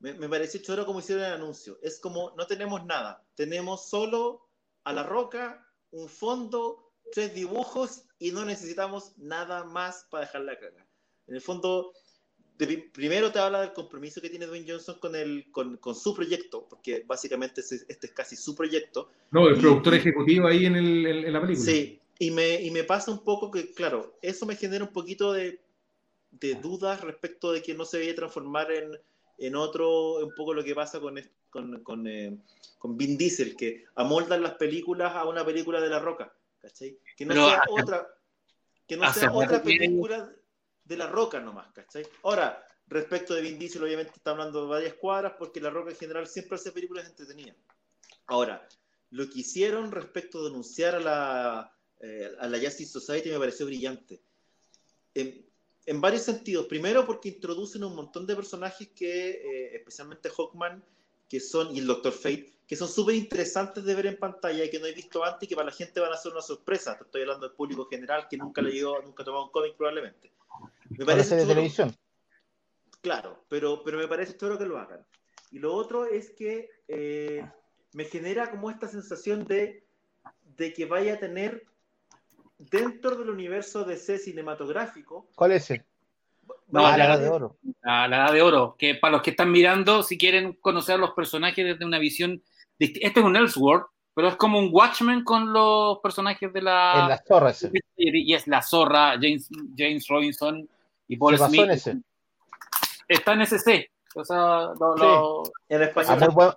me, me parece choro como hicieron el anuncio. Es como, no tenemos nada. Tenemos solo a la roca, un fondo, tres dibujos y no necesitamos nada más para dejar la caga. En el fondo, de- primero te habla del compromiso que tiene Dwayne Johnson con, el, con, con su proyecto, porque básicamente ese- este es casi su proyecto. No, el Y- productor ejecutivo ahí en, el, en, en la película. Sí, y me, y me pasa un poco que, claro, eso me genera un poquito de, de dudas respecto de que no se vaya a transformar en, en otro, un poco lo que pasa con, con, con, eh, con Vin Diesel, que amoldan las películas a una película de La Roca, ¿cachai? Que no Pero sea otra, que no sea otra película de La Roca nomás, ¿cachai? Ahora, respecto de Vin Diesel, obviamente está hablando de varias cuadras, porque La Roca en general siempre hace películas entretenidas. Ahora, lo que hicieron respecto de anunciar a la, eh, a la Justice Society me pareció brillante. En, en varios sentidos. Primero, porque introducen un montón de personajes que, eh, especialmente Hawkman, que son, y el Doctor Fate, que son súper interesantes de ver en pantalla y que no he visto antes y que para la gente van a ser una sorpresa. Te estoy hablando del público general que nunca leyó, nunca ha tomado un cómic probablemente. Me serie de televisión. Claro, pero, pero me parece choro que lo hagan. Y lo otro es que eh, me genera como esta sensación de, de que vaya a tener dentro del universo DC cinematográfico. ¿Cuál es ese? No, ah, la la- edad de oro. La, la Edad de Oro, que para los que están mirando, si quieren conocer a los personajes desde una visión... Este es un Elseworld, pero es como un Watchmen con los personajes de la... En las torres. ese. Y es la zorra, James, James Robinson y Paul Se Smith. en ese. Está en SC. O sea, lo- lo- En A español. muy buen,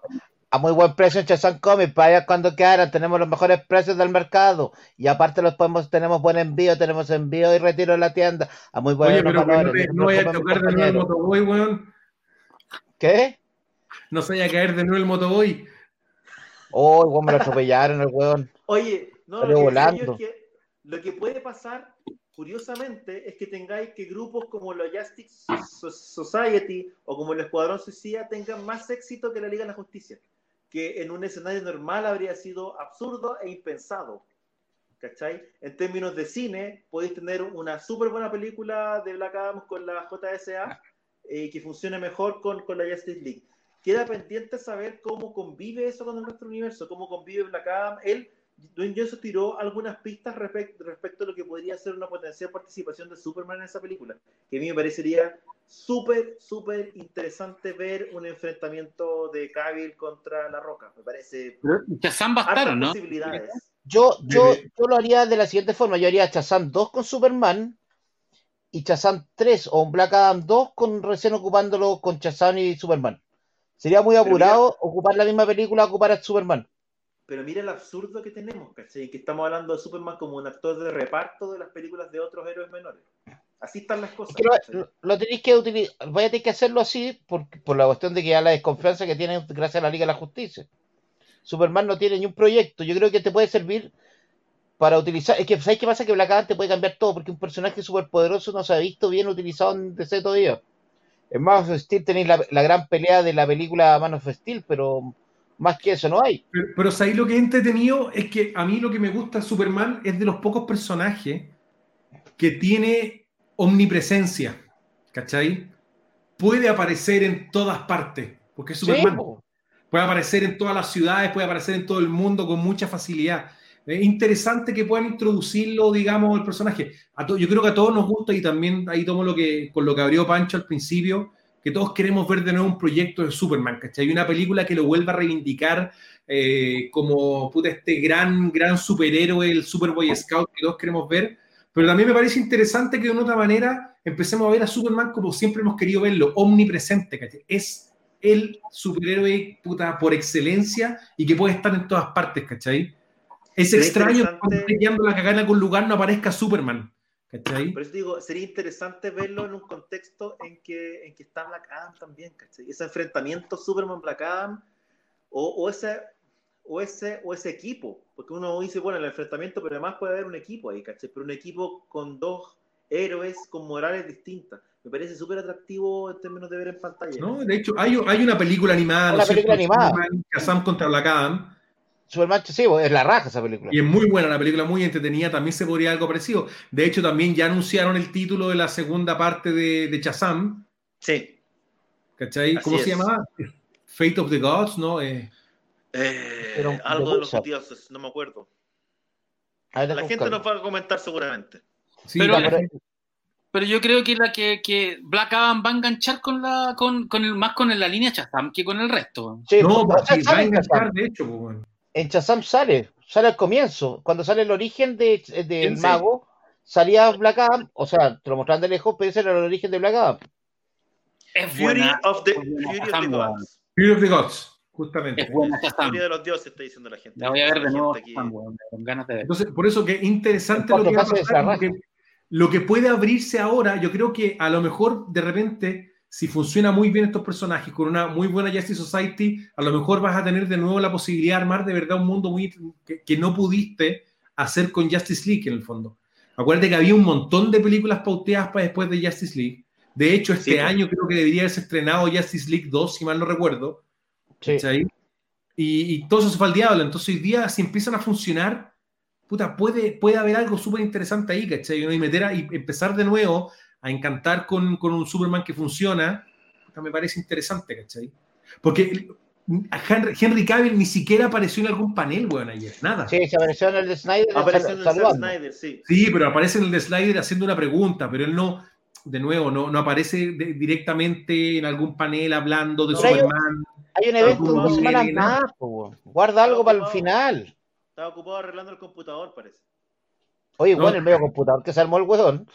a muy buen precio en Chazán Comics, para allá cuando quieran, tenemos los mejores precios del mercado y aparte los podemos, tenemos buen envío, tenemos envío y retiro en la tienda a muy buenos Oye, pero no, valores, no vaya a chocar de nuevo el motoboy, weón. ¿Qué? No se vaya a caer de nuevo el motoboy. Oh, igual me lo atropellaron el weón. Oye, no, Salió lo que, volando. es que lo que puede pasar, curiosamente, es que tengáis que grupos como la Justice So- Society o como el Escuadrón Suicida tengan más éxito que la Liga de la Justicia, que en un escenario normal habría sido absurdo e impensado. ¿Cachai? En términos de cine, podéis tener una súper buena película de Black Adam con la JSA eh, que funcione mejor con, con la Justice League. Queda pendiente saber cómo convive eso con nuestro universo, cómo convive Black Adam. Él, Dwayne Johnson tiró algunas pistas respecto, respecto a lo que podría ser una potencial participación de Superman en esa película, que a mí me parecería súper, súper interesante ver un enfrentamiento de Cavill contra La Roca. Me parece hartas bastaron, ¿no? posibilidades. Yo, yo, yo lo haría de la siguiente forma, yo haría Chazam 2 con Superman y Shazam 3 o un Black Adam 2 con recién ocupándolo con Shazam y Superman. Sería muy apurado ocupar la misma película, ocupar a Superman. Pero mira el absurdo que tenemos, ¿cachai? Que estamos hablando de Superman como un actor de reparto de las películas de otros héroes menores. Así están las cosas. lo, lo, tenéis que utilizar, voy a tener que hacerlo así por, por la cuestión de que ya la desconfianza que tienen gracias a la Liga de la Justicia. Superman no tiene ni un proyecto. Yo creo que te puede servir para utilizar. Es que, ¿sabes qué pasa? Que Black Adam te puede cambiar todo, porque un personaje súper poderoso no se ha visto bien utilizado en DC todavía. En Man of Steel tenéis la, la, gran pelea de la película Man of Steel, pero más que eso no hay. Pero, pero ¿sabéis lo que he entretenido? Es que a mí lo que me gusta Superman es de los pocos personajes que tiene omnipresencia, ¿cachai? Puede aparecer en todas partes, porque es Superman. Sí, puede aparecer en todas las ciudades, puede aparecer en todo el mundo con mucha facilidad. Es interesante que puedan introducirlo, digamos, el personaje. A yo creo que a todos nos gusta y también ahí tomo lo que, con lo que abrió Pancho al principio, que todos queremos ver de nuevo un proyecto de Superman, ¿cachai? Una película que lo vuelva a reivindicar eh, como puta, este gran, gran superhéroe, el Superboy Scout que todos queremos ver. Pero también me parece interesante que de una otra manera empecemos a ver a Superman como siempre hemos querido verlo, omnipresente, ¿cachai? Es el superhéroe puta, por excelencia y que puede estar en todas partes, ¿cachai? Es sería extraño cuando esté guiando la cagana con lugar no aparezca Superman. ¿Cachai? Por eso digo, sería interesante verlo en un contexto en que, en que está Black Adam también, ¿cachai? Ese enfrentamiento Superman-Black Adam o, o, ese, o, ese, o ese equipo. Porque uno dice, bueno, el enfrentamiento, pero además puede haber un equipo ahí, ¿cachai? Pero un equipo con dos héroes con morales distintas. Me parece súper atractivo en términos de ver en pantalla. No, de hecho, hay, hay una película animada. Una película animada. Shazam contra Black Adam Superman, sí, es la raja esa película. Y es muy buena la película, muy entretenida. También se podría algo parecido. De hecho, también ya anunciaron el título de la segunda parte de, de Shazam. Sí. ¿Cachai? Así ¿Cómo es. se llama? Fate of the Gods, ¿no? Eh, Eh, Pero- algo de de los dioses, no me acuerdo. La gente nos va a comentar seguramente. sí, Pero- la gente- Pero yo creo que la que, que Black Adam va a enganchar con la con, con el más con la línea Shazam que con el resto. Sí, no, pues, porque va a en enganchar, de hecho, pues, bueno. En Shazam sale, sale al comienzo. Cuando sale el origen de, del Sí. mago, salía Black Adam, o sea, te lo mostraban de lejos, pero ese era el origen de Black Adam. Es Fury buena, of the, buena Fury of the. Gods. Fury of the Gods, justamente. Es buena. Furia de los dioses, está diciendo la gente. La voy a ver de nuevo weón, con ganas de ver. Entonces, por eso que es interesante lo que va a pasar, de porque lo que puede abrirse ahora, yo creo que a lo mejor de repente, si funciona muy bien estos personajes con una muy buena Justice Society, a lo mejor vas a tener de nuevo la posibilidad de armar de verdad un mundo muy que, que no pudiste hacer con Justice League en el fondo. Acuérdate que había un montón de películas pauteadas para después de Justice League. De hecho, este Sí, pues. año creo que debería haberse estrenado Justice League 2, si mal no recuerdo. Sí. Y, y todo eso se fue al diablo. Entonces, hoy día, si empiezan a funcionar, puta, puede, puede haber algo súper interesante ahí, ¿cachai? Y meter a, y empezar de nuevo a encantar con, con un Superman que funciona, me parece interesante, ¿cachai? Porque Henry, Henry Cavill ni siquiera apareció en algún panel, weón, ayer, nada. Sí. Sí, se apareció en el de Snyder Aparece sal- en el saludando. Snyder, sí. pero aparece en el de Slider haciendo una pregunta, pero él no, de nuevo, no, no aparece de- directamente en algún panel hablando de No, Superman. Hay un evento dos semanas más, po, guarda algo para el final. Estaba ocupado arreglando el computador, parece. Oye, No. bueno, el medio computador que se armó el weón.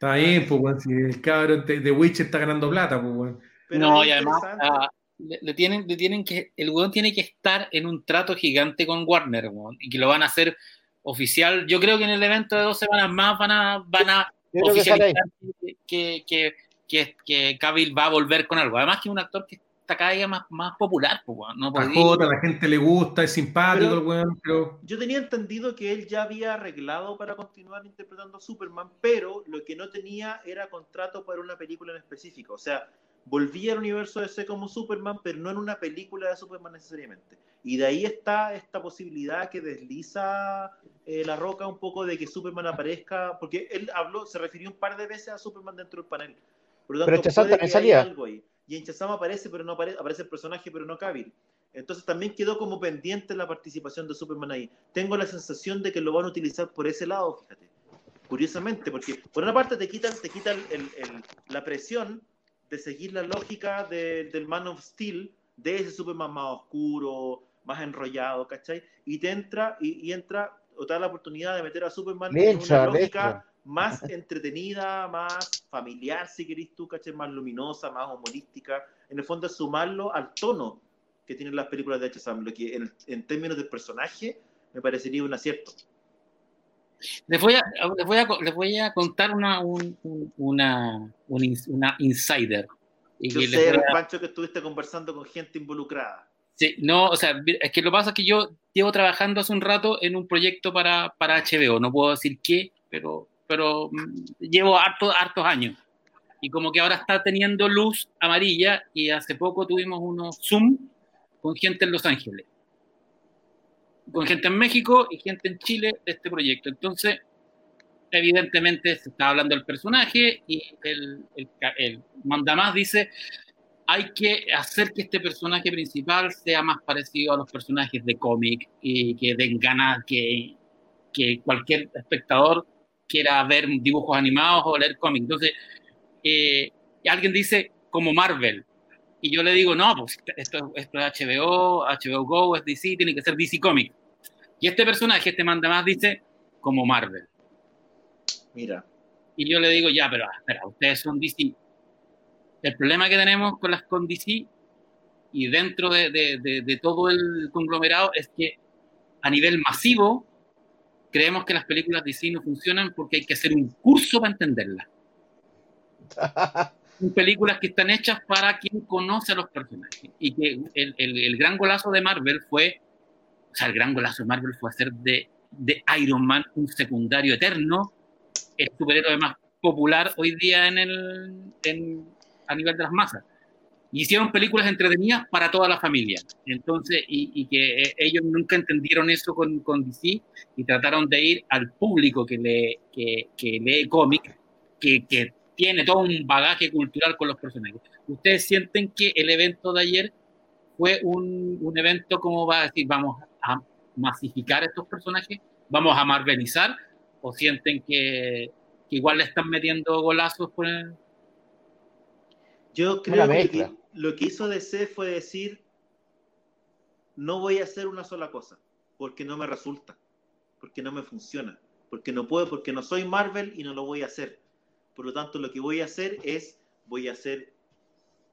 Está bien, pues, si el cabrón de, de Witcher está ganando plata, pues. Pero no, y además ah, le, le tienen, le tienen que, el weón tiene que estar en un trato gigante con Warner, weón, y que lo van a hacer oficial. Yo creo que en el evento de dos semanas más van a, van a que oficializar que, que, que, que Cavill va a volver con algo. Además que es un actor que está cada día más, más popular, pues, weón. no A podía- Jota, a la gente le gusta, es simpático Pero- el weón, pero Yo tenía entendido que él ya había arreglado para continuar interpretando a Superman, pero lo que no tenía era contrato para una película en específico. O sea, volvía al universo DC como Superman, pero no en una película de Superman necesariamente. Y de ahí está esta posibilidad que desliza eh, la roca un poco de que Superman aparezca, porque él habló, se refirió un par de veces a Superman dentro del panel. Por lo Pero tanto, Shazam puede también que haya salía. algo ahí. Y en Shazam aparece, pero no aparece, aparece el personaje, pero no Cavill. Entonces también quedó como pendiente la participación de Superman ahí. Tengo la sensación de que lo van a utilizar por ese lado, fíjate. Curiosamente, porque por una parte te quitan, te quitan el- el- la presión de seguir la lógica de- del Man of Steel, de ese Superman más oscuro, más enrollado, ¿cachai? Y te entra, y, y entra, o te da la oportunidad de meter a Superman en una lógica. Más entretenida, más familiar, si querés tú, ¿cachai? Más luminosa, más humorística. En el fondo es sumarlo al tono que tienen las películas de H. Sam, lo que en, en términos de personaje me parecería un acierto. Les voy a, les voy a, les voy a contar una, un, una, una insider. Y yo sé, a... Pancho, que estuviste conversando con gente involucrada. Sí, no, o sea, es que lo que pasa es que yo llevo trabajando hace un rato en un proyecto para, para HBO, no puedo decir qué, pero, pero mm, llevo harto, hartos años. Y como que ahora está teniendo luz amarilla y hace poco tuvimos unos Zoom con gente en Los Ángeles con gente en México y gente en Chile de este proyecto. Entonces, evidentemente se está hablando del personaje y el, el, el mandamás dice, hay que hacer que este personaje principal sea más parecido a los personajes de cómic y que den ganas que, que cualquier espectador quiera ver dibujos animados o leer cómics. Entonces, eh, alguien dice como Marvel. Y yo le digo, no, pues esto, esto es HBO, HBO Go, es DC, tiene que ser DC Comics. Y este personaje, este manda más, dice como Marvel. Mira. Y yo le digo, ya, pero espera, ustedes son DC. El problema que tenemos con las con DC y dentro de, de, de, todo el conglomerado es que a nivel masivo creemos que las películas DC no funcionan porque hay que hacer un curso para entenderlas. Son películas que están hechas para quien conoce a los personajes. Y que el, el, el gran golazo de Marvel fue o sea, el gran golazo de Marvel fue hacer de, de Iron Man un secundario eterno, el superhéroe más popular hoy día en el, en, a nivel de las masas. Hicieron películas entretenidas para toda la familia. Entonces, y, y que eh, ellos nunca entendieron eso con, con, DC y trataron de ir al público que lee, que, que lee cómic, que, que tiene todo un bagaje cultural con los personajes. ¿Ustedes sienten que el evento de ayer fue un, un evento como va a decir, vamos a masificar estos personajes? ¿Vamos a marvelizar? ¿O sienten que, que igual le están metiendo golazos por el... Yo creo que lo que hizo DC fue decir, no voy a hacer una sola cosa, porque no me resulta, porque no me funciona, porque no puedo, porque no soy Marvel y no lo voy a hacer. Por lo tanto, lo que voy a hacer es, voy a hacer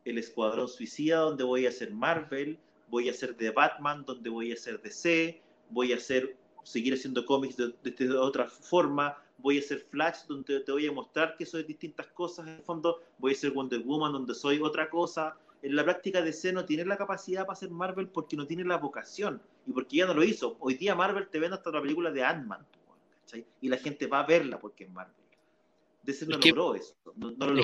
el Escuadrón Suicida, donde voy a hacer Marvel, voy a hacer de Batman, donde voy a hacer DC, voy a hacer, seguir haciendo cómics de, de, de, otra forma, voy a hacer Flash, donde te voy a mostrar que soy distintas cosas en el fondo, voy a hacer Wonder Woman, donde soy otra cosa. En la práctica DC no tiene la capacidad para hacer Marvel porque no tiene la vocación y porque ya no lo hizo. Hoy día Marvel te vende hasta la película de Ant-Man, Y la gente va a verla porque es Marvel. DC no es que, logró eso, no, no lo.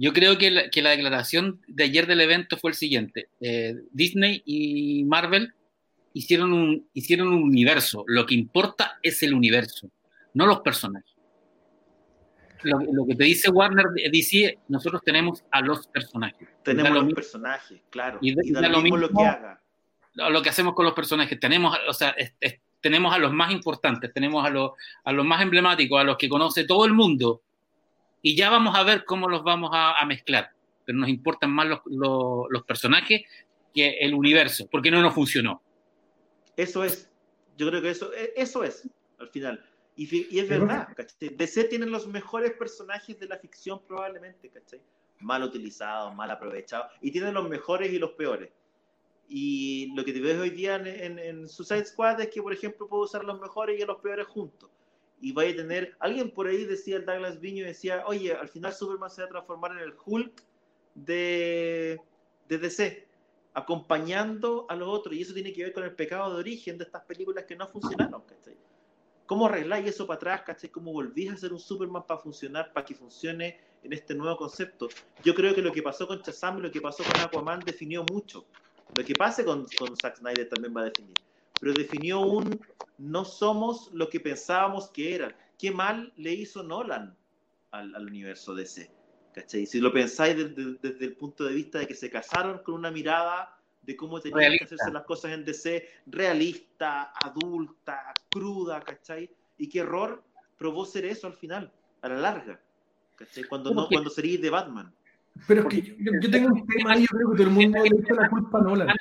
Yo creo que la, que la, declaración de ayer del evento fue el siguiente. Eh, Disney y Marvel hicieron un, hicieron un universo. Lo que importa es el universo, no los personajes. Lo, lo que te dice Warner DC, nosotros tenemos a los personajes. Tenemos los personajes, claro. Y, y da, lo mismo lo que haga. Lo que hacemos con los personajes. Tenemos, o sea, es, es, tenemos a los más importantes, tenemos a los, a los más emblemáticos, a los que conoce todo el mundo y ya vamos a ver cómo los vamos a, a mezclar. Pero nos importan más los, los, los, personajes que el universo, porque no nos funcionó. Eso es, yo creo que eso, e, eso es, al final. Y, y es verdad, ¿cachai? DC tienen los mejores personajes de la ficción probablemente, ¿cachai? Mal utilizados, mal aprovechados, y tienen los mejores y los peores. Y lo que te ves hoy día en, en, en Suicide Squad es que, por ejemplo, puedo usar los mejores y los peores juntos y vaya a tener, alguien por ahí decía, el Douglas Viño decía, oye, al final Superman se va a transformar en el Hulk de, de DC, acompañando a los otros, y eso tiene que ver con el pecado de origen de estas películas que no funcionaron, ¿cachai? ¿Cómo arregláis eso para atrás, cachai? ¿Cómo volvís a hacer un Superman para funcionar, para que funcione en este nuevo concepto? Yo creo que lo que pasó con Shazam, lo que pasó con Aquaman definió mucho. Lo que pase con, con Zack Snyder también va a definir pero definió un no somos lo que pensábamos que eran. Qué mal le hizo Nolan al, al universo DC. ¿cachai? Si lo pensáis desde, desde, el punto de vista de que se casaron con una mirada de cómo tenían realista. que hacerse las cosas en DC, realista, adulta, cruda, ¿cachai? Y qué error probó ser eso al final, a la larga, ¿cachai? Cuando, no, cuando sería de Batman. Pero es que yo, yo tengo un tema y yo creo que todo el mundo le echa la culpa a Nolan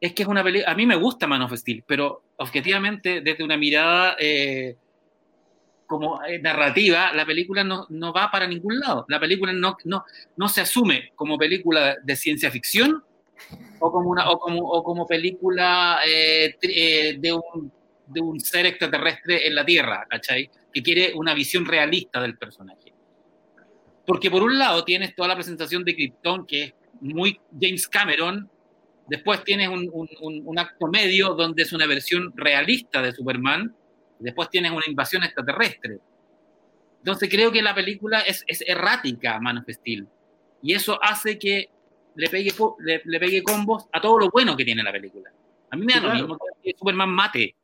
es que es una película, a mí me gusta Man of Steel, pero objetivamente desde una mirada eh, como eh, narrativa, la película no, no, va para ningún lado. La película no, no, no se asume como película de ciencia ficción o como, una, o como, o como película eh, eh, de, un, de un ser extraterrestre en la Tierra, ¿cachai? Que quiere una visión realista del personaje. Porque por un lado tienes toda la presentación de Krypton, que es muy James Cameron, después tienes un, un, un, acto medio donde es una versión realista de Superman, después tienes una invasión extraterrestre. Entonces creo que la película es, errática, Man. Y eso hace que le pegue, le, le, pegue combos a todo lo bueno que tiene la película. A mí me da lo mismo que Superman mate.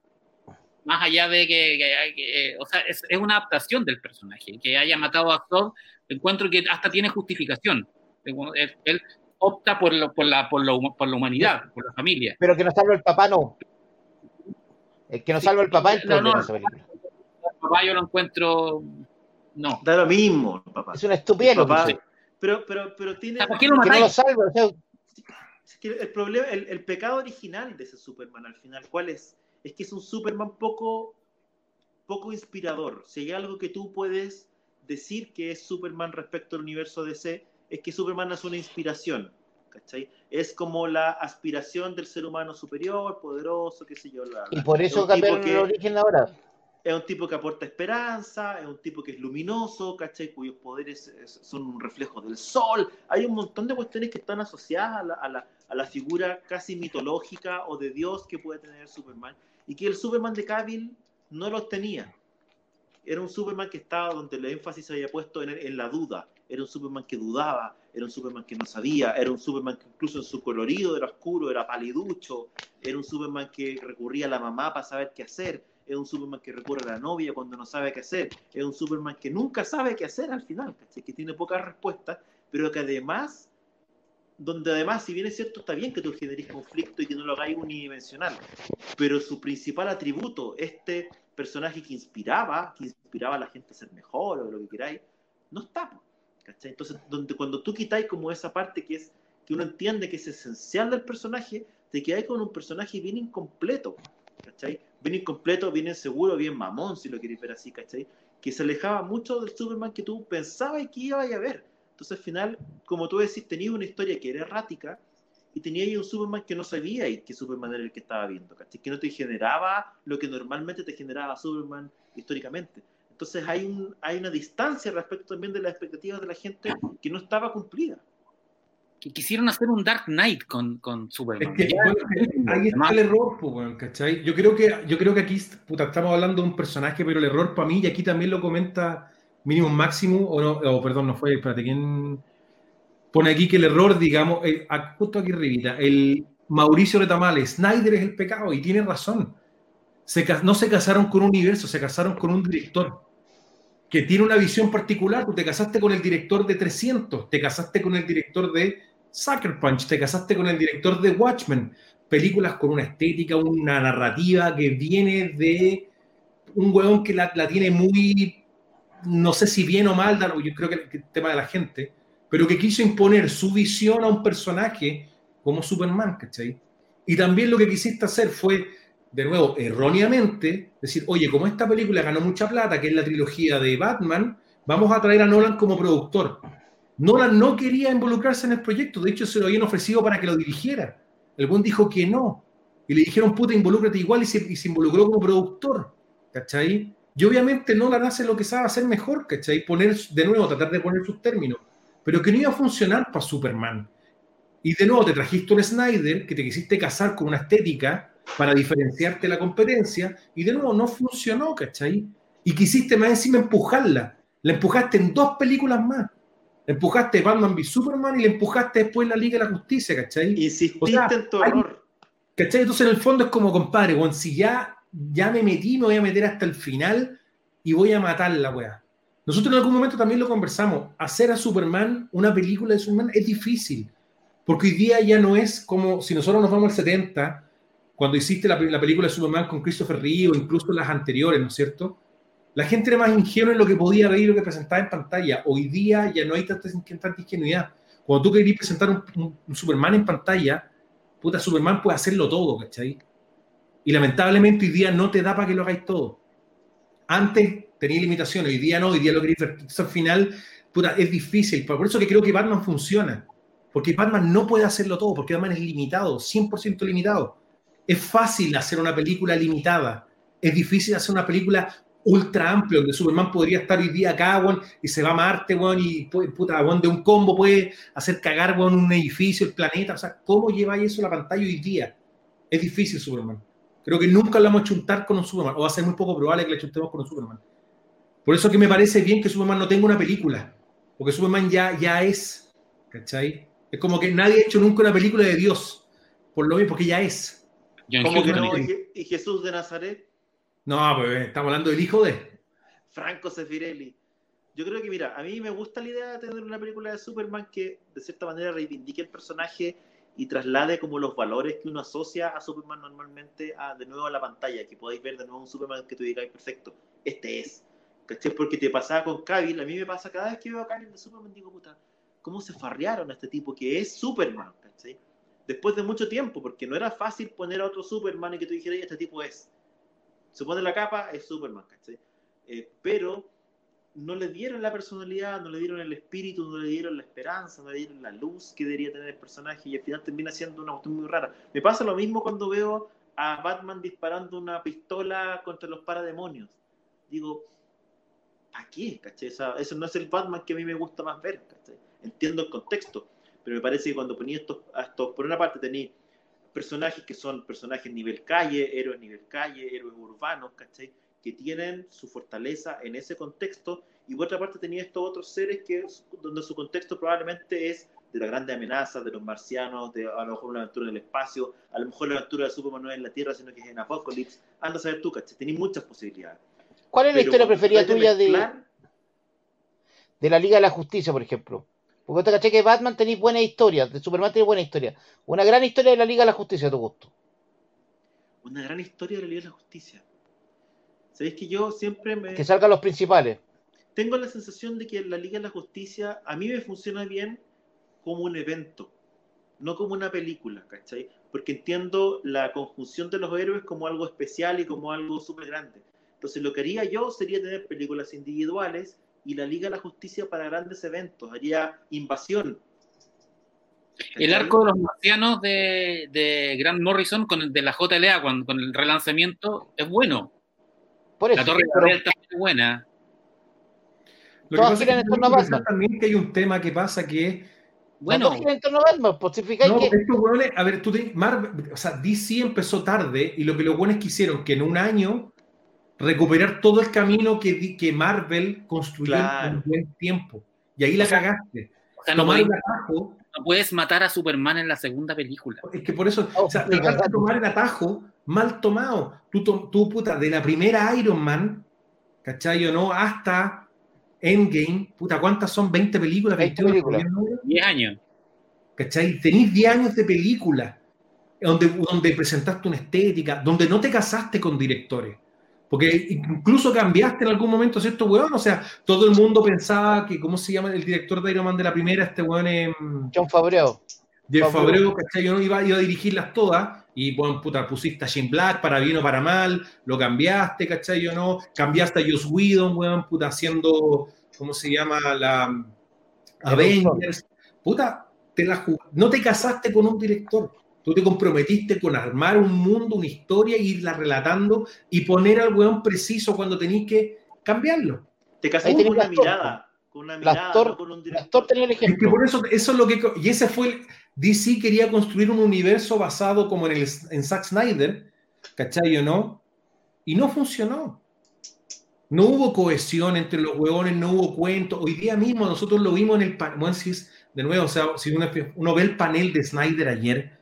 Más allá de que, que, que o sea, es, es, una adaptación del personaje. Que haya matado a Zod, encuentro que hasta tiene justificación. Él opta por, lo, por, la, por, lo, por la humanidad, por la familia. Pero que no salva el papá, no. El que no salva el papá es no, no, esa película. El papá yo lo encuentro. No. Da lo mismo, papá. Es una estupidez papá, pero, pero, pero tiene. ¿Por qué lo que no lo salva? O sea, es que el problema, el, el, pecado original de ese Superman al final, ¿cuál es? Es que es un Superman poco, poco inspirador. Si hay algo que tú puedes decir que es Superman respecto al universo DC, es que Superman es una inspiración. ¿cachai? Es como la aspiración del ser humano superior, poderoso, qué sé yo. La, y por eso cambiaron el origen ahora. Es un tipo que aporta esperanza, es un tipo que es luminoso, ¿cachai? Cuyos poderes son un reflejo del sol. Hay un montón de cuestiones que están asociadas a la, a la, a la figura casi mitológica o de Dios que puede tener Superman. Y que el Superman de Cavill no los tenía. Era un Superman que estaba donde el énfasis se había puesto en, en la duda, era un Superman que dudaba, era un Superman que no sabía, era un Superman que incluso en su colorido era oscuro, era paliducho, era un Superman que recurría a la mamá para saber qué hacer, es un Superman que recurre a la novia cuando no sabe qué hacer, es un Superman que nunca sabe qué hacer al final, que tiene pocas respuestas, pero que además, donde además, si bien es cierto, está bien que tú generes conflicto y que no lo hagáis unidimensional, pero su principal atributo, este personaje que inspiraba, que inspiraba a la gente a ser mejor o lo que queráis, no está. Entonces, donde, cuando tú quitáis como esa parte que es que uno entiende que es esencial del personaje, te quedáis con un personaje bien incompleto, ¿cachai? Bien incompleto, bien inseguro, bien mamón, si lo queréis ver así, ¿cachai? Que se alejaba mucho del Superman que tú pensabas que iba a ver. Entonces, al final, como tú decís, tenías una historia que era errática y tenías un Superman que no sabía y que Superman era el que estaba viendo, ¿cachai? Que no te generaba lo que normalmente te generaba Superman históricamente. Entonces hay, un, hay una distancia respecto también de las expectativas de la gente que no estaba cumplida. Que quisieron hacer un Dark Knight con, con Superman. Es que, bueno, ahí está el error, pues, ¿cachai? Yo creo, que, yo creo que aquí puta, estamos hablando de un personaje, pero el error para mí, y aquí también lo comenta Mínimo Máximo, o no, o perdón, no fue, espérate, ¿quién pone aquí que el error, digamos, el, justo aquí arribita, el Mauricio Retamales, Snyder es el pecado, y tiene razón. Se, no se casaron con un universo, se casaron con un director que tiene una visión particular. Tú te casaste con el director de 300, te casaste con el director de Sucker Punch, te casaste con el director de Watchmen. Películas con una estética, una narrativa que viene de un hueón que la, la tiene muy, no sé si bien o mal, yo creo que el tema de la gente, pero que quiso imponer su visión a un personaje como Superman, ¿cachai? Y también lo que quisiste hacer fue de nuevo, erróneamente, decir, oye, como esta película ganó mucha plata, que es la trilogía de Batman, vamos a traer a Nolan como productor. Nolan no quería involucrarse en el proyecto, de hecho se lo habían ofrecido para que lo dirigiera. El buen dijo que no. Y le dijeron, puta, involúcrate igual y se, y se involucró como productor. ¿Cachai? Y obviamente Nolan hace lo que sabe hacer mejor, ¿cachai? Poner, de nuevo, tratar de poner sus términos. Pero que no iba a funcionar para Superman. Y de nuevo te trajiste un Snyder que te quisiste casar con una estética para diferenciarte la competencia y de nuevo no funcionó, ¿cachai? Y quisiste más encima empujarla. La empujaste en dos películas más. Empujaste Batman v Superman y le empujaste después la Liga de la Justicia, ¿cachai? Insististe o sea, en tu error. ¿Cachai? Entonces en el fondo es como, compadre, bueno, si ya, ya me metí, me voy a meter hasta el final y voy a matar la weá. Nosotros en algún momento también lo conversamos. Hacer a Superman una película de Superman es difícil. Porque hoy día ya no es como si nosotros nos vamos al 70 cuando hiciste la, la, película de Superman con Christopher Reeve o incluso las anteriores, ¿no es cierto? La gente era más ingenua en lo que podía ver y lo que presentaba en pantalla. Hoy día ya no hay tanta, ingenuidad. Cuando tú querías presentar un, Superman en pantalla, puta, Superman puede hacerlo todo, ¿cachai? Y lamentablemente hoy día no te da para que lo hagáis todo. Antes tenía limitaciones, hoy día no, hoy día lo queréis ver. Al final, puta, es difícil. Por eso que creo que Batman funciona. Porque Batman no puede hacerlo todo, porque Batman es limitado, 100% limitado. Es fácil hacer una película limitada. Es difícil hacer una película ultra amplia, donde Superman podría estar hoy día acá, weón, y se va a Marte, weón, y puta, weón, de un combo puede hacer cagar, weón, un edificio, el planeta. O sea, ¿cómo lleváis eso a la pantalla hoy día? Es difícil, Superman. Creo que nunca lo vamos a chuntar con un Superman, o va a ser muy poco probable que le chuntemos con un Superman. Por eso que me parece bien que Superman no tenga una película, porque Superman ya, ya es, ¿cachai? Es como que nadie ha hecho nunca una película de Dios, por lo mismo, porque ya es. ¿Cómo que no? ¿Y Jesús de Nazaret? No, pues estamos hablando del hijo de... Franco Sefirelli. Yo creo que, mira, a mí me gusta la idea de tener una película de Superman que de cierta manera reivindique el personaje y traslade como los valores que uno asocia a Superman normalmente de nuevo a la pantalla, que podáis ver de nuevo un Superman que tú digáis, perfecto, este es. ¿Cachai? Porque te pasaba con Cavill, a mí me pasa cada vez que veo a Cavill de Superman, digo, puta, ¿cómo se farrearon a este tipo que es Superman? ¿cachai? Después de mucho tiempo, porque no era fácil poner a otro Superman y que tú dijeras, este tipo es. Se pone la capa, es Superman, ¿cachai? Eh, pero no le dieron la personalidad, no le dieron el espíritu, no le dieron la esperanza, no le dieron la luz que debería tener el personaje y al final termina siendo una cuestión muy rara. Me pasa lo mismo cuando veo a Batman disparando una pistola contra los parademonios. Digo, ¿para qué? ¿Cachai? eso no es el Batman que a mí me gusta más ver, ¿cachai? Entiendo el contexto, pero me parece que cuando ponía estos, estos por una parte tenía personajes que son personajes nivel calle, héroes nivel calle, héroes urbanos, ¿cachai? que tienen su fortaleza en ese contexto, y por otra parte tenía estos otros seres que donde su contexto probablemente es de las grandes amenazas, de los marcianos, de a lo mejor una aventura en el espacio, a lo mejor la aventura de Superman no es en la Tierra, sino que es en Apocalypse, anda a saber tú, ¿cachai? Tenés muchas posibilidades. ¿Cuál es la historia preferida tuya de, de la Liga de la Justicia, por ejemplo? Porque te caché que Batman tenía buena historia, de Superman tenía buena historia. Una gran historia de la Liga de la Justicia, a tu gusto. Una gran historia de la Liga de la Justicia. ¿Sabéis que yo siempre me... Que salgan los principales. Tengo la sensación de que la Liga de la Justicia a mí me funciona bien como un evento, no como una película, ¿cachai? Porque entiendo la conjunción de los héroes como algo especial y como algo súper grande. Entonces lo que haría yo sería tener películas individuales y la Liga de la Justicia para grandes eventos. Haría invasión. El arco de los marcianos de, de Grant Morrison con el de la JLA, con, con el relanzamiento, es bueno la Torre de está muy buena. Lo que pasa es que también que hay un tema que pasa que bueno, en torno a Batman, pues, no, que... estos hueones, a ver, tú te, Marvel, o sea, DC empezó tarde y lo que los buenos quisieron que en un año recuperar todo el camino que, que Marvel construyó en un buen tiempo. Y ahí la cagaste. O sea, no, puedes, atajo, no puedes matar a Superman en la segunda película. Es que por eso, o sea, trataste de tomar el atajo mal tomado. Tú, tú, puta, de la primera Iron Man, ¿cachai o no? Hasta Endgame, puta, ¿cuántas son? ¿20 películas? 21 películas. 10 años. ¿Cachai? Tenéis 10 años de película, donde, donde presentaste una estética, donde no te casaste con directores. Porque incluso cambiaste en algún momento, ¿cierto, weón? O sea, todo el mundo pensaba que, ¿cómo se llama el director de Iron Man de la primera? Este weón es... John Favreau. Jeff Favreau, ¿cachai? Yo no iba, iba a dirigirlas todas y bueno, puta, pusiste a Jim Black para bien o para mal, lo cambiaste, ¿cachai? Yo no, cambiaste a Joss Whedon, weón, puta, haciendo, ¿cómo se llama? La Avengers. Puta, te la no te casaste con un director, tú te comprometiste con armar un mundo, una historia, e irla relatando y poner al weón preciso cuando tenéis que cambiarlo. Te casaste con una mirada, con una mirada, no con un director. tenía el ejemplo. Es que por eso, eso es lo que, y ese fue el, DC quería construir un universo basado como en, el, en Zack Snyder, ¿cachai o no? Y no funcionó. No hubo cohesión entre los huevones, no hubo cuento. Hoy día mismo nosotros lo vimos en el panel. Bueno, si de nuevo, o sea, si uno, ve el panel de Snyder ayer,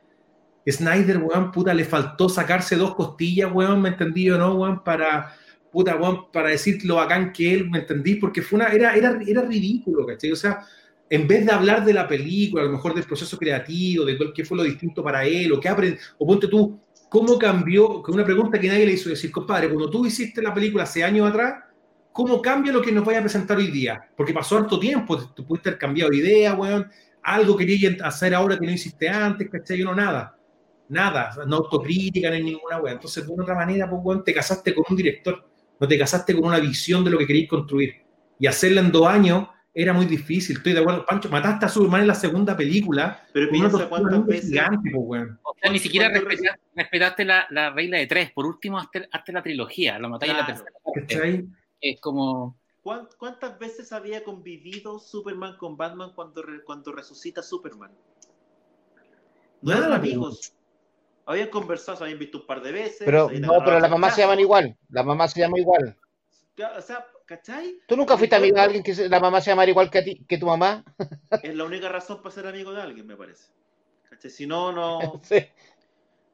Snyder, weón, puta, le faltó sacarse dos costillas, weón, ¿me entendí o no, weón? Para, puta, weón, para decir lo bacán que él, ¿me entendí? Porque fue una, era, era, era ridículo, ¿cachai? O sea, en vez de hablar de la película, a lo mejor del proceso creativo, de qué fue lo distinto para él, o qué aprendió, o ponte tú, ¿cómo cambió? Con una pregunta que nadie le hizo decir, compadre, cuando tú hiciste la película hace años atrás, ¿cómo cambia lo que nos vaya a presentar hoy día? Porque pasó harto tiempo, tú pudiste haber cambiado de idea, weón, algo querías hacer ahora que no hiciste antes, ¿cachai? No, nada, nada, no autocrítica, ni ninguna weón. Entonces, de una otra manera, pues, weón, te casaste con un director, no te casaste con una visión de lo que querías construir. Y hacerla en dos años era muy difícil, estoy de acuerdo. Pancho, mataste a Superman en la segunda película. Pero piensa cuántas veces- gigante, po, weón. O sea, ni siquiera ¿Cuándo respetaste, respetaste la, la regla de tres. Por último, hazte, hazte la trilogía, lo matáis en la Claro. tercera. Es como. ¿Cuán- ¿Cuántas veces había convivido Superman con Batman cuando, re- cuando resucita Superman? No eran pues. amigos. Habían conversado, se habían visto un par de veces. Pero no, pero las mamás se llaman igual. Las mamás se llaman igual. O sea, ¿cachai? ¿Tú nunca fuiste amigo de alguien que la mamá se llamara igual que a ti, que tu mamá? Es la única razón para ser amigo de alguien, me parece. ¿Cachai? Si no, no. Sí.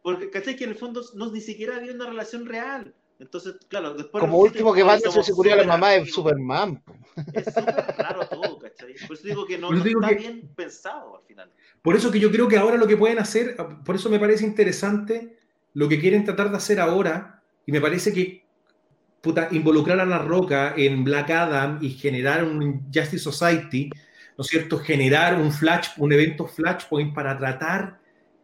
Porque, ¿cachai? Que en el fondo no, ni siquiera había una relación real. Entonces, claro, después. Como último que "Ay, Batman se murió a la mamá de amigos". Superman. Es súper raro todo, ¿cachai? Por eso digo que no, no digo está que- bien pensado al final. Por eso que yo creo que ahora lo que pueden hacer, por eso me parece interesante lo que quieren tratar de hacer ahora, y me parece que puta, involucrar a La Roca en Black Adam y generar un Justice Society, ¿no es cierto? Generar un flash, un evento Flashpoint para tratar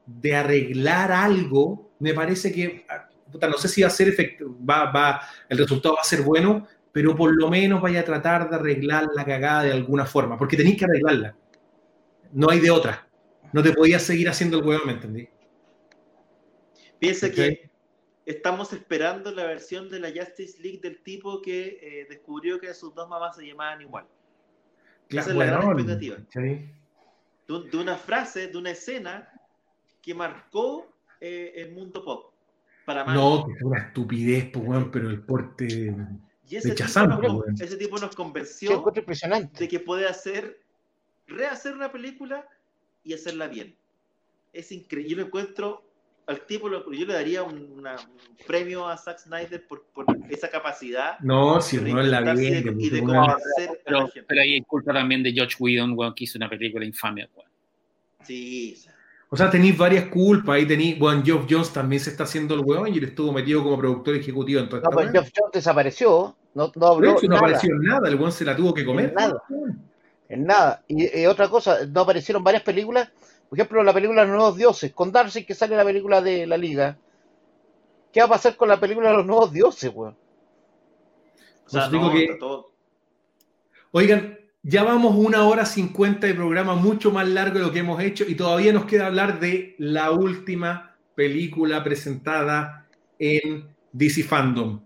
de arreglar algo, me parece que, puta, no sé si va a ser efectivo, va, va, el resultado va a ser bueno, pero por lo menos vaya a tratar de arreglar la cagada de alguna forma, porque tenéis que arreglarla. No hay de otra. No te podías seguir haciendo el huevo, ¿me entendí? Piensa Ok. que estamos esperando la versión de la Justice League del tipo que eh, descubrió que sus dos mamás se llamaban igual. Esa es la gran expectativa. ¿cachai? De, de una frase, de una escena que marcó eh, el mundo pop. Para mal. No, que es una estupidez, pues, weón, pero el porte. y ese de tipo, nos, weón. ese tipo nos Sí, convenció impresionante. de que puede hacer, rehacer una película y hacerla bien. Es increíble. Yo lo encuentro, al tipo, yo le daría un, una- un premio a Zack Snyder por, por esa capacidad No, si no es la bien. y de, y de puta, weón. convencer a la Pero, gente. pero ahí hay culpa también de George Whedon, weón, que hizo una película infame, weón. Sí, o sea, tenéis varias culpas. Ahí tenéis. Bueno, Geoff Jones también se está haciendo el hueón y él estuvo metido como productor ejecutivo en toda No, esta pues. Geoff Jones desapareció. No, no habló hecho, no nada, apareció en nada. El hueón se la tuvo que comer. Nada. En nada. Y, y otra cosa, no aparecieron varias películas. Por ejemplo, la película Los Nuevos Dioses. Con Darcy que sale la película de la Liga. ¿Qué va a pasar con la película de Los Nuevos Dioses, weón? o sea, Pues digo no, que- todo- Oigan, ya vamos una hora cincuenta de programa, mucho más largo de lo que hemos hecho, y todavía nos queda hablar de la última película presentada en DC Fandom,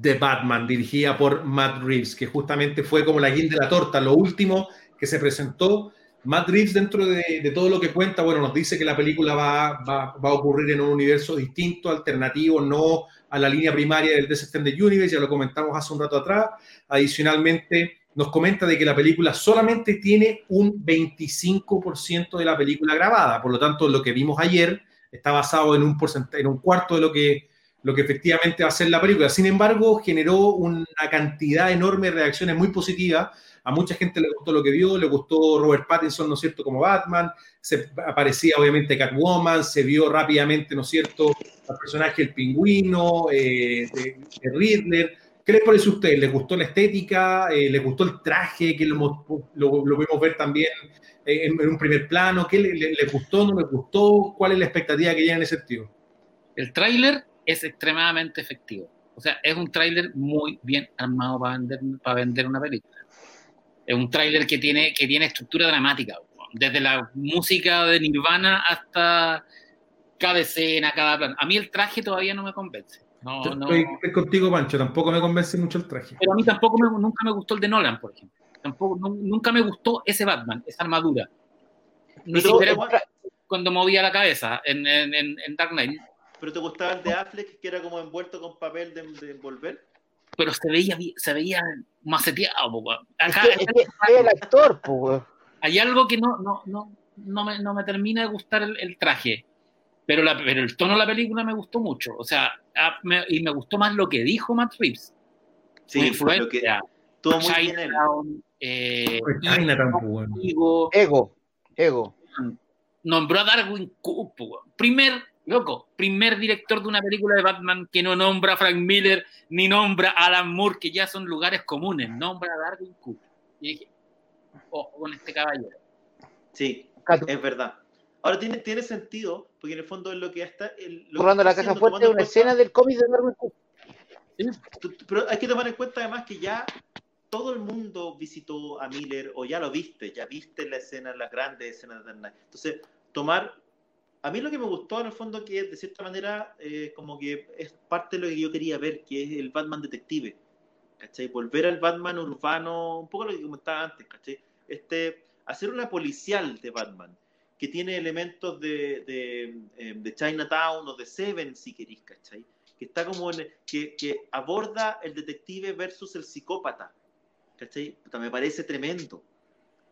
The Batman, dirigida por Matt Reeves, que justamente fue como la guinda de la torta, lo último que se presentó. Matt Reeves, dentro de, de todo lo que cuenta, bueno, nos dice que la película va, va- va a ocurrir en un universo distinto, alternativo, no a la línea primaria del DC Extended Universe, ya lo comentamos hace un rato atrás. Adicionalmente, nos comenta de que la película solamente tiene un 25% de la película grabada, por lo tanto, lo que vimos ayer está basado en un, en un cuarto de lo que, lo que efectivamente va a ser la película. Sin embargo, generó una cantidad enorme de reacciones muy positivas. A mucha gente le gustó lo que vio, le gustó Robert Pattinson, ¿no es cierto?, como Batman, se aparecía obviamente Catwoman, se vio rápidamente, ¿no es cierto?, al personaje el pingüino, eh, de, de Riddler. ¿Qué les parece a ustedes? ¿Les gustó la estética? Eh, ¿Les gustó el traje? Que lo, lo, podemos ver también eh, en, un primer plano. ¿Qué le, le, les gustó? ¿No les gustó? ¿Cuál es la expectativa que tienen en ese sentido? El tráiler es extremadamente efectivo. O sea, es un tráiler muy bien armado para vender, para vender una película. Es un tráiler que tiene, que tiene estructura dramática. Desde la música de Nirvana hasta cada escena, cada plano. A mí el traje todavía no me convence. No, Yo no. Estoy contigo, Pancho. Tampoco me convence mucho el traje. Pero a mí tampoco me, nunca me gustó el de Nolan, por ejemplo. Tampoco, no, nunca me gustó ese Batman, esa armadura. Ni Pero, siquiera cuando movía la cabeza en, en, en, en Dark Knight. ¿Pero te gustaba el de Affleck, que era como envuelto con papel de, de envolver? Pero se veía, se veía maceteado. po, weón. Es Acá, que, es que el actor, weón. hay algo que no, no, no, no, me, no me termina de gustar el, el traje. Pero, la, pero el tono de la película me gustó mucho. O sea, a- me- y me gustó más lo que dijo Matt Reeves. Sí, fue lo que influencia, todo muy bien. Chinatown, eh, Pues bueno. Ego, Ego, ego. nombró a Darwin Cook, po, primer, loco, primer director de una película de Batman que no nombra a Frank Miller ni nombra a Alan Moore, que ya son lugares comunes, nombra a Darwin Cook. Y dije, ojo con este caballero. Sí, Cato, es verdad. Ahora tiene, tiene sentido, porque en el fondo es lo que está. El, lo que Borrando la está caja haciendo, fuerte una en cuenta- escena del cómic de Darwin Cook. Pero hay que tomar en cuenta además que ya todo el mundo visitó a Miller o ya lo viste, ya viste la escena, las grandes escenas de Dark. Entonces, tomar... A mí lo que me gustó en el fondo que de cierta manera eh, como que es parte de lo que yo quería ver, que es el Batman detective. ¿Cachai? Volver al Batman urbano, un poco lo que comentaba antes, ¿cachai? Este, hacer una policial de Batman, que tiene elementos de, de, eh, de Chinatown o de Seven, si queréis, ¿cachai? Que está como en, que, que aborda el detective versus el psicópata, ¿cachai? Me parece tremendo.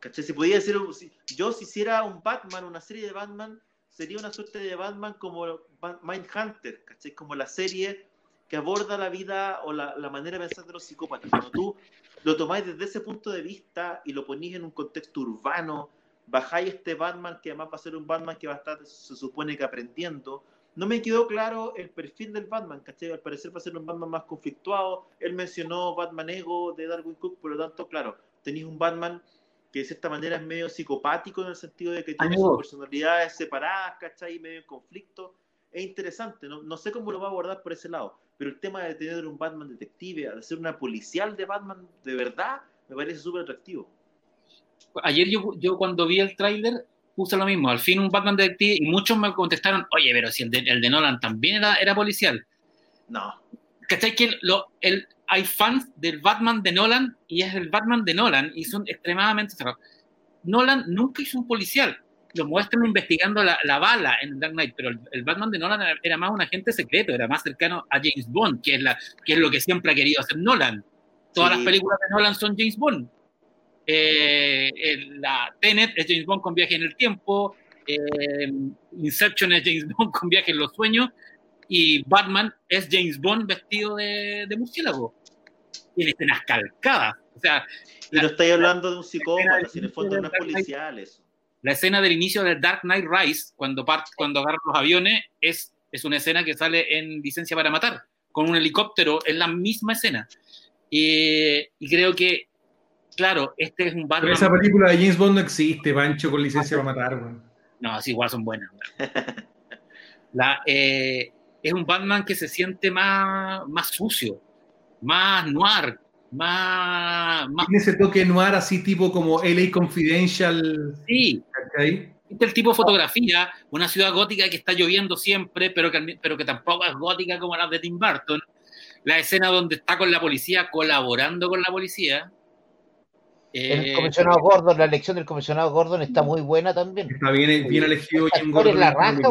¿Cachai? Se podía decir, si- yo si hiciera un Batman, una serie de Batman, sería una suerte de Batman como Mindhunter, ¿cachai? Como la serie que aborda la vida o la, la manera de pensar de los psicópatas. Cuando tú lo tomáis desde ese punto de vista y lo ponís en un contexto urbano, bajáis este Batman que además va a ser un Batman que va a estar, se supone que aprendiendo. No me quedó claro el perfil del Batman, ¿cachai? Al parecer va a ser un Batman más conflictuado. Él mencionó Batman Ego de Darwin Cook, por lo tanto, claro, tenéis un Batman que de cierta manera es medio psicopático en el sentido de que tiene sus personalidades separadas, ¿cachai? Medio en conflicto. Es interesante, no, no sé cómo lo va a abordar por ese lado, pero el tema de tener un Batman detective, de ser una policial de Batman de verdad, me parece súper atractivo. Ayer yo, yo cuando vi el tráiler puse lo mismo, al fin un Batman detective y muchos me contestaron, oye, pero si el de, el de Nolan también era, era policial. No, ¿Cachai? Que lo, el, hay fans del Batman de Nolan y es el Batman de Nolan y son extremadamente cerrados. Nolan nunca hizo un policial. Lo muestran investigando la, la bala en Dark Knight, pero el, el Batman de Nolan era, más un agente secreto, era más cercano a James Bond, que es, la, que es lo que siempre ha querido hacer Nolan. Todas Sí. las películas de Nolan son James Bond. Eh, el- la Tenet es James Bond con viaje en el tiempo, eh, Inception es James Bond con viaje en los sueños, y Batman es James Bond vestido de, de murciélago. Tiene escenas calcadas. O sea, y no estáis hablando de un psicópata, si en el fondo no es policial eso. la escena del inicio de Dark Knight Rise, cuando, part, cuando agarran los aviones, es, es una escena que sale en Licencia para Matar, con un helicóptero, es la misma escena. Y, y creo que, claro, este es un Pero Batman. esa película de James Bond no existe, Pancho, con licencia para matar, weón. No, así igual son buenas. weón. La, eh, es un Batman que se siente más, más sucio, más noir, más, más Tiene ese toque noir así tipo como LA Confidential, sí, ¿cachai? Este es el tipo de fotografía, una ciudad gótica que está lloviendo siempre, pero que, pero que tampoco es gótica como las de Tim Burton. La escena donde está con la policía, colaborando con la policía. El Eh, comisionado Gordon, la elección del comisionado Gordon está muy buena también. Está bien, bien elegido Jim Gordon. la raja.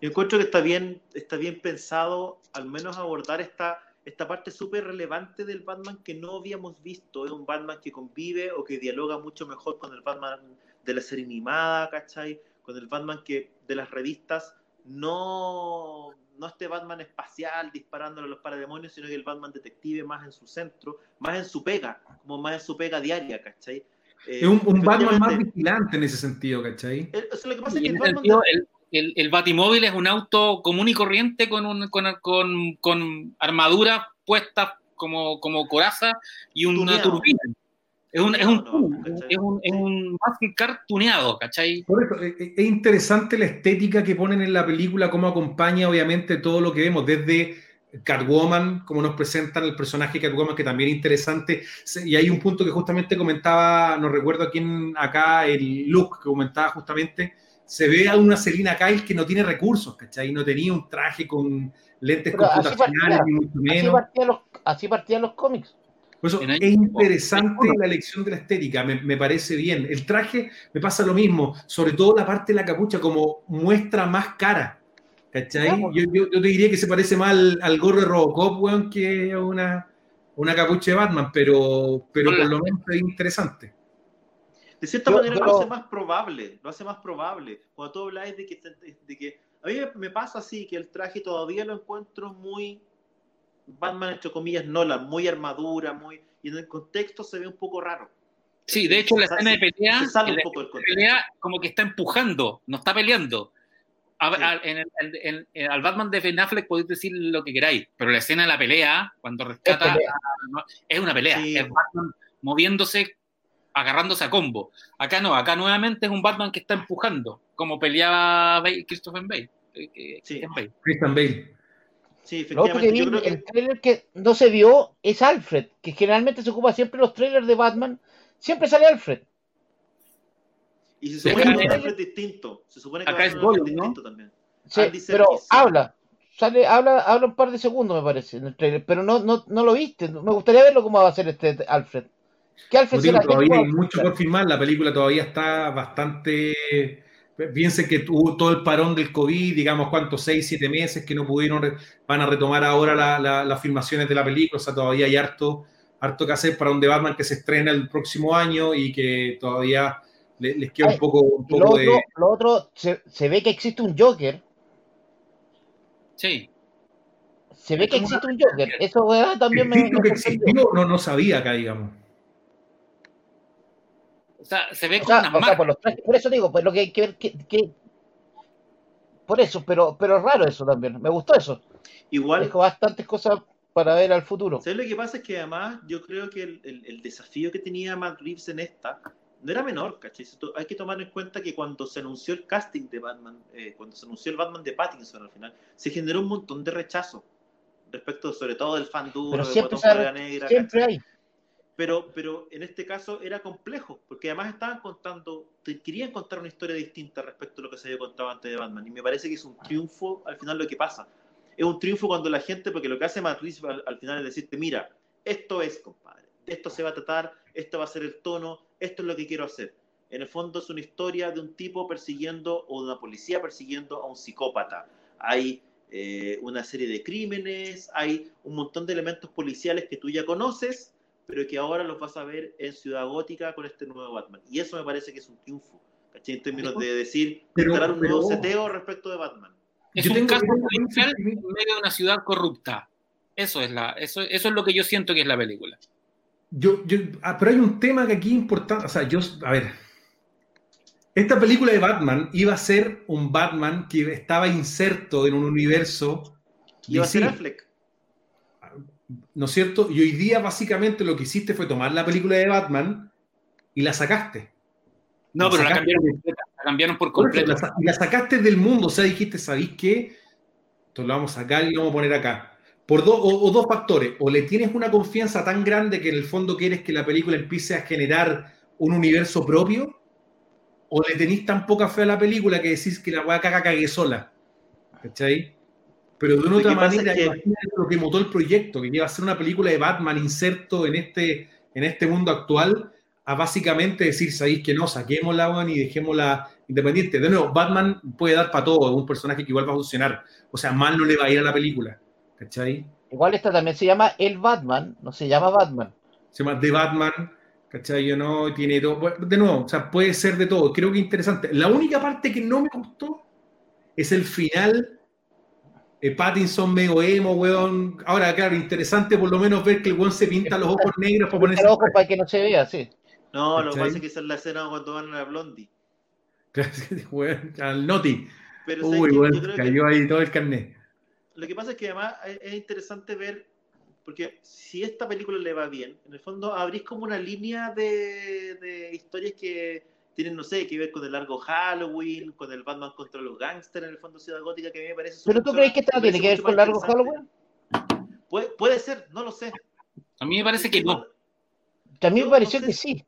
Yo encuentro que está bien, está bien pensado, al menos abordar esta, esta parte súper relevante del Batman que no habíamos visto. Es un Batman que convive o que dialoga mucho mejor con el Batman de la serie animada, ¿cachai? Con el Batman que de las revistas no, no este Batman espacial disparándole a los parademonios, sino que el Batman detective más en su centro, más en su pega, como más en su pega diaria, ¿cachai? Eh, Es un, un Batman más vigilante en ese sentido, ¿cachai? el- o sea, lo que pasa es que el Batman sentido, el, el, el Batimóvil es un auto común y corriente con, un, con, con, con armadura puesta como, como coraza y una Tuneado. turbina. Es un, es un, ¿no? ¿cachai? es un, es un muscle car tuneado, ¿cachai? Por eso, eh, eh, es interesante la estética que ponen en la película, cómo acompaña obviamente todo lo que vemos, desde Catwoman, como nos presentan el personaje Catwoman, que también es interesante. Y hay un punto que justamente comentaba, no recuerdo a quién acá, el look que comentaba justamente, se ve a una Selina Kyle que no tiene recursos, ¿cachai? No tenía un traje con lentes Pero así computacionales, ni mucho Así menos. partían los, así partían los cómics. Por eso es interesante la elección de la estética, me, me parece bien. El traje me pasa lo mismo, sobre todo la parte de la capucha, como muestra más cara. ¿Cachai? Yo, yo- yo te diría que se parece más al, al gorro de Robocop, weón, que a una, una capucha de Batman, pero, pero por lo menos es interesante. De cierta Yo- manera yo lo hace más probable, lo hace más probable. Cuando tú habláis de que, de que... A mí me pasa así, que el traje todavía lo encuentro muy Batman, entre comillas, Nolan, muy armadura, muy... Y en el contexto se ve un poco raro. Sí, de hecho, la Se- escena de pelea, Se sale un la poco del escena de contexto. pelea como que está empujando, no está peleando. A- Sí. a- en el- en- en- en- al Batman de Ben Affleck podéis decir lo que queráis, pero la escena de la pelea, cuando rescata, Es pelea. a- no, es una pelea. Sí. Es Batman moviéndose, agarrándose a combo. Acá no, acá nuevamente es un Batman que está empujando, como peleaba Bale- Christopher Bale. eh, que- Sí. Christian Bale. Christian Bale. Sí, Lo otro que efectivamente. vi, Yo creo que el trailer que no se vio es Alfred, que generalmente se ocupa siempre los trailers de Batman. Siempre sale Alfred. Y se supone que es Alfred distinto. Se supone que acá es Gollum, ¿no? distinto también. Sí, pero Serkis, habla. Sale, habla, habla un par de segundos, me parece, en el trailer, pero no, no, no lo viste. Me gustaría verlo cómo va a ser este Alfred. ¿Qué Alfred digo, todavía hay de mucho por filmar, la película todavía está bastante... Piensen que tuvo todo el parón del COVID, digamos, ¿cuántos? Seis, siete meses que no pudieron, re- van a retomar ahora la- la- las filmaciones de la película, o sea, todavía hay harto, harto que hacer para un The Batman que se estrena el próximo año y que todavía le- les queda Ay, un poco, un lo otro, de... lo otro se, se ve que existe un Joker. Sí. Se ve que existe un Joker. Eso weá, también me, que existió, no, no sabía acá, digamos. O sea, se ve O con sea, unas o sea, por, los trajes, por eso digo, pues lo que hay que ver que, que- por eso, pero, pero es raro eso también. Me gustó eso. Igual, Dejó bastantes cosas para ver al futuro. ¿sabes lo que pasa? Es que además yo creo que el, el- el desafío que tenía Matt Reeves en esta no era menor, ¿cachai? Hay que tomar en cuenta que cuando se anunció el casting de Batman, eh, cuando se anunció el Batman de Pattinson al final, se generó un montón de rechazo respecto sobre todo del fan duro, Pero de siempre, Polera Negra, siempre ¿cachai? hay. Pero, pero en este caso era complejo, porque además estaban contando, querían contar una historia distinta respecto a lo que se había contado antes de Batman, y me parece que es un triunfo al final lo que pasa. Es un triunfo cuando la gente, porque lo que hace Matt Reeves al, al final es decirte, mira, esto es, compadre, esto se va a tratar, esto va a ser el tono, esto es lo que quiero hacer. En el fondo es una historia de un tipo persiguiendo, o de una policía persiguiendo a un psicópata. Hay eh, una serie de crímenes, hay un montón de elementos policiales que tú ya conoces, pero que ahora los vas a ver en Ciudad Gótica con este nuevo Batman. Y eso me parece que es un triunfo, ¿cachai? En términos de decir, Pero- instalar un nuevo seteo respecto de Batman. Es Yo un tengo- caso policial en medio de una ciudad corrupta. Eso es, la, eso, eso es lo que yo siento que es la película. Yo, yo, ah, pero hay un tema que aquí es importante. O sea, yo, a ver. Esta película de Batman iba a ser un Batman que estaba inserto en un universo. Y va a ser Affleck. ¿No es cierto? Y hoy día, básicamente, lo que hiciste fue tomar la película de Batman y la sacaste. No, pero la cambiaron, de- la cambiaron por completo. la, la sacaste del mundo. O sea, dijiste, ¿sabéis qué? Esto lo vamos a sacar y lo vamos a poner acá. Por dos o, o dos factores. O le tienes una confianza tan grande que en el fondo quieres que la película empiece a generar un universo propio. O le tenéis tan poca fe a la película que decís que la voy a cagar cagué sola. ¿Cachai? Pero de una otra manera, es que- lo que mutó el proyecto, que iba a ser una película de Batman inserto en este, en este mundo actual, a básicamente decir, sabéis que no, saquémosla weón, y dejémosla independiente. De nuevo, Batman puede dar para todo, es un personaje que igual va a funcionar. O sea, mal no le va a ir a la película. ¿Cachai? Igual esta también se llama El Batman, no se llama Batman. Se llama The Batman, ¿cachai? Yo no, tiene todo. De nuevo, o sea, puede ser de todo. Creo que interesante. La única parte que no me gustó es el final. Eh, Pattinson medio emo, weón. Ahora, claro, interesante por lo menos ver que el weón se pinta los ojos negros para ponerse. El ojo para que no se vea, sí. No, lo que pasa es que esa es la escena cuando van a la Blondie. Weón, al Noti. Pero ¿sabes Uy, weón, que cayó ahí todo el carnet. lo que pasa es que además es, es interesante ver, porque si esta película le va bien, en el fondo abrís como una línea de, de historias que tienen, no sé, que ver con el largo Halloween, con el Batman contra los gangsters, en el fondo Ciudad Gótica, que a mí me parece ¿Pero tú crees que esta me tiene que ver con más Largo. Halloween? Puede, puede ser, no lo sé. A mí me parece que no. A mí me pareció no sé que sí.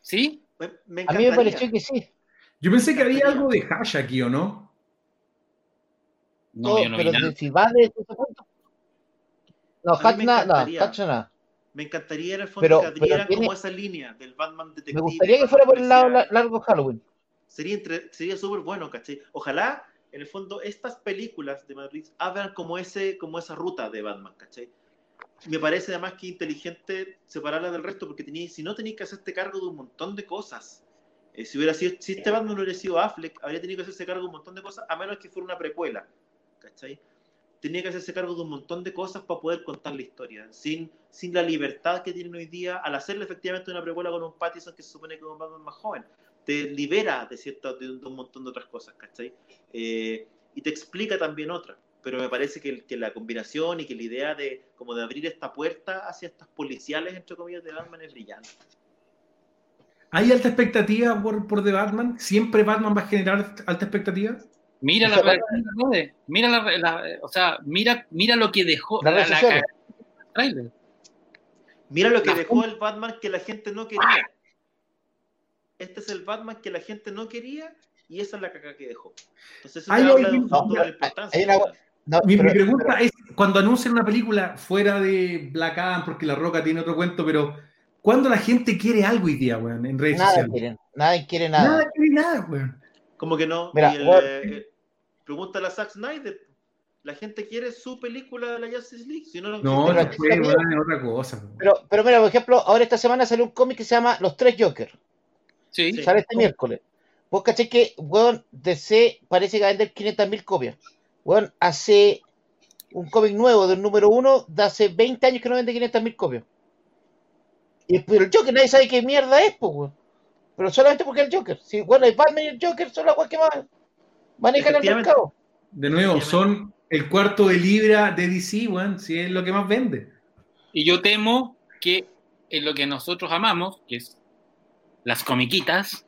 ¿Sí? Me, me A mí me pareció que sí. Yo pensé que había algo de hash aquí, ¿o no? No, yo no vi pero nada. de- si va de ese punto. No, Hatch nada, no. Hatch nada. Me encantaría en el fondo Pero- que abrieran tiene- como esa línea del Batman detective. Me gustaría que fuera por el lado Largo Halloween. sería entre- sería súper bueno, ¿cachai? Ojalá, en el fondo, estas películas de Madrid abran como, ese, como esa ruta de Batman, ¿cachai? Me parece además que inteligente separarla del resto, porque tenía, si no tenéis que hacerte cargo de un montón de cosas. Eh, si hubiera sido, si este Batman no hubiera sido Affleck, habría tenido que hacerse cargo de un montón de cosas, a menos que fuera una precuela, ¿cachai? Tenía que hacerse cargo de un montón de cosas para poder contar la historia, sin, sin la libertad que tienen hoy día al hacerle efectivamente una precuela con un Pattinson que se supone que es un Batman más joven te libera de, cierta, de, un montón de otras cosas, ¿cachai? Eh, y te explica también otras. Pero me parece que, que, la combinación y que la idea de como de abrir esta puerta hacia estas policiales, entre comillas, de Batman es brillante. ¿Hay alta expectativa por, por The Batman? ¿Siempre Batman va a generar alta expectativa? Mira O la sea, reacción de las redes, mira la, la- o sea, mira, mira lo que dejó la, la sociales. cagada del tráiler. Mira lo que La dejó el Batman que la gente no quería. Este es el Batman que la gente no quería y esa es la caca que dejó. Entonces eso te habla de fondo de importancia. hay una-. No, Mi, mi pero- pregunta es, cuando anuncian una película fuera de Black Adam, porque La Roca tiene otro cuento, pero ¿cuándo la gente quiere algo hoy día, weón, en redes nada sociales? quieren, nadie quiere nada. Nada quiere nada, weón. Como que no. Mira, Y el, eh, pregúntale a Zack Snyder. La gente quiere su película de la Justice League. Si no, no, No, también- weón, es otra cosa. Pero, pero mira, por ejemplo, ahora esta semana salió un cómic que se llama Los Tres Jokers. Sí, Sí. Sale este miércoles. Vos caché que, weón, DC parece que va a vender 500.000 copias. Weón, hace un cómic nuevo del número uno de hace 20 años que no vende 500.000 copias. Y pero el Joker nadie sabe qué mierda es, pues, weón. Pero solamente porque es el Joker. Si, bueno, el Batman y el Joker son las weas que más manejan el mercado. De nuevo, son el cuarto de libra de DC, weón, si es lo que más vende. Y yo temo que en lo que nosotros amamos, que es las comiquitas,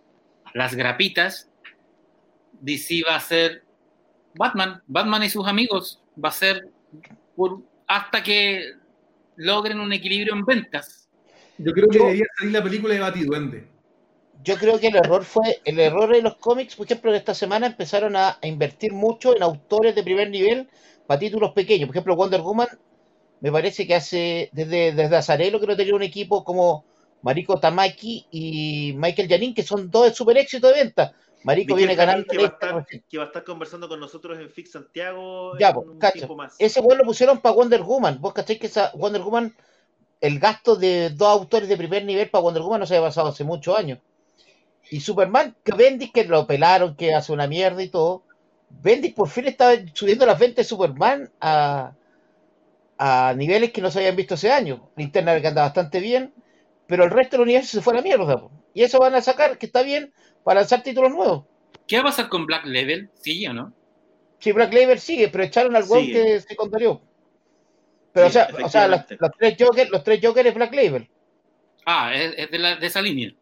las grapitas, DC va a ser Batman, Batman y sus amigos, va a ser por- hasta que logren un equilibrio en ventas. Yo creo que Yo- debería salir la película de Batiduende. Yo creo que el error fue, el error de los cómics, por ejemplo, de esta semana empezaron a, a invertir mucho en autores de primer nivel para títulos pequeños. Por ejemplo, Wonder Woman, me parece que hace, desde, desde Azarelo que no tenía un equipo como Mariko Tamaki y Michael Janin, que son dos de super éxito de venta. Miguel viene ganando que va, estar, que va a estar conversando con nosotros en Fix Santiago Ya, en pues, un cacha. tiempo más. Ese weón lo pusieron para Wonder Woman. Vos cacháis que esa Wonder Woman, el gasto de dos autores de primer nivel para Wonder Woman no se había pasado hace muchos años. Y Superman, que Bendis, que lo pelaron, que hace una mierda y todo. Bendis por fin estaba subiendo las ventas de Superman a, a niveles que no se habían visto hace años. Linterna que anda bastante bien, pero el resto del universo se fue a la mierda. po. Y eso van a sacar, que está bien, para lanzar títulos nuevos. ¿Qué va a pasar con Black Level? ¿Sigue o no? Sí, Black Label sigue, pero echaron al Sigue. que se contrarió. Pero, Sí, o sea, o sea los, tres Jokers, los tres Jokers es Black Label. Ah, es, es de, la- de esa línea.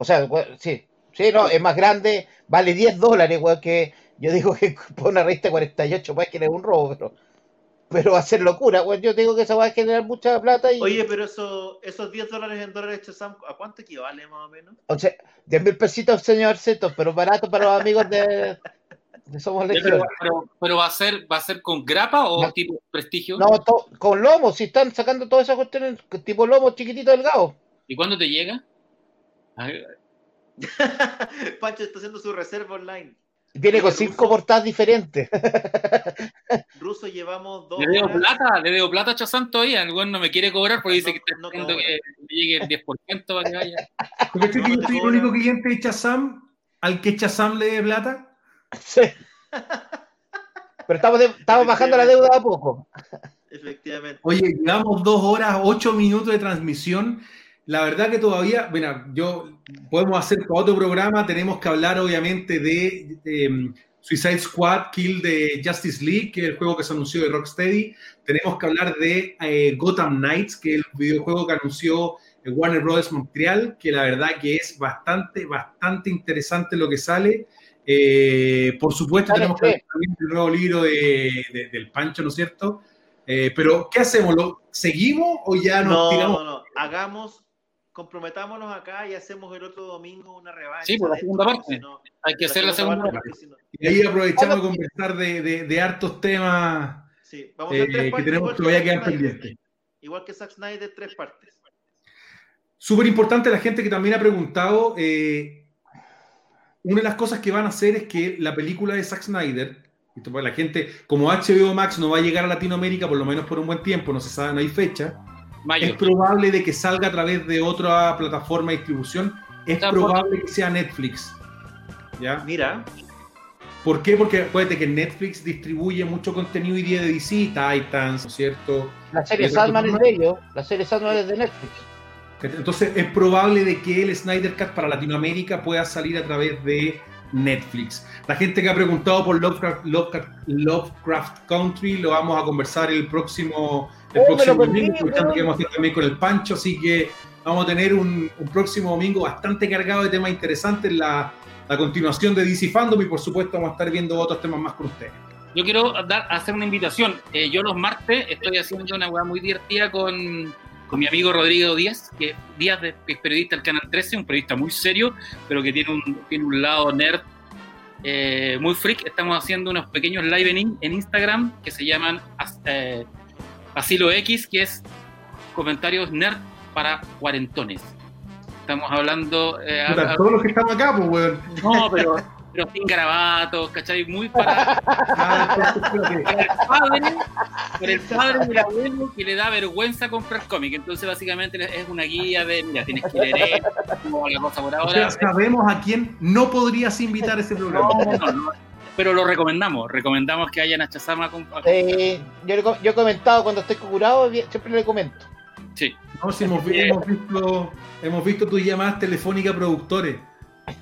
O sea, sí. Sí, no, es más grande, vale 10 dólares, weón, que yo digo que por una revista de 48 pues que es un robo, pero, pero va a ser locura, weón. Yo digo que esa va a generar mucha plata y, Oye, pero eso, esos 10 dólares en dólares Shazam, ¿a cuánto equivale más o menos? o sea, 10 mil pesitos, señor Ceto, pero barato para los amigos de, de Somos Pero, Legión. pero- pero va a ser va a ser con grapa o No. tipo prestigio. No, to- con lomo, si están sacando todas esas cuestiones, tipo lomo chiquitito delgado. ¿Y cuándo te llega? Pancho está haciendo su reserva online. Viene con cinco portadas diferentes. Ruso llevamos dos Le debo horas. plata, le debo plata a Chazán todavía. El no me quiere cobrar porque dice No, que está no cobra. que le llegue el 10% para que vaya. Porque este No, que yo no soy el único cliente de Chazam al que Chazam le dé plata. Sí. Pero estamos, de- estamos bajando la deuda a poco. Efectivamente. Oye, llevamos dos horas, ocho minutos de transmisión. La verdad que todavía, bueno, yo podemos hacer para otro programa, tenemos que hablar obviamente de, de, Suicide Squad Kill de Justice League, que es el juego que se anunció de Rocksteady. Tenemos que hablar de eh, Gotham Knights, que es el videojuego que anunció eh, Warner Bros. Montreal, que la verdad que es bastante, bastante interesante lo que sale. Eh, por supuesto, tenemos que también del nuevo libro de, de- del Pancho, ¿no es cierto? Eh, pero, ¿qué hacemos? ¿Lo seguimos o ya nos No, tiramos? no, no. Hagamos, comprometámonos acá y hacemos el otro domingo una revancha. Sí, por la segunda esto, parte. Hay que hacer la segunda parte. Y ahí aprovechamos de conversar de, de- de hartos temas Sí, vamos a hacer eh, tres que tenemos que todavía Zack quedan Snyder. pendientes. Igual que Zack Snyder, tres partes. Súper importante la gente que también ha preguntado. eh, una de las cosas que van a hacer es que la película de Zack Snyder, la gente, como HBO Max no va a llegar a Latinoamérica por lo menos por un buen tiempo, no se sabe, no hay fecha, Mayo. es probable de que salga a través de otra plataforma de distribución. Es Está probable que sea Netflix. ¿Ya? Mira, ¿Por qué? Porque acuérdate que Netflix distribuye mucho contenido hoy día de DC, Titans, ¿no es cierto? La serie ¿Y otra Sandman es de ellos. La serie Sandman es de Netflix. Entonces es probable de que el Snyder Cut para Latinoamérica pueda salir a través de Netflix. La gente que ha preguntado por Lovecraft, Lovecraft, Lovecraft Country lo vamos a conversar el próximo, el Oh, próximo domingo, aprovechando que vamos a hacer también con el Pancho, así que vamos a tener un, próximo domingo bastante cargado de temas interesantes, la, la continuación de DC Fandom y por supuesto vamos a estar viendo otros temas más con ustedes. Yo quiero dar, hacer una invitación. Eh, yo los martes estoy haciendo una weá muy divertida con, con, mi amigo Rodrigo Díaz, que Díaz es periodista del Canal 13, un periodista muy serio, pero que tiene un, tiene un lado nerd eh, muy freak. Estamos haciendo unos pequeños live en, en Instagram que se llaman eh, Asilo X, que es comentarios nerd para cuarentones. Estamos hablando... Eh, todos los que estamos acá, pues, weón. No, pero pero sin garabatos, ¿cachai? Muy para, para, el padre, para el padre y el abuelo que le da vergüenza comprar cómic. Entonces, básicamente es una guía de, mira, tienes que leer como la cosa por ahora. O sabemos a quién no podrías invitar a ese programa. No, no, pero lo recomendamos, recomendamos que hayan a Chazama. Eh, yo, yo he comentado cuando estoy curado, siempre le comento. Sí. No, si hemos, hemos, visto, hemos visto tus llamadas telefónicas productores.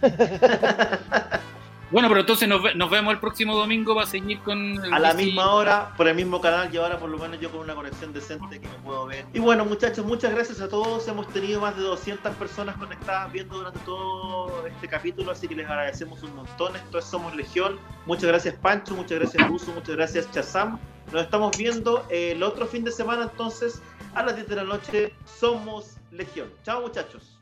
Bueno, pero entonces nos, vemos el próximo domingo para seguir con... a la misma hora, por el mismo canal, y ahora por lo menos yo con una conexión decente que me puedo ver. Y bueno, muchachos, muchas gracias a todos. Hemos tenido más de 200 personas conectadas viendo durante todo este capítulo, así que les agradecemos un montón. Esto es Somos Legión. Muchas gracias Pancho, muchas gracias Uso, muchas gracias Chazam. Nos estamos viendo el otro fin de semana entonces a las 10 de la noche. Somos Legión. Chao muchachos.